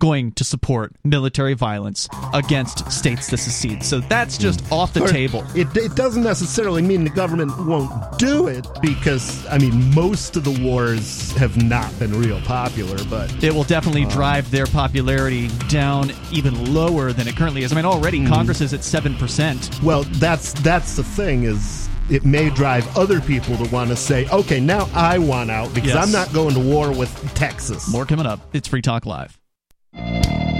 [SPEAKER 1] going to support military violence against states that secede. So, that's just hmm. off the
[SPEAKER 3] Or
[SPEAKER 1] table.
[SPEAKER 3] It, it doesn't necessarily mean the government won't do it because I mean most of the wars have not been real popular, but
[SPEAKER 1] it will definitely uh. drive their popularity down even lower than it currently is. I mean, already hmm. Congress is at seven percent.
[SPEAKER 3] well, that's that's the thing is it may drive other people to want to say, okay, now I want out because
[SPEAKER 1] Yes.
[SPEAKER 3] I'm not going to war with Texas.
[SPEAKER 1] More coming up. It's Free Talk Live. Música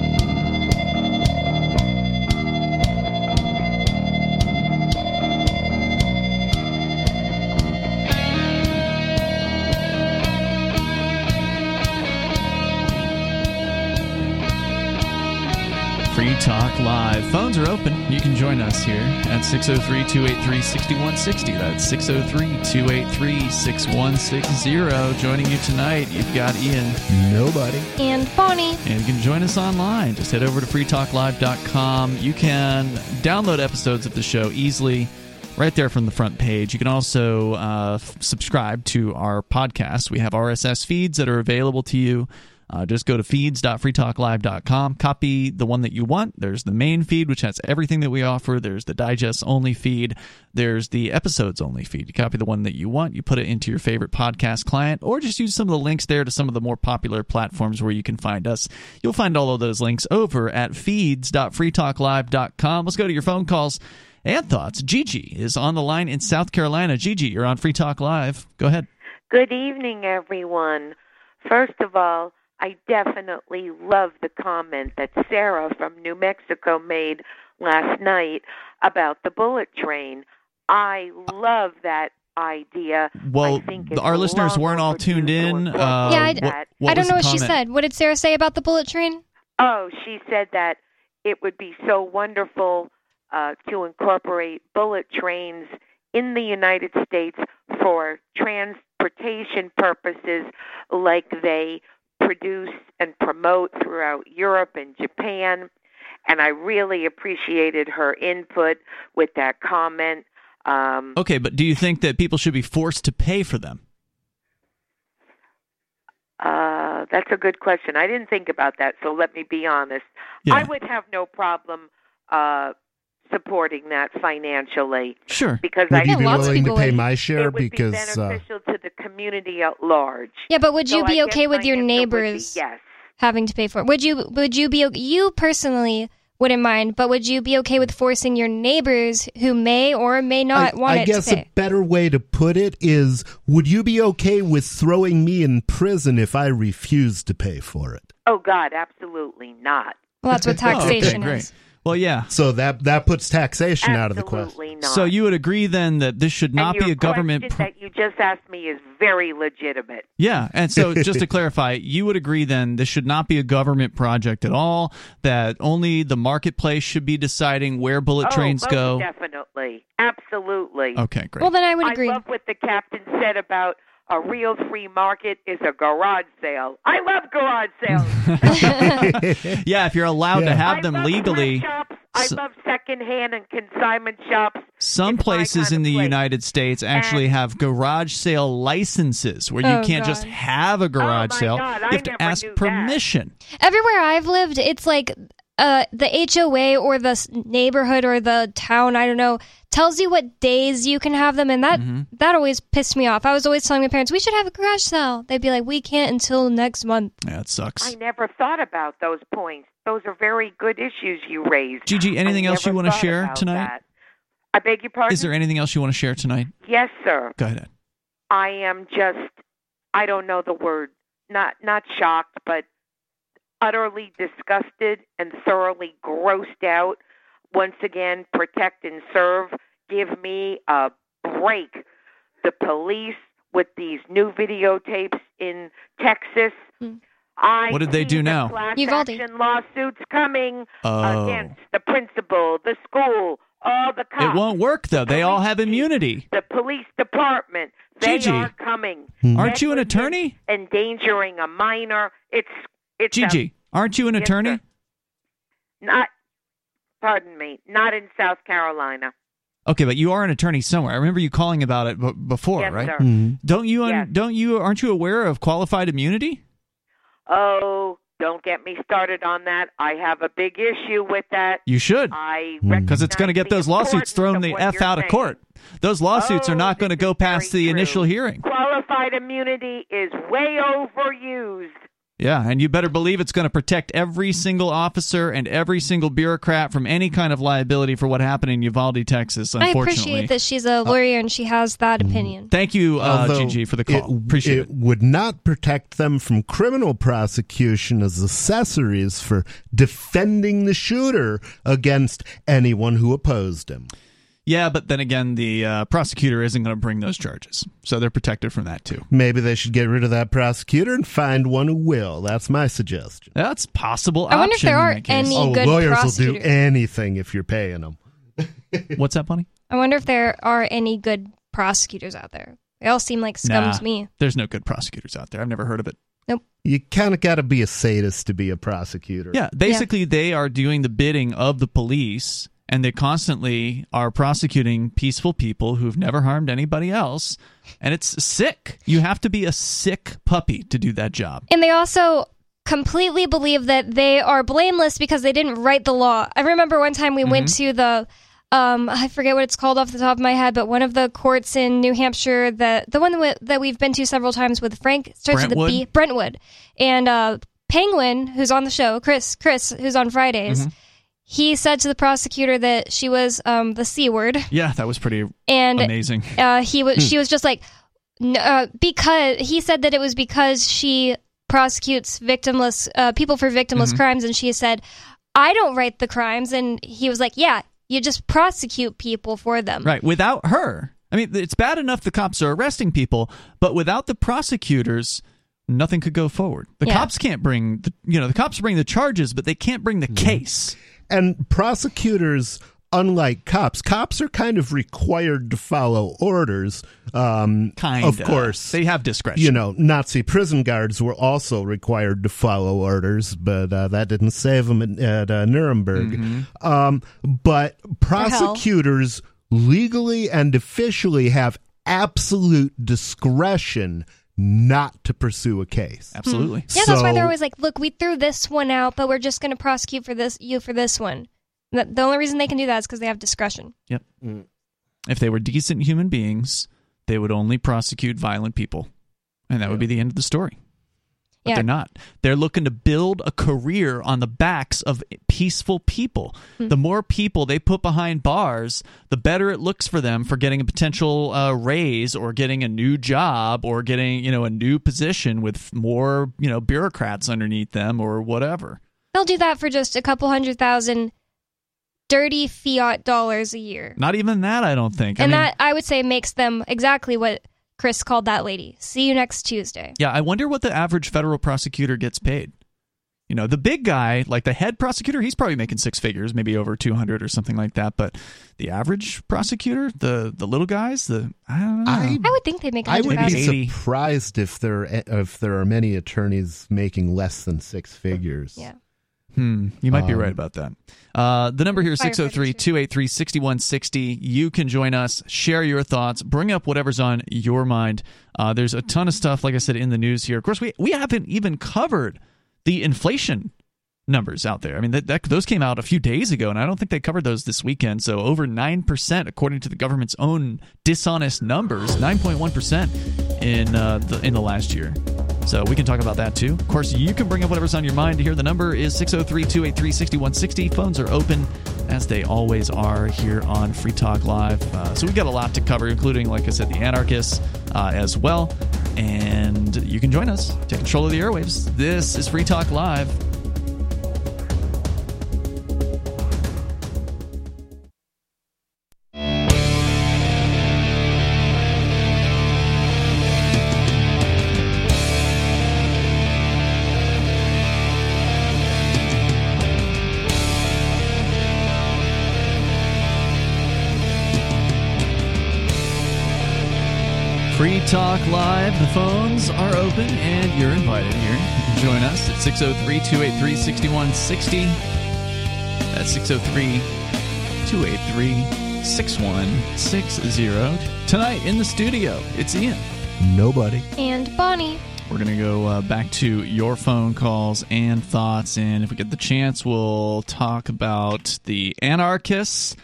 [SPEAKER 1] Free Talk Live. Phones are open. You can join us here at 603 283 6160. That's 603 283 6160. Joining you tonight, you've got Ian.
[SPEAKER 3] Nobody.
[SPEAKER 2] And Bonnie.
[SPEAKER 1] And you can join us online. Just head over to freetalklive.com. You can download episodes of the show easily right there from the front page. You can also uh, f- subscribe to our podcast. We have RSS feeds that are available to you. Uh, just go to feeds.freetalklive.com, copy the one that you want. There's the main feed, which has everything that we offer. There's the digest only feed. There's the episodes only feed. You copy the one that you want, you put it into your favorite podcast client, or just use some of the links there to some of the more popular platforms where you can find us. You'll find all of those links over at feeds.freetalklive.com. Let's go to your phone calls and thoughts. Gigi is on the line in South Carolina. Gigi, you're on Free Talk Live. Go ahead.
[SPEAKER 9] Good evening, everyone. First of all, I definitely love the comment that Sarah from New Mexico made last night about the bullet train. I love that idea.
[SPEAKER 1] Well,
[SPEAKER 9] I think it's
[SPEAKER 1] our listeners weren't all tuned in. Uh,
[SPEAKER 2] Yeah, I-
[SPEAKER 1] what- what
[SPEAKER 2] I don't know
[SPEAKER 1] the
[SPEAKER 2] what she said. What did Sarah say about the bullet train?
[SPEAKER 9] Oh, she said that it would be so wonderful uh, to incorporate bullet trains in the United States for transportation purposes, like they produce and promote throughout Europe and Japan. And I really appreciated her input with that comment. Um,
[SPEAKER 1] Okay, but do you think that people should be forced to pay for them?
[SPEAKER 9] Uh, that's a good question. I didn't think about that, so let me be honest.
[SPEAKER 1] Yeah.
[SPEAKER 9] I would have no problem uh, supporting that financially
[SPEAKER 1] Sure.
[SPEAKER 9] because
[SPEAKER 3] Would
[SPEAKER 9] I
[SPEAKER 3] you
[SPEAKER 2] Yeah,
[SPEAKER 3] be
[SPEAKER 2] lots
[SPEAKER 3] willing to
[SPEAKER 2] people
[SPEAKER 3] pay
[SPEAKER 2] would.
[SPEAKER 3] my
[SPEAKER 9] it
[SPEAKER 3] share
[SPEAKER 9] would
[SPEAKER 3] because
[SPEAKER 9] be
[SPEAKER 3] uh,
[SPEAKER 9] beneficial to the community at large.
[SPEAKER 2] Yeah, but would you
[SPEAKER 9] So
[SPEAKER 2] be
[SPEAKER 9] I
[SPEAKER 2] okay with your
[SPEAKER 9] my be
[SPEAKER 2] neighbors
[SPEAKER 9] yes.
[SPEAKER 2] having to pay for it? Would you would you be you personally wouldn't mind, but would you be okay with forcing your neighbors who may or may not
[SPEAKER 3] I,
[SPEAKER 2] want
[SPEAKER 3] I
[SPEAKER 2] it I
[SPEAKER 3] guess
[SPEAKER 2] to pay?
[SPEAKER 3] a better way to put it is would you be okay with throwing me in prison if I refuse to pay for it?
[SPEAKER 9] Oh God, absolutely not.
[SPEAKER 2] Well, that's what
[SPEAKER 1] Oh, okay,
[SPEAKER 2] taxation
[SPEAKER 1] great.
[SPEAKER 2] Is.
[SPEAKER 1] Well, Well, yeah.
[SPEAKER 3] So that that puts taxation out of the question.
[SPEAKER 9] Not.
[SPEAKER 1] So you would agree then that this should not
[SPEAKER 9] and
[SPEAKER 1] be a government.
[SPEAKER 9] question that you just asked me is very legitimate.
[SPEAKER 1] yeah, and so just to clarify, you would agree then this should not be a government project at all. That only the marketplace should be deciding where bullet
[SPEAKER 9] oh,
[SPEAKER 1] trains go.
[SPEAKER 9] Definitely, absolutely.
[SPEAKER 1] Okay, great.
[SPEAKER 2] Well, then I would
[SPEAKER 9] I
[SPEAKER 2] agree.
[SPEAKER 9] love what the captain said about a real free market is a garage sale. I love garage sales.
[SPEAKER 1] yeah, if you're allowed to have
[SPEAKER 9] I
[SPEAKER 1] them
[SPEAKER 9] love
[SPEAKER 1] legally.
[SPEAKER 9] thrift shops. I
[SPEAKER 1] So-
[SPEAKER 9] love secondhand and consignment shops.
[SPEAKER 1] Some
[SPEAKER 9] It's
[SPEAKER 1] places in the
[SPEAKER 9] place.
[SPEAKER 1] United States actually
[SPEAKER 9] And-
[SPEAKER 1] have garage sale licenses where you
[SPEAKER 2] Oh,
[SPEAKER 1] can't just have a garage
[SPEAKER 9] my
[SPEAKER 1] sale.
[SPEAKER 9] God,
[SPEAKER 1] you have to ask
[SPEAKER 9] knew that.
[SPEAKER 1] permission.
[SPEAKER 2] Everywhere I've lived, it's like uh, the HOA or the neighborhood or the town, I don't know, tells you what days you can have them, and that
[SPEAKER 1] Mm-hmm.
[SPEAKER 2] that always pissed me off. I was always telling my parents we should have a garage sale. They'd be like, "We can't until next month."
[SPEAKER 1] Yeah, it sucks.
[SPEAKER 9] I never thought about those points. Those are very good issues you raised.
[SPEAKER 1] Gigi, anything
[SPEAKER 9] I
[SPEAKER 1] else you want to share tonight?
[SPEAKER 9] that. I beg your pardon.
[SPEAKER 1] Is there anything else you want to share tonight?
[SPEAKER 9] yes, sir.
[SPEAKER 1] Go ahead.
[SPEAKER 9] I am just I don't know the word. Not not shocked, but utterly disgusted and thoroughly grossed out. Once again, protect and serve. Give me a break. The police with these new videotapes in Texas.
[SPEAKER 2] Hmm.
[SPEAKER 9] I
[SPEAKER 1] What did they do
[SPEAKER 9] the
[SPEAKER 1] now?
[SPEAKER 9] Class
[SPEAKER 2] Uvalde.
[SPEAKER 9] action lawsuits coming
[SPEAKER 1] Oh.
[SPEAKER 9] against the principal, the school, all the cops
[SPEAKER 1] It won't work though. They all have immunity.
[SPEAKER 9] the police department. They
[SPEAKER 1] Gigi.
[SPEAKER 9] are coming.
[SPEAKER 1] Aren't you an attorney?
[SPEAKER 9] Endangering a minor. It's it's a-
[SPEAKER 1] Gigi, aren't you an
[SPEAKER 9] Yes,
[SPEAKER 1] attorney?
[SPEAKER 9] sir. not. Pardon me. Not in South Carolina.
[SPEAKER 1] Okay, but you are an attorney somewhere. I remember you calling about it b- before,
[SPEAKER 9] yes,
[SPEAKER 1] right?
[SPEAKER 9] sir.
[SPEAKER 3] Mhm.
[SPEAKER 1] Don't you? Un-
[SPEAKER 9] Yes.
[SPEAKER 1] Don't you? Aren't you aware of qualified immunity?
[SPEAKER 9] Oh, don't get me started on that. I have a big issue with that.
[SPEAKER 1] You should,
[SPEAKER 9] I
[SPEAKER 1] because it's going to get those lawsuits thrown the f
[SPEAKER 9] you're
[SPEAKER 1] out of court. Those lawsuits are
[SPEAKER 9] Oh,
[SPEAKER 1] not going to go past the
[SPEAKER 9] true.
[SPEAKER 1] initial hearing.
[SPEAKER 9] Qualified immunity is way overused.
[SPEAKER 1] Yeah, and you better believe it's going to protect every single officer and every single bureaucrat from any kind of liability for what happened in Uvalde, Texas.
[SPEAKER 2] Unfortunately, I
[SPEAKER 1] Unfortunately,
[SPEAKER 2] appreciate that she's a lawyer and she has that opinion.
[SPEAKER 1] Thank you, uh,
[SPEAKER 3] Although
[SPEAKER 1] Gigi, for the call.
[SPEAKER 3] It,
[SPEAKER 1] Appreciate it.
[SPEAKER 3] it would not protect them from criminal prosecution as accessories for defending the shooter against anyone who opposed him.
[SPEAKER 1] Yeah, but then again, the uh, prosecutor isn't going to bring those charges, so they're protected from that too.
[SPEAKER 3] Maybe they should get rid of that prosecutor and find one who will. That's my suggestion.
[SPEAKER 1] That's possible.
[SPEAKER 2] I wonder if there are any-
[SPEAKER 3] oh,
[SPEAKER 2] good
[SPEAKER 3] lawyers will do anything if you're paying them.
[SPEAKER 1] What's that, Bunny?
[SPEAKER 2] I wonder if there are any good prosecutors out there. They all seem like scum
[SPEAKER 1] Nah.
[SPEAKER 2] to me.
[SPEAKER 1] There's no good prosecutors out there. I've never heard of it. Nope.
[SPEAKER 3] You kind of got to be a sadist to be a prosecutor.
[SPEAKER 1] Yeah, basically, they are doing the bidding of the police, and they constantly are prosecuting peaceful people who've never harmed anybody else. And it's sick. You have to be a sick puppy to do that job.
[SPEAKER 2] And they also completely believe that they are blameless because they didn't write the law. I remember one time we went
[SPEAKER 1] Mm-hmm.
[SPEAKER 2] to the um, I forget what it's called off the top of my head, but one of the courts in New Hampshire that the one that, we, that we've been to several times with Frank starts with a B, Brentwood, and uh, Penguin, who's on the show, Chris, Chris, who's on Fridays.
[SPEAKER 1] Mm-hmm.
[SPEAKER 2] He said to the prosecutor that she was um, the c word,
[SPEAKER 1] Yeah, that was pretty
[SPEAKER 2] and
[SPEAKER 1] amazing.
[SPEAKER 2] uh, he was she was just like n- uh, because he said that it was because she prosecutes victimless uh, people for victimless crimes and she said i don't write the crimes and he was like yeah you just prosecute people for them
[SPEAKER 1] Right. Without her, I mean, it's bad enough the cops are arresting people, but without the prosecutors, nothing could go forward. The
[SPEAKER 2] Yeah.
[SPEAKER 1] cops can't bring the, you know, the cops bring the charges, but they can't bring the case.
[SPEAKER 3] And prosecutors, unlike cops, cops are kind of required to follow orders. Um,
[SPEAKER 1] Kind
[SPEAKER 3] of course.
[SPEAKER 1] They have discretion.
[SPEAKER 3] you know, Nazi prison guards were also required to follow orders, but uh, that didn't save them at, at uh, Nuremberg.
[SPEAKER 1] Mm-hmm.
[SPEAKER 3] Um, but prosecutors legally and officially have absolute discretion not to pursue a case.
[SPEAKER 1] Absolutely.
[SPEAKER 2] yeah that's why they're always like look we threw this one out but we're just going to prosecute for this you for this one the, the only reason they can do that is because they have discretion
[SPEAKER 1] Yep. Mm. If they were decent human beings, they would only prosecute violent people. And that would be the end of the story. But
[SPEAKER 2] Yeah.
[SPEAKER 1] they're not. They're looking to build a career on the backs of peaceful people. The more people they put behind bars, the better it looks for them for getting a potential uh, raise or getting a new job or getting, you know, a new position with more, you know, bureaucrats underneath them or whatever.
[SPEAKER 2] they'll do that for just a couple hundred thousand dirty fiat dollars a year.
[SPEAKER 1] Not even that, I don't think. I
[SPEAKER 2] and
[SPEAKER 1] mean,
[SPEAKER 2] that I would say makes them exactly what Chris called that lady. See you next Tuesday.
[SPEAKER 1] yeah, I wonder what the average federal prosecutor gets paid. You know, the big guy, like the head prosecutor, he's probably making six figures, maybe over 200 or something like that. But the average prosecutor, the the little guys, the I don't know.
[SPEAKER 3] I
[SPEAKER 2] I would think they'd make
[SPEAKER 3] I
[SPEAKER 2] hundred
[SPEAKER 3] would be
[SPEAKER 1] 80.
[SPEAKER 3] surprised if there if there are many attorneys making less than six figures.
[SPEAKER 2] Yeah.
[SPEAKER 1] Hmm, you might be
[SPEAKER 3] Um,
[SPEAKER 1] right about that. Uh, the number here is
[SPEAKER 2] Firefighters,
[SPEAKER 1] 603 283 6160. You can join us, share your thoughts, bring up whatever's on your mind. Uh, there's a ton of stuff, like I said, in the news here. Of course, we, we haven't even covered the inflation numbers out there. I mean, that, that those came out a few days ago, and I don't think they covered those this weekend. So over nine percent, according to the government's own dishonest numbers, nine point one percent in uh, the in the last year. So we can talk about that too. Of course, you can bring up whatever's on your mind here. The number is 603 283 6160. Phones are open, as they always are here on Free Talk Live. Uh, so we've got a lot to cover, including, like I said, the anarchists uh, as well. And you can join us, take control of the airwaves. This is Free Talk Live. Talk Live. The phones are open and you're invited here. You can join us at 603 283 6160. That's 603 283 6160. Tonight in the studio, it's Ian.
[SPEAKER 3] Nobody.
[SPEAKER 2] And Bonnie.
[SPEAKER 1] We're going to go uh, back to your phone calls and thoughts. And if we get the chance, we'll talk about the anarchists.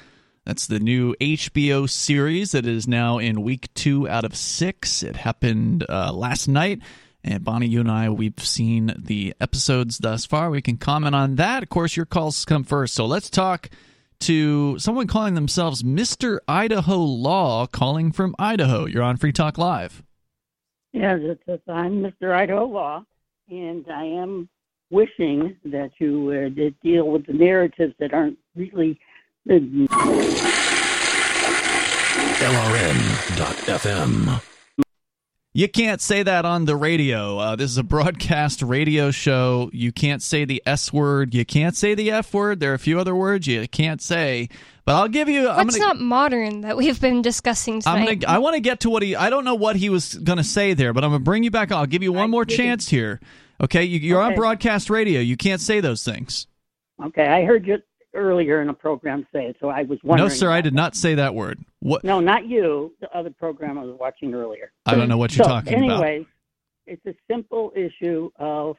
[SPEAKER 1] That's the new HBO series that is now in week two out of six. It happened uh, last night. And Bonnie, you and I, we've seen the episodes thus far. We can comment on that. Of course, your calls come first. So let's talk to someone calling themselves Mr. Idaho Law, calling from Idaho. You're on Free Talk Live.
[SPEAKER 10] Yes, it's, I'm Mr. Idaho Law, and I am wishing that you did deal with the narratives that aren't really.
[SPEAKER 7] LRN.FM.
[SPEAKER 1] You can't say that on the radio. Uh, this is a broadcast radio show. You can't say the S word. You can't say the F word. There are a few other words you can't say. But I'll give you. I'm
[SPEAKER 2] What's
[SPEAKER 1] gonna,
[SPEAKER 2] not modern that we've been discussing
[SPEAKER 1] I'm
[SPEAKER 2] tonight?
[SPEAKER 1] gonna. I want to get to what he. I don't know what he was gonna say there, but I'm gonna bring you back. I'll give you one more chance here. Okay, you, you're on broadcast radio. You can't say those things.
[SPEAKER 10] Okay, I heard you earlier in a program say it, so I was wondering.
[SPEAKER 1] No, sir, I did not say that word. What?
[SPEAKER 10] No, not you. The other program I was watching earlier.
[SPEAKER 1] I don't know what you're
[SPEAKER 10] so,
[SPEAKER 1] talking about.
[SPEAKER 10] anyway, it's a simple issue of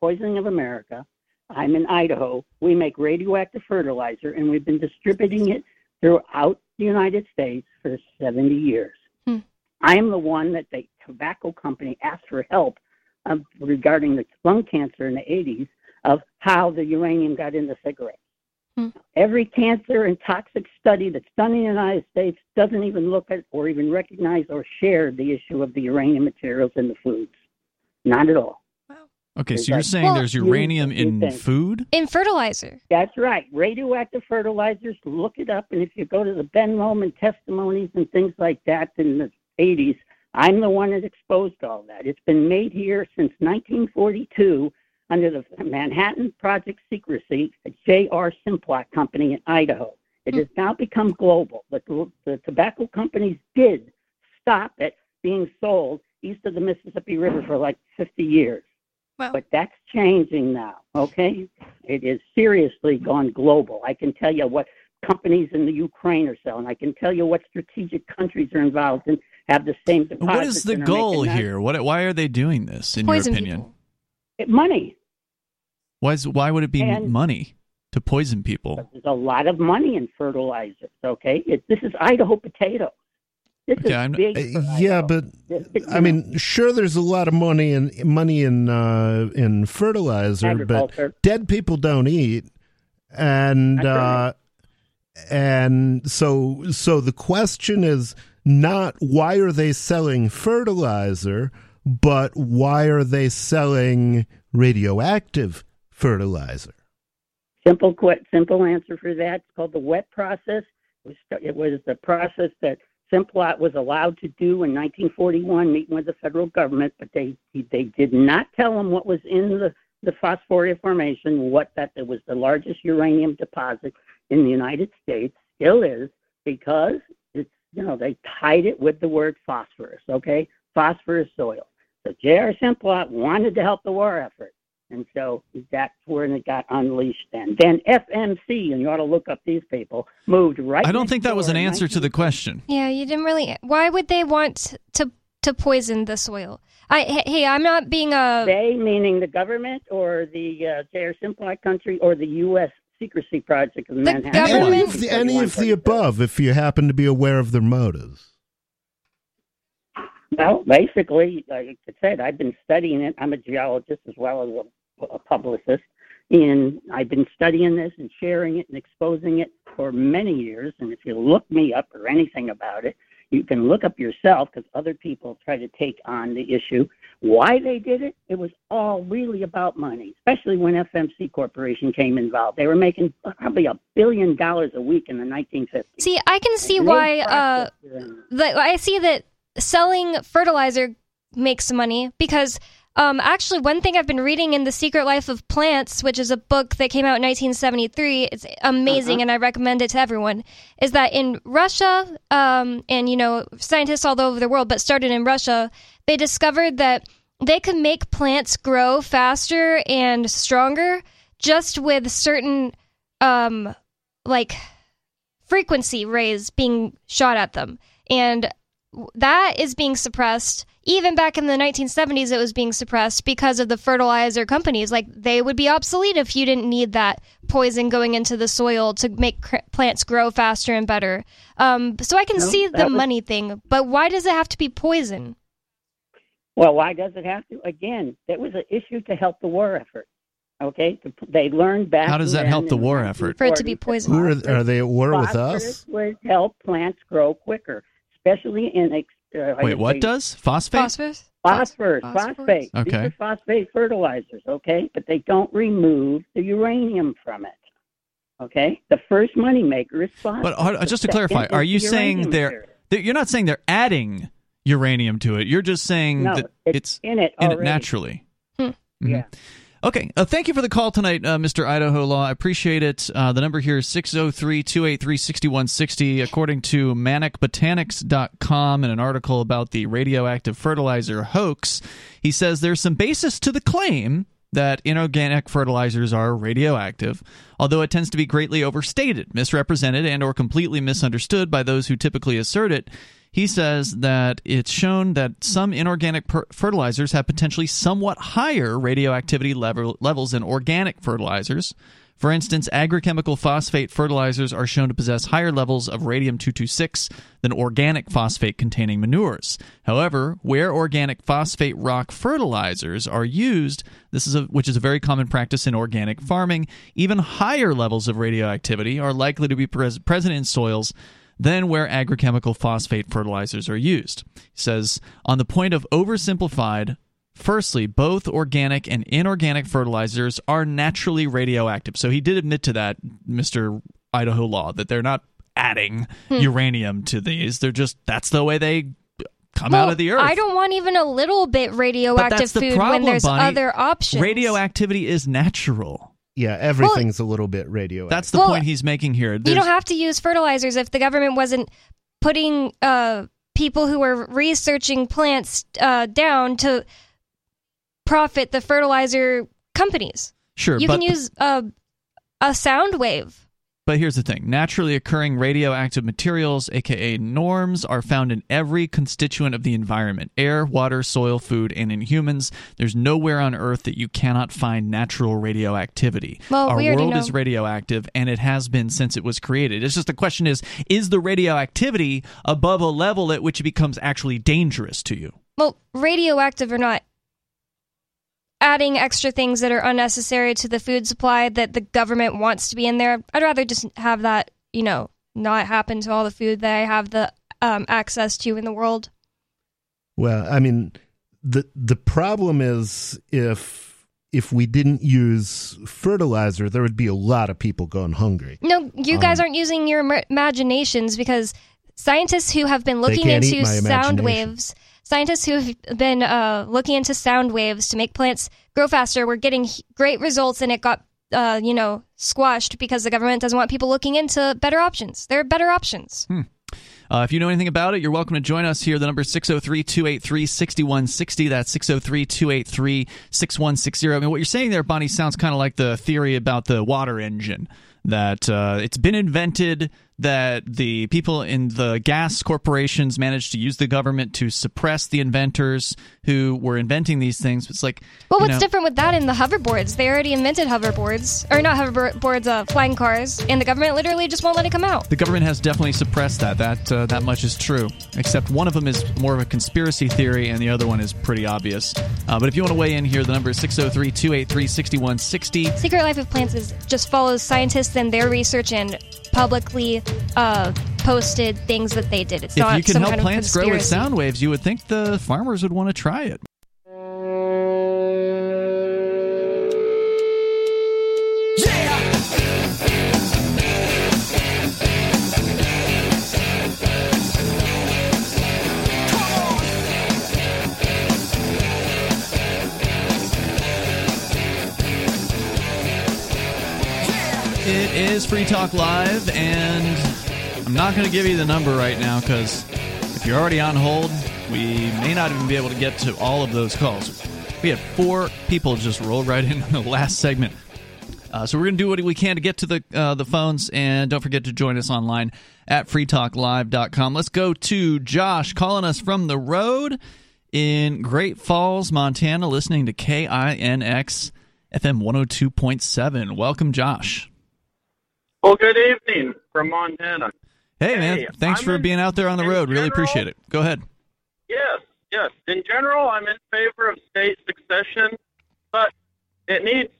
[SPEAKER 10] poisoning of America. I'm in Idaho. We make radioactive fertilizer, and we've been distributing it throughout the United States for 70 years.
[SPEAKER 2] Hmm.
[SPEAKER 10] I am the one that the tobacco company asked for help um, regarding the lung cancer in the 80s of how the uranium got into cigarettes.
[SPEAKER 2] Hmm.
[SPEAKER 10] Every cancer and toxic study that's done in the United States doesn't even look at or even recognize or share the issue of the uranium materials in the foods. Not at all.
[SPEAKER 1] Okay,
[SPEAKER 10] Is
[SPEAKER 1] so you're
[SPEAKER 10] that-
[SPEAKER 1] saying
[SPEAKER 2] Well,
[SPEAKER 1] there's uranium in
[SPEAKER 10] think-
[SPEAKER 1] food?
[SPEAKER 2] In fertilizer.
[SPEAKER 10] That's right. Radioactive fertilizers, look it up. And if you go to the Ben Lomond testimonies and things like that in the 80s, I'm the one that exposed all that. It's been made here since 1942 under the Manhattan Project Secrecy, a J.R. Simplot company in Idaho. It hmm. has now become global. The, the tobacco companies did stop it being sold east of the Mississippi River for like 50 years.
[SPEAKER 2] Wow.
[SPEAKER 10] But that's changing now, okay? It is seriously gone global. I can tell you what companies in the Ukraine are selling. I can tell you what strategic countries are involved and have the same deposits.
[SPEAKER 1] What is the goal here? What? Why are they doing this? In
[SPEAKER 2] Poison
[SPEAKER 1] your opinion,
[SPEAKER 2] people.
[SPEAKER 10] Money.
[SPEAKER 1] Why? Is, why would it be
[SPEAKER 10] And-
[SPEAKER 1] money to poison people?
[SPEAKER 10] There's a lot of money in fertilizers, okay? It, this is Idaho potatoes. This
[SPEAKER 1] Okay,
[SPEAKER 10] is big.
[SPEAKER 3] Uh, yeah, but I mean, sure, there's a lot of money in money in uh, in fertilizer, but dead people don't eat, and uh, and so so the question is not why are they selling fertilizer, but why are they selling radioactive fertilizer?
[SPEAKER 10] Simple, simple answer for that. It's called the wet process. It was, it was the process that Simplot was allowed to do in 1941, meeting with the federal government, but they they did not tell them what was in the the Phosphoria Formation, what that it was the largest uranium deposit in the United States, still is, because it's you know they tied it with the word phosphorus. Okay, phosphorus soil. So J.R. Simplot wanted to help the war effort. And so that's when it got unleashed then. Then FMC, and you ought to look up these people, moved right.
[SPEAKER 1] I don't think that was an
[SPEAKER 10] in
[SPEAKER 1] answer to the question.
[SPEAKER 2] Yeah, you didn't really. Why would they want to to poison the soil? I hey, hey I'm not being a.
[SPEAKER 10] They meaning the government or the uh, J.R. Simplot country or the U.S. secrecy project of Manhattan.
[SPEAKER 3] Any of the, any of the above, if you happen to be aware of their motives.
[SPEAKER 10] Well, basically, like I said, I've been studying it. I'm a geologist as well as a, a publicist, and I've been studying this and sharing it and exposing it for many years. And if you look me up or anything about it, you can look up yourself because other people try to take on the issue. Why they did it? It was all really about money, especially when FMC Corporation came involved. They were making probably a billion dollars a week in the 1950s.
[SPEAKER 2] See, I can see why. Uh, the, I see that selling fertilizer makes money because um, actually one thing I've been reading in The Secret Life of Plants, which is a book that came out in 1973, it's amazing
[SPEAKER 10] Uh-huh.
[SPEAKER 2] and I recommend it to everyone, is that in Russia, um, and you know, scientists all over the world, but started in Russia, they discovered that they could make plants grow faster and stronger just with certain um, like frequency rays being shot at them. And that is being suppressed. Even back in the 1970s, it was being suppressed because of the fertilizer companies. Like, they would be obsolete if you didn't need that poison going into the soil to make cr- plants grow faster and better. Um, so I can
[SPEAKER 10] No,
[SPEAKER 2] see the
[SPEAKER 10] was-
[SPEAKER 2] money thing, but why does it have to be poison?
[SPEAKER 10] Well, why does it have to? Again, that was an issue to help the war effort. Okay, they learned back.
[SPEAKER 1] How does that help the war effort?
[SPEAKER 2] For it to be poison.
[SPEAKER 3] Who are, are they at war with
[SPEAKER 10] phosphorus
[SPEAKER 3] us?
[SPEAKER 10] would help plants grow quicker, especially in. ex- Uh,
[SPEAKER 1] Wait, what
[SPEAKER 10] they-
[SPEAKER 1] does phosphate?
[SPEAKER 2] Phosphorus?
[SPEAKER 10] Phosphorus,
[SPEAKER 2] Phosphorus?
[SPEAKER 10] phosphate. These
[SPEAKER 1] Okay.
[SPEAKER 10] are phosphate fertilizers, okay? But they don't remove the uranium from it. Okay? The first moneymaker is phosphate.
[SPEAKER 1] But just to clarify, are you
[SPEAKER 10] the
[SPEAKER 1] saying they're, they're you're not saying they're adding uranium to it? You're just saying
[SPEAKER 10] No,
[SPEAKER 1] that
[SPEAKER 10] it's
[SPEAKER 1] it's
[SPEAKER 10] in it
[SPEAKER 1] in it naturally.
[SPEAKER 2] Hmm.
[SPEAKER 1] Mhm.
[SPEAKER 10] Yeah.
[SPEAKER 1] Okay. Uh, thank you for the call tonight, uh, Mr. Idaho Law. I appreciate it. Uh, the number here is 603 283 6160. According to manicbotanics.com in an article about the radioactive fertilizer hoax, he says there's some basis to the claim that inorganic fertilizers are radioactive, although it tends to be greatly overstated, misrepresented, and or completely misunderstood by those who typically assert it. He says that it's shown that some inorganic per- fertilizers have potentially somewhat higher radioactivity level- levels than organic fertilizers. For instance, agrochemical phosphate fertilizers are shown to possess higher levels of radium 226 than organic phosphate containing manures. However, where organic phosphate rock fertilizers are used, this is a, which is a very common practice in organic farming, even higher levels of radioactivity are likely to be pres- present in soils than where agrochemical phosphate fertilizers are used. He says, on the point of oversimplified, firstly, both organic and inorganic fertilizers are naturally radioactive. So he did admit to that, Mr. Idaho Law, that they're not adding
[SPEAKER 2] Hmm.
[SPEAKER 1] uranium to these. They're just, that's the way they come
[SPEAKER 2] Well,
[SPEAKER 1] out of the earth.
[SPEAKER 2] I don't want even a little bit radioactive
[SPEAKER 1] but that's the
[SPEAKER 2] food
[SPEAKER 1] problem,
[SPEAKER 2] when there's
[SPEAKER 1] Bonnie.
[SPEAKER 2] other options.
[SPEAKER 1] Radioactivity is natural.
[SPEAKER 3] Yeah, everything's a little bit radioactive.
[SPEAKER 1] That's the
[SPEAKER 2] Well,
[SPEAKER 1] point he's making here.
[SPEAKER 2] you don't have to use fertilizers if the government wasn't putting uh, people who were researching plants uh, down to profit the fertilizer companies.
[SPEAKER 1] Sure,
[SPEAKER 2] you
[SPEAKER 1] but
[SPEAKER 2] can use a a sound wave.
[SPEAKER 1] But here's the thing naturally occurring radioactive materials, aka NORMs, are found in every constituent of the environment air, water, soil, food, and in humans. There's nowhere on Earth that you cannot find natural radioactivity.
[SPEAKER 2] Well,
[SPEAKER 1] Our
[SPEAKER 2] we
[SPEAKER 1] world
[SPEAKER 2] know.
[SPEAKER 1] is radioactive, and it has been since it was created. It's just the question is is the radioactivity above a level at which it becomes actually dangerous to you?
[SPEAKER 2] Well, radioactive or not, adding extra things that are unnecessary to the food supply that the government wants to be in there, I'd rather just have that, you know, not happen to all the food that I have the um, access to in the world.
[SPEAKER 3] Well, I mean, the the problem is if if we didn't use fertilizer, there would be a lot of people going hungry.
[SPEAKER 2] No, you guys
[SPEAKER 3] Um,
[SPEAKER 2] aren't using your imaginations because scientists who have been looking into sound waves, scientists who have been uh, looking into sound waves to make plants grow faster, were getting great results, and it got uh, you know squashed because the government doesn't want people looking into better options. There are better options.
[SPEAKER 1] Uh, if you know anything about it, you're welcome to join us here. The number is 603 283 6160. That's 603 283 6160. I mean, what you're saying there, Bonnie, sounds kind of like the theory about the water engine. That uh, it's been invented, that the people in the gas corporations managed to use the government to suppress the inventors who were inventing these things. It's like,
[SPEAKER 2] Well, what's
[SPEAKER 1] know,
[SPEAKER 2] different with that in the hoverboards? They already invented hoverboards, or not hoverboards, uh, flying cars, and the government literally just won't let it come out.
[SPEAKER 1] The government has definitely suppressed that. That uh, that much is true. Except one of them is more of a conspiracy theory, and the other one is pretty obvious. Uh, but if you want to weigh in here, the number is 603 283 6160.
[SPEAKER 2] Secret Life of Plants is just follows scientists and their research and publicly uh, posted things that they did. It's
[SPEAKER 1] If
[SPEAKER 2] not
[SPEAKER 1] you can help plants grow with sound waves, you would think the farmers would want to try it. Is Free Talk Live, and I'm not going to give you the number right now because if you're already on hold, we may not even be able to get to all of those calls. We had four people just roll right in the last segment. Uh, so we're going to do what we can to get to the uh, the phones, and don't forget to join us online at freetalklive.com. Let's go to Josh calling us from the road in Great Falls, Montana, listening to KINX FM 102.7. Welcome, Josh.
[SPEAKER 11] Well, good evening from Montana.
[SPEAKER 1] Hey, man.
[SPEAKER 11] Hey,
[SPEAKER 1] Thanks
[SPEAKER 11] I'm
[SPEAKER 1] for
[SPEAKER 11] in-
[SPEAKER 1] being out there on the road. Really appreciate it. Go ahead.
[SPEAKER 11] Yes, yes. In general, I'm in favor of state succession, but it needs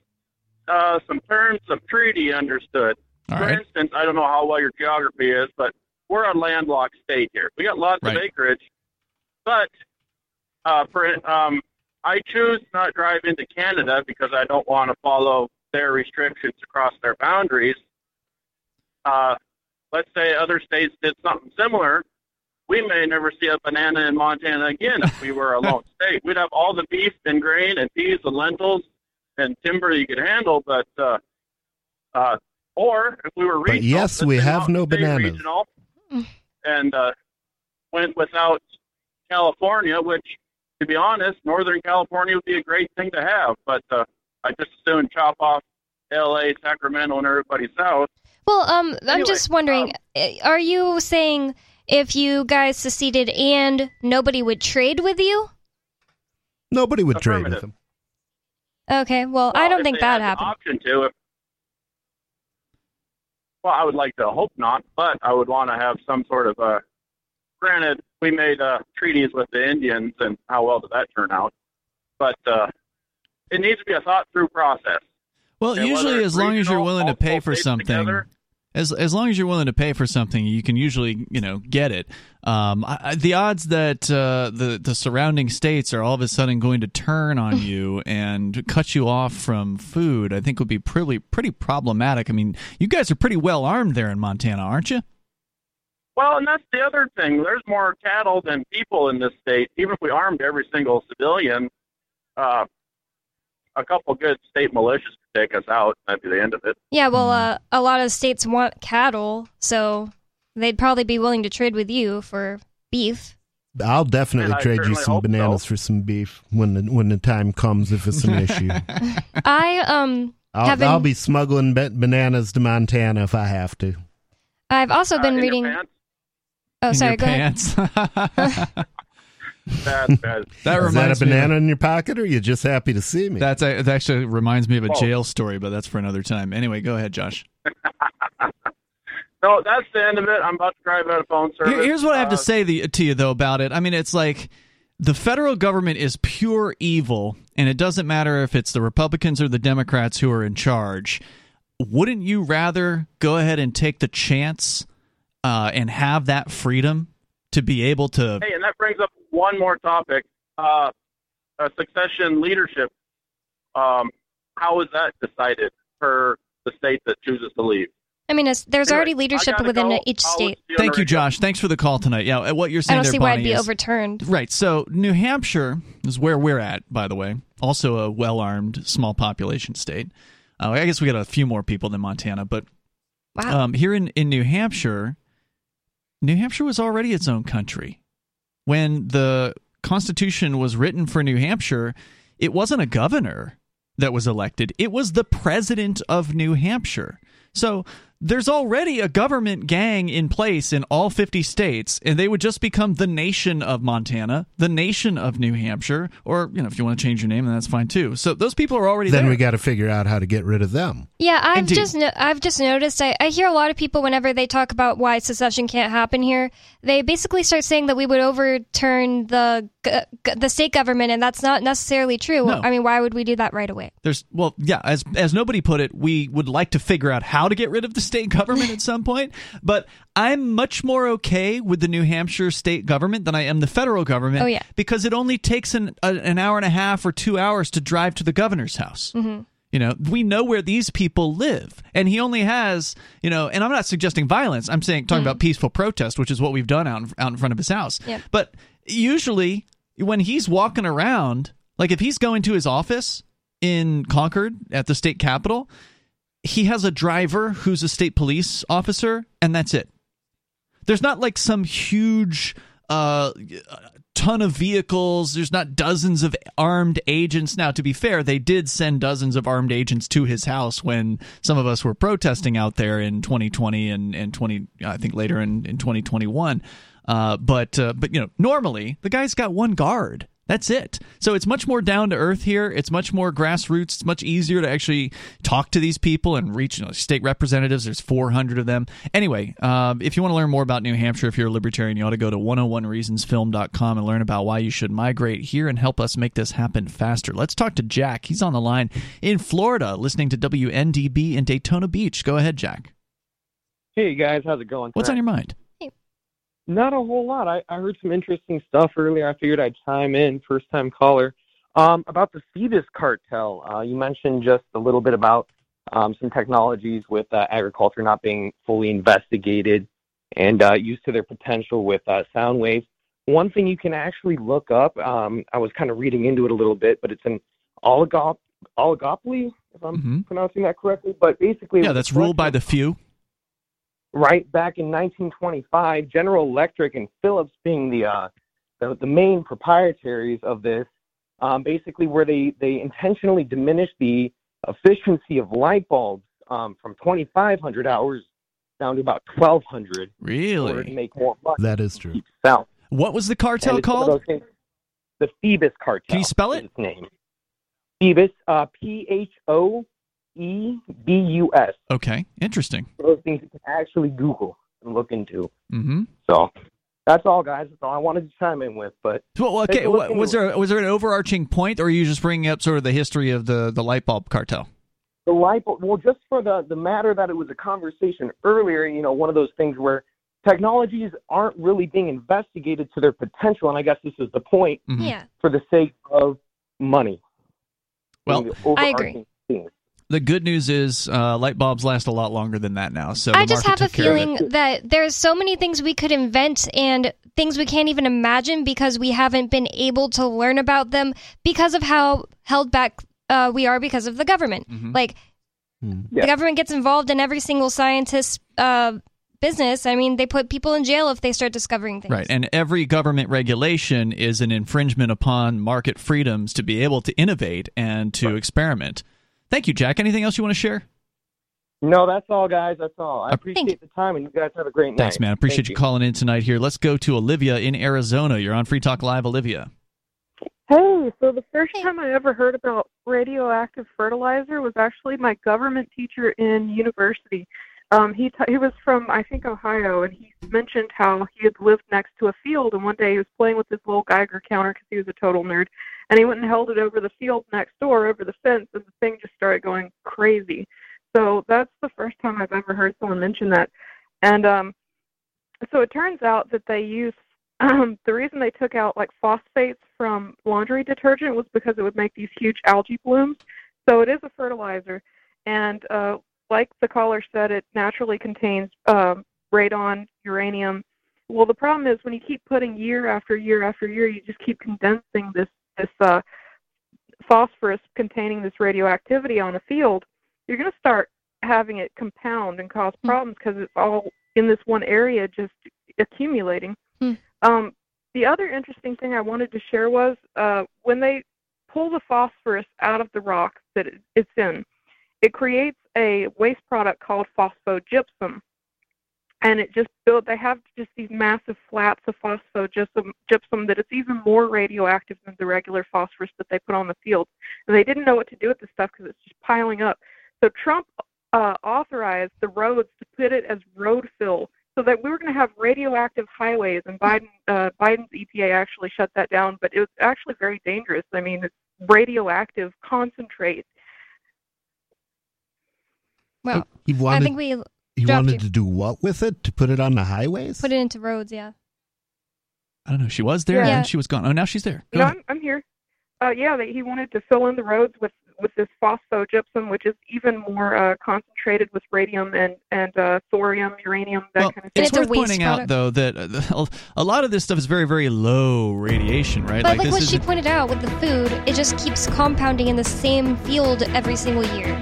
[SPEAKER 11] uh, some terms of treaty understood.
[SPEAKER 1] All
[SPEAKER 11] For
[SPEAKER 1] right.
[SPEAKER 11] instance, I don't know how well your geography is, but we're a landlocked state here. We got lots
[SPEAKER 1] Right.
[SPEAKER 11] of acreage, but uh, for um, I choose not to drive into Canada because I don't want to follow their restrictions across their boundaries. Uh, let's say other states did something similar, we may never see a banana in Montana again if we were a lone state. We'd have all the beef and grain and peas and lentils and timber you could handle, but uh, uh, or if we were regional,
[SPEAKER 3] But
[SPEAKER 11] yes,
[SPEAKER 3] we have no bananas.
[SPEAKER 11] regional, and uh, went without California, which, to be honest, Northern California would be a great thing to have, but uh, I just soon chop off L.A., Sacramento, and everybody south.
[SPEAKER 2] Well, um, I'm
[SPEAKER 11] Anyway,
[SPEAKER 2] just wondering, uh, are you saying if you guys seceded and nobody would trade with you?
[SPEAKER 3] Nobody would trade with them.
[SPEAKER 2] Okay, well, I don't think that
[SPEAKER 11] had the
[SPEAKER 2] happened.
[SPEAKER 11] Option to if well, I would like to hope not, but I would want to have some sort of uh Granted, we made uh, treaties with the Indians, and how well did that turn out? But uh, it needs to be a thought-through process.
[SPEAKER 1] Well,
[SPEAKER 11] And
[SPEAKER 1] usually, as long as you're willing to pay for something,
[SPEAKER 11] together,
[SPEAKER 1] as as long as you're willing to pay for something, you can usually you know get it. Um, I, the odds that uh, the the surrounding states are all of a sudden going to turn on you and cut you off from food, I think would be pretty pretty problematic. I mean, you guys are pretty well armed there in Montana, aren't you?
[SPEAKER 11] Well, and that's the other thing. There's more cattle than people in this state. Even if we armed every single civilian, uh, a couple good state militias take us out. That'd be the end of it.
[SPEAKER 2] Yeah, well,
[SPEAKER 1] Mm.
[SPEAKER 2] uh, a lot of states want cattle, so they'd probably be willing to trade with you for beef.
[SPEAKER 3] I'll definitely
[SPEAKER 11] And
[SPEAKER 3] trade you some bananas
[SPEAKER 11] so.
[SPEAKER 3] for some beef when the when the time comes if it's an issue.
[SPEAKER 2] I um
[SPEAKER 3] I'll,
[SPEAKER 2] have been,
[SPEAKER 3] I'll be smuggling ba- bananas to Montana if I have to.
[SPEAKER 2] I've also
[SPEAKER 11] Uh,
[SPEAKER 2] been
[SPEAKER 11] in your
[SPEAKER 2] reading.
[SPEAKER 11] pants?
[SPEAKER 2] Oh,
[SPEAKER 1] in
[SPEAKER 2] sorry.
[SPEAKER 1] your
[SPEAKER 2] Go ahead.
[SPEAKER 1] pants.
[SPEAKER 11] Bad, bad.
[SPEAKER 1] that
[SPEAKER 3] Is that a
[SPEAKER 1] reminds me. of-
[SPEAKER 3] banana in your pocket, or are you just happy to see me?
[SPEAKER 1] That's that actually reminds me of a
[SPEAKER 11] Oh.
[SPEAKER 1] jail story, but that's for another time. Anyway, go ahead, Josh.
[SPEAKER 11] No, that's the end of it. I'm about to drive out of phone service.
[SPEAKER 1] Here- Here's what I have to
[SPEAKER 11] Uh,
[SPEAKER 1] say the, to you though about it. I mean, it's like the federal government is pure evil, and it doesn't matter if it's the Republicans or the Democrats who are in charge. Wouldn't you rather go ahead and take the chance uh, and have that freedom to be able to?
[SPEAKER 11] Hey, and that brings up one more topic: uh, uh, succession leadership. Um, how is that decided per the state that chooses to leave?
[SPEAKER 2] I mean, there's
[SPEAKER 11] Anyway,
[SPEAKER 2] already leadership within
[SPEAKER 11] go.
[SPEAKER 2] each state.
[SPEAKER 11] see on the
[SPEAKER 1] Thank you. Josh. Thanks for the call tonight. Yeah, uh, what you're
[SPEAKER 2] I
[SPEAKER 1] saying
[SPEAKER 2] don't
[SPEAKER 1] there,
[SPEAKER 2] see why
[SPEAKER 1] Bonnie,
[SPEAKER 2] it'd be
[SPEAKER 1] is-
[SPEAKER 2] overturned.
[SPEAKER 1] Right. So New Hampshire is where we're at, by the way. Also a well-armed, small population state. Uh, I guess we got a few more people than Montana, but
[SPEAKER 2] Wow.
[SPEAKER 1] um, here in, in New Hampshire, New Hampshire was already its own country. When the Constitution was written for New Hampshire, it wasn't a governor that was elected, it was the president of New Hampshire. So there's already a government gang in place in all 50 states, and they would just become the nation of Montana, the nation of New Hampshire, or, you know, if you want to change your name, then that's fine too. So those people are already
[SPEAKER 3] Then
[SPEAKER 1] there.
[SPEAKER 3] we got to figure out how to get rid of them.
[SPEAKER 2] Yeah, I've
[SPEAKER 1] Indeed.
[SPEAKER 2] just no- I've just noticed. I, I hear a lot of people whenever they talk about why secession can't happen here, they basically start saying that we would overturn the g- g- the state government, and that's not necessarily true.
[SPEAKER 1] No.
[SPEAKER 2] I mean, why would we do that right away?
[SPEAKER 1] There's well, yeah, as as nobody put it, we would like to figure out how to get rid of the state government at some point. But I'm much more okay with the New Hampshire state government than I am the federal government.
[SPEAKER 2] Oh, yeah.
[SPEAKER 1] because it only takes an a, an hour and a half or two hours to drive to the governor's house.
[SPEAKER 2] hmm
[SPEAKER 1] You know, we know where these people live, and he only has, you know, and I'm not suggesting violence. I'm saying talking about peaceful protest, which is what we've done out in, out in front of his house.
[SPEAKER 2] Yep.
[SPEAKER 1] But usually, when he's walking around, like if he's going to his office in Concord at the state capitol, he has a driver who's a state police officer, and that's it. There's not like some huge uh, ton of vehicles. There's not dozens of armed agents. Now, to be fair, they did send dozens of armed agents to his house when some of us were protesting out there in 2020 and, and 20, I think later in, in 2021. Uh, but uh, but you know, normally the guy's got one guard. That's it. So it's much more down to earth here. It's much more grassroots. It's much easier to actually talk to these people and reach you know, state representatives. There's 400 of them. Anyway, um, if you want to learn more about New Hampshire, if you're a libertarian, you ought to go to 101reasonsfilm.com and learn about why you should migrate here and help us make this happen faster. Let's talk to Jack. He's on the line in Florida, listening to WNDB in Daytona Beach. Go ahead, Jack.
[SPEAKER 12] Hey guys, how's it going?
[SPEAKER 1] What's on your mind?
[SPEAKER 12] Not a whole lot. I, I heard some interesting stuff earlier. I figured I'd chime in, first time caller. Um, about the Phoebus cartel. Uh, you mentioned just a little bit about um, some technologies with uh, agriculture not being fully investigated and uh, used to their potential with uh, sound waves. One thing you can actually look up, um, I was kind of reading into it a little bit, but it's an oligop- oligopoly, if I'm
[SPEAKER 1] Mhm.
[SPEAKER 12] pronouncing that correctly. But basically,
[SPEAKER 1] Yeah, that's ruled by the few.
[SPEAKER 12] Right back in 1925, General Electric and Philips being the uh, the, the main proprietaries of this, um, basically where they they intentionally diminished the efficiency of light bulbs um, from 2,500 hours down to about 1,200 in order to
[SPEAKER 1] Really?
[SPEAKER 12] make more money.
[SPEAKER 3] That is true.
[SPEAKER 12] Sound.
[SPEAKER 1] What was the cartel
[SPEAKER 12] it's one of
[SPEAKER 1] called?
[SPEAKER 12] things- The Phoebus cartel.
[SPEAKER 1] Can you spell it?
[SPEAKER 12] Its name. Phoebus. Uh, P H O E B U S.
[SPEAKER 1] Okay, interesting.
[SPEAKER 12] Those things you can actually Google and look into.
[SPEAKER 1] Mm-hmm.
[SPEAKER 12] So that's all, guys. That's all I wanted to chime in with. But
[SPEAKER 1] Well, okay.
[SPEAKER 12] a into
[SPEAKER 1] Was there was there an overarching point, or are you just bringing up sort of the history of the the light bulb cartel?
[SPEAKER 12] the light bulb? Well, just for the the matter that it was a conversation earlier. You know, one of those things where technologies aren't really being investigated to their potential, and I guess this is the point
[SPEAKER 1] Mhm.
[SPEAKER 2] Yeah.
[SPEAKER 12] for the sake of money.
[SPEAKER 1] Well,
[SPEAKER 2] I agree.
[SPEAKER 12] overarching theme.
[SPEAKER 1] The good news is uh, light bulbs last a lot longer than that now. So
[SPEAKER 2] I
[SPEAKER 1] the
[SPEAKER 2] just
[SPEAKER 1] market
[SPEAKER 2] have a
[SPEAKER 1] took care of it.
[SPEAKER 2] feeling that there's so many things we could invent and things we can't even imagine because we haven't been able to learn about them because of how held back uh, we are because of the government.
[SPEAKER 1] Mhm.
[SPEAKER 2] Like.
[SPEAKER 12] Yeah.
[SPEAKER 2] the government gets involved in every single scientist's uh, business. I mean, they put people in jail if they start discovering things.
[SPEAKER 1] Right, and every government regulation is an infringement upon market freedoms to be able to innovate and to experiment. Thank you, Jack. Anything else you want to share?
[SPEAKER 12] No, that's all, guys. That's all. I
[SPEAKER 1] Uh,
[SPEAKER 12] appreciate the time, and you guys have a great night.
[SPEAKER 1] Thanks, man. Appreciate
[SPEAKER 12] Thank
[SPEAKER 1] you calling in tonight. Here, let's go to Olivia in Arizona. You're on Free Talk Live, Olivia.
[SPEAKER 13] Hey, so the first time I ever heard about radioactive fertilizer was actually my government teacher in university. Um, he t- he was from I think Ohio, and he mentioned how he had lived next to a field, and one day he was playing with his little Geiger counter because he was a total nerd, and he went and held it over the field next door, over the fence, and the thing just started going crazy. So that's the first time I've ever heard someone mention that, and um, so it turns out that they use um, the reason they took out like phosphates from laundry detergent was because it would make these huge algae blooms. So it is a fertilizer, and uh, like the caller said, it naturally contains um, radon, uranium. Well, the problem is when you keep putting year after year after year, you just keep condensing this this uh, phosphorus containing this radioactivity on a field. You're going to start having it compound and cause problems because it's all in this one area, just accumulating.
[SPEAKER 2] Hmm.
[SPEAKER 13] Um, the other interesting thing I wanted to share was uh, when they pull the phosphorus out of the rock that it's in, it creates a waste product called phosphogypsum. And it just built, they have just these massive flats of phosphogypsum gypsum that it's even more radioactive than the regular phosphorus that they put on the field. And they didn't know what to do with this stuff because it's just piling up. So Trump uh, authorized the roads to put it as road fill so that we were going to have radioactive highways and Biden uh, Biden's EPA actually shut that down but it was actually very dangerous I mean it's radioactive concentrate
[SPEAKER 2] Well,
[SPEAKER 3] He wanted,
[SPEAKER 2] I think we
[SPEAKER 3] he wanted
[SPEAKER 2] you.
[SPEAKER 3] to do what with it? To put it on the highways?
[SPEAKER 2] put it into roads. Yeah.
[SPEAKER 1] I don't know. She was there,
[SPEAKER 13] Yeah.
[SPEAKER 1] and then she was gone. Oh, now she's there. Go
[SPEAKER 13] no
[SPEAKER 1] ahead.
[SPEAKER 13] I'm, I'm here uh, yeah they, he wanted to fill in the roads with with this phosphogypsum which is even more uh, concentrated with radium and and uh, thorium uranium that
[SPEAKER 1] Well,
[SPEAKER 13] kind of thing
[SPEAKER 1] it's worth pointing out, though, that uh, a lot of this stuff is very, very low radiation, right?
[SPEAKER 2] But like,
[SPEAKER 1] this
[SPEAKER 2] what
[SPEAKER 1] is
[SPEAKER 2] she pointed out with the food, it just keeps compounding in the same field every single year.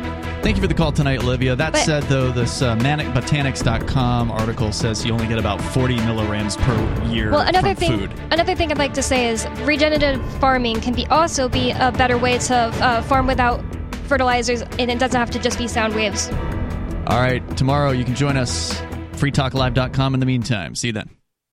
[SPEAKER 1] Thank you for the call tonight, Olivia. That
[SPEAKER 2] But-
[SPEAKER 1] said, though, this uh, manicbotanics.com article says you only get about 40 milligrams per year
[SPEAKER 2] Well, another thing,
[SPEAKER 1] food.
[SPEAKER 2] another thing I'd like to say is regenerative farming can be also be a better way to uh, farm without fertilizers, and it doesn't have to just be sound waves.
[SPEAKER 1] All right, tomorrow you can join us, freetalklive.com in the meantime. See you then.